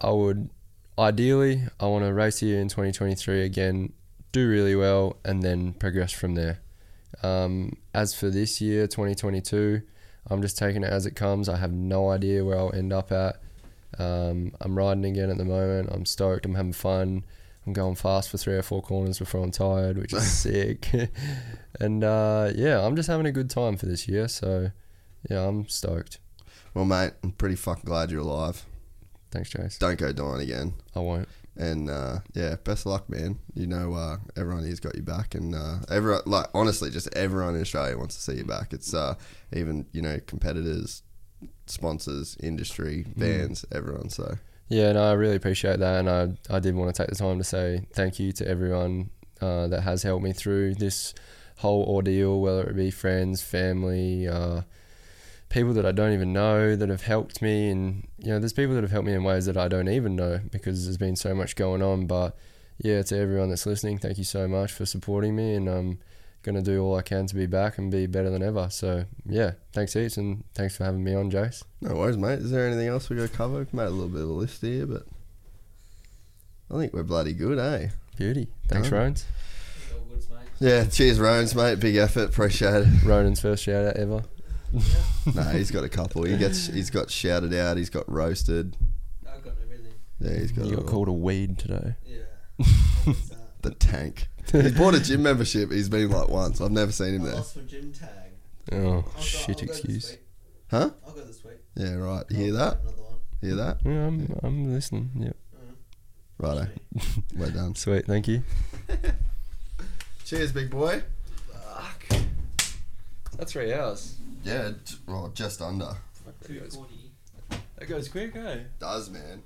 I would ideally I want to race here in 2023 again, do really well, and then progress from there. Um, as for this year, 2022, I'm just taking it as it comes. I have no idea where I'll end up at. Um, I'm riding again at the moment. I'm stoked. I'm having fun. I'm going fast for three or four corners before I'm tired, which is sick. and uh, yeah, I'm just having a good time for this year. So yeah, I'm stoked. well, mate, I'm pretty fucking glad you're alive. Thanks, Chase. Don't go dying again. I won't. And uh, yeah, best of luck, man. You know, uh, everyone here's got you back, and uh, everyone, like honestly, just everyone in Australia wants to see you back. It's uh, even you know competitors, sponsors, industry, fans, everyone. So Yeah, no, I really appreciate that, and I I did want to take the time to say thank you to everyone uh, that has helped me through this whole ordeal, whether it be friends, family, uh, people that I don't even know that have helped me, and you know, there's people that have helped me in ways that I don't even know because there's been so much going on. But yeah, to everyone that's listening, thank you so much for supporting me, and I'm gonna do all I can to be back and be better than ever. So yeah, thanks heaps, and thanks for having me on, Jace. no worries, mate. Is there anything else we got to cover? We've made a little bit of a list here, but I think we're bloody good, eh? Beauty. Thanks, Done. Rones. Goods. Yeah, cheers, Rones, mate. Big effort, appreciate it. Ronan's first shout out ever. no, he's got a couple. He gets, he's got shouted out. He's got roasted. I've got everything. Yeah, he's got, You got all. called a weed today. Yeah. The tank. He's bought a gym membership. He's been like once. I've never seen him I there. lost my gym tag. Oh, I'll go- shit I'll go this excuse. week. Huh? I'll go this week. Yeah, right. You hear I'll that? get Another one. Hear that? Yeah, I'm, I'm listening. Yep. Righto. We're done. Sweet, thank you. Cheers, big boy. Fuck. That's three hours. Yeah, t- well, just under. Two forty. That goes quick, eh? Does man.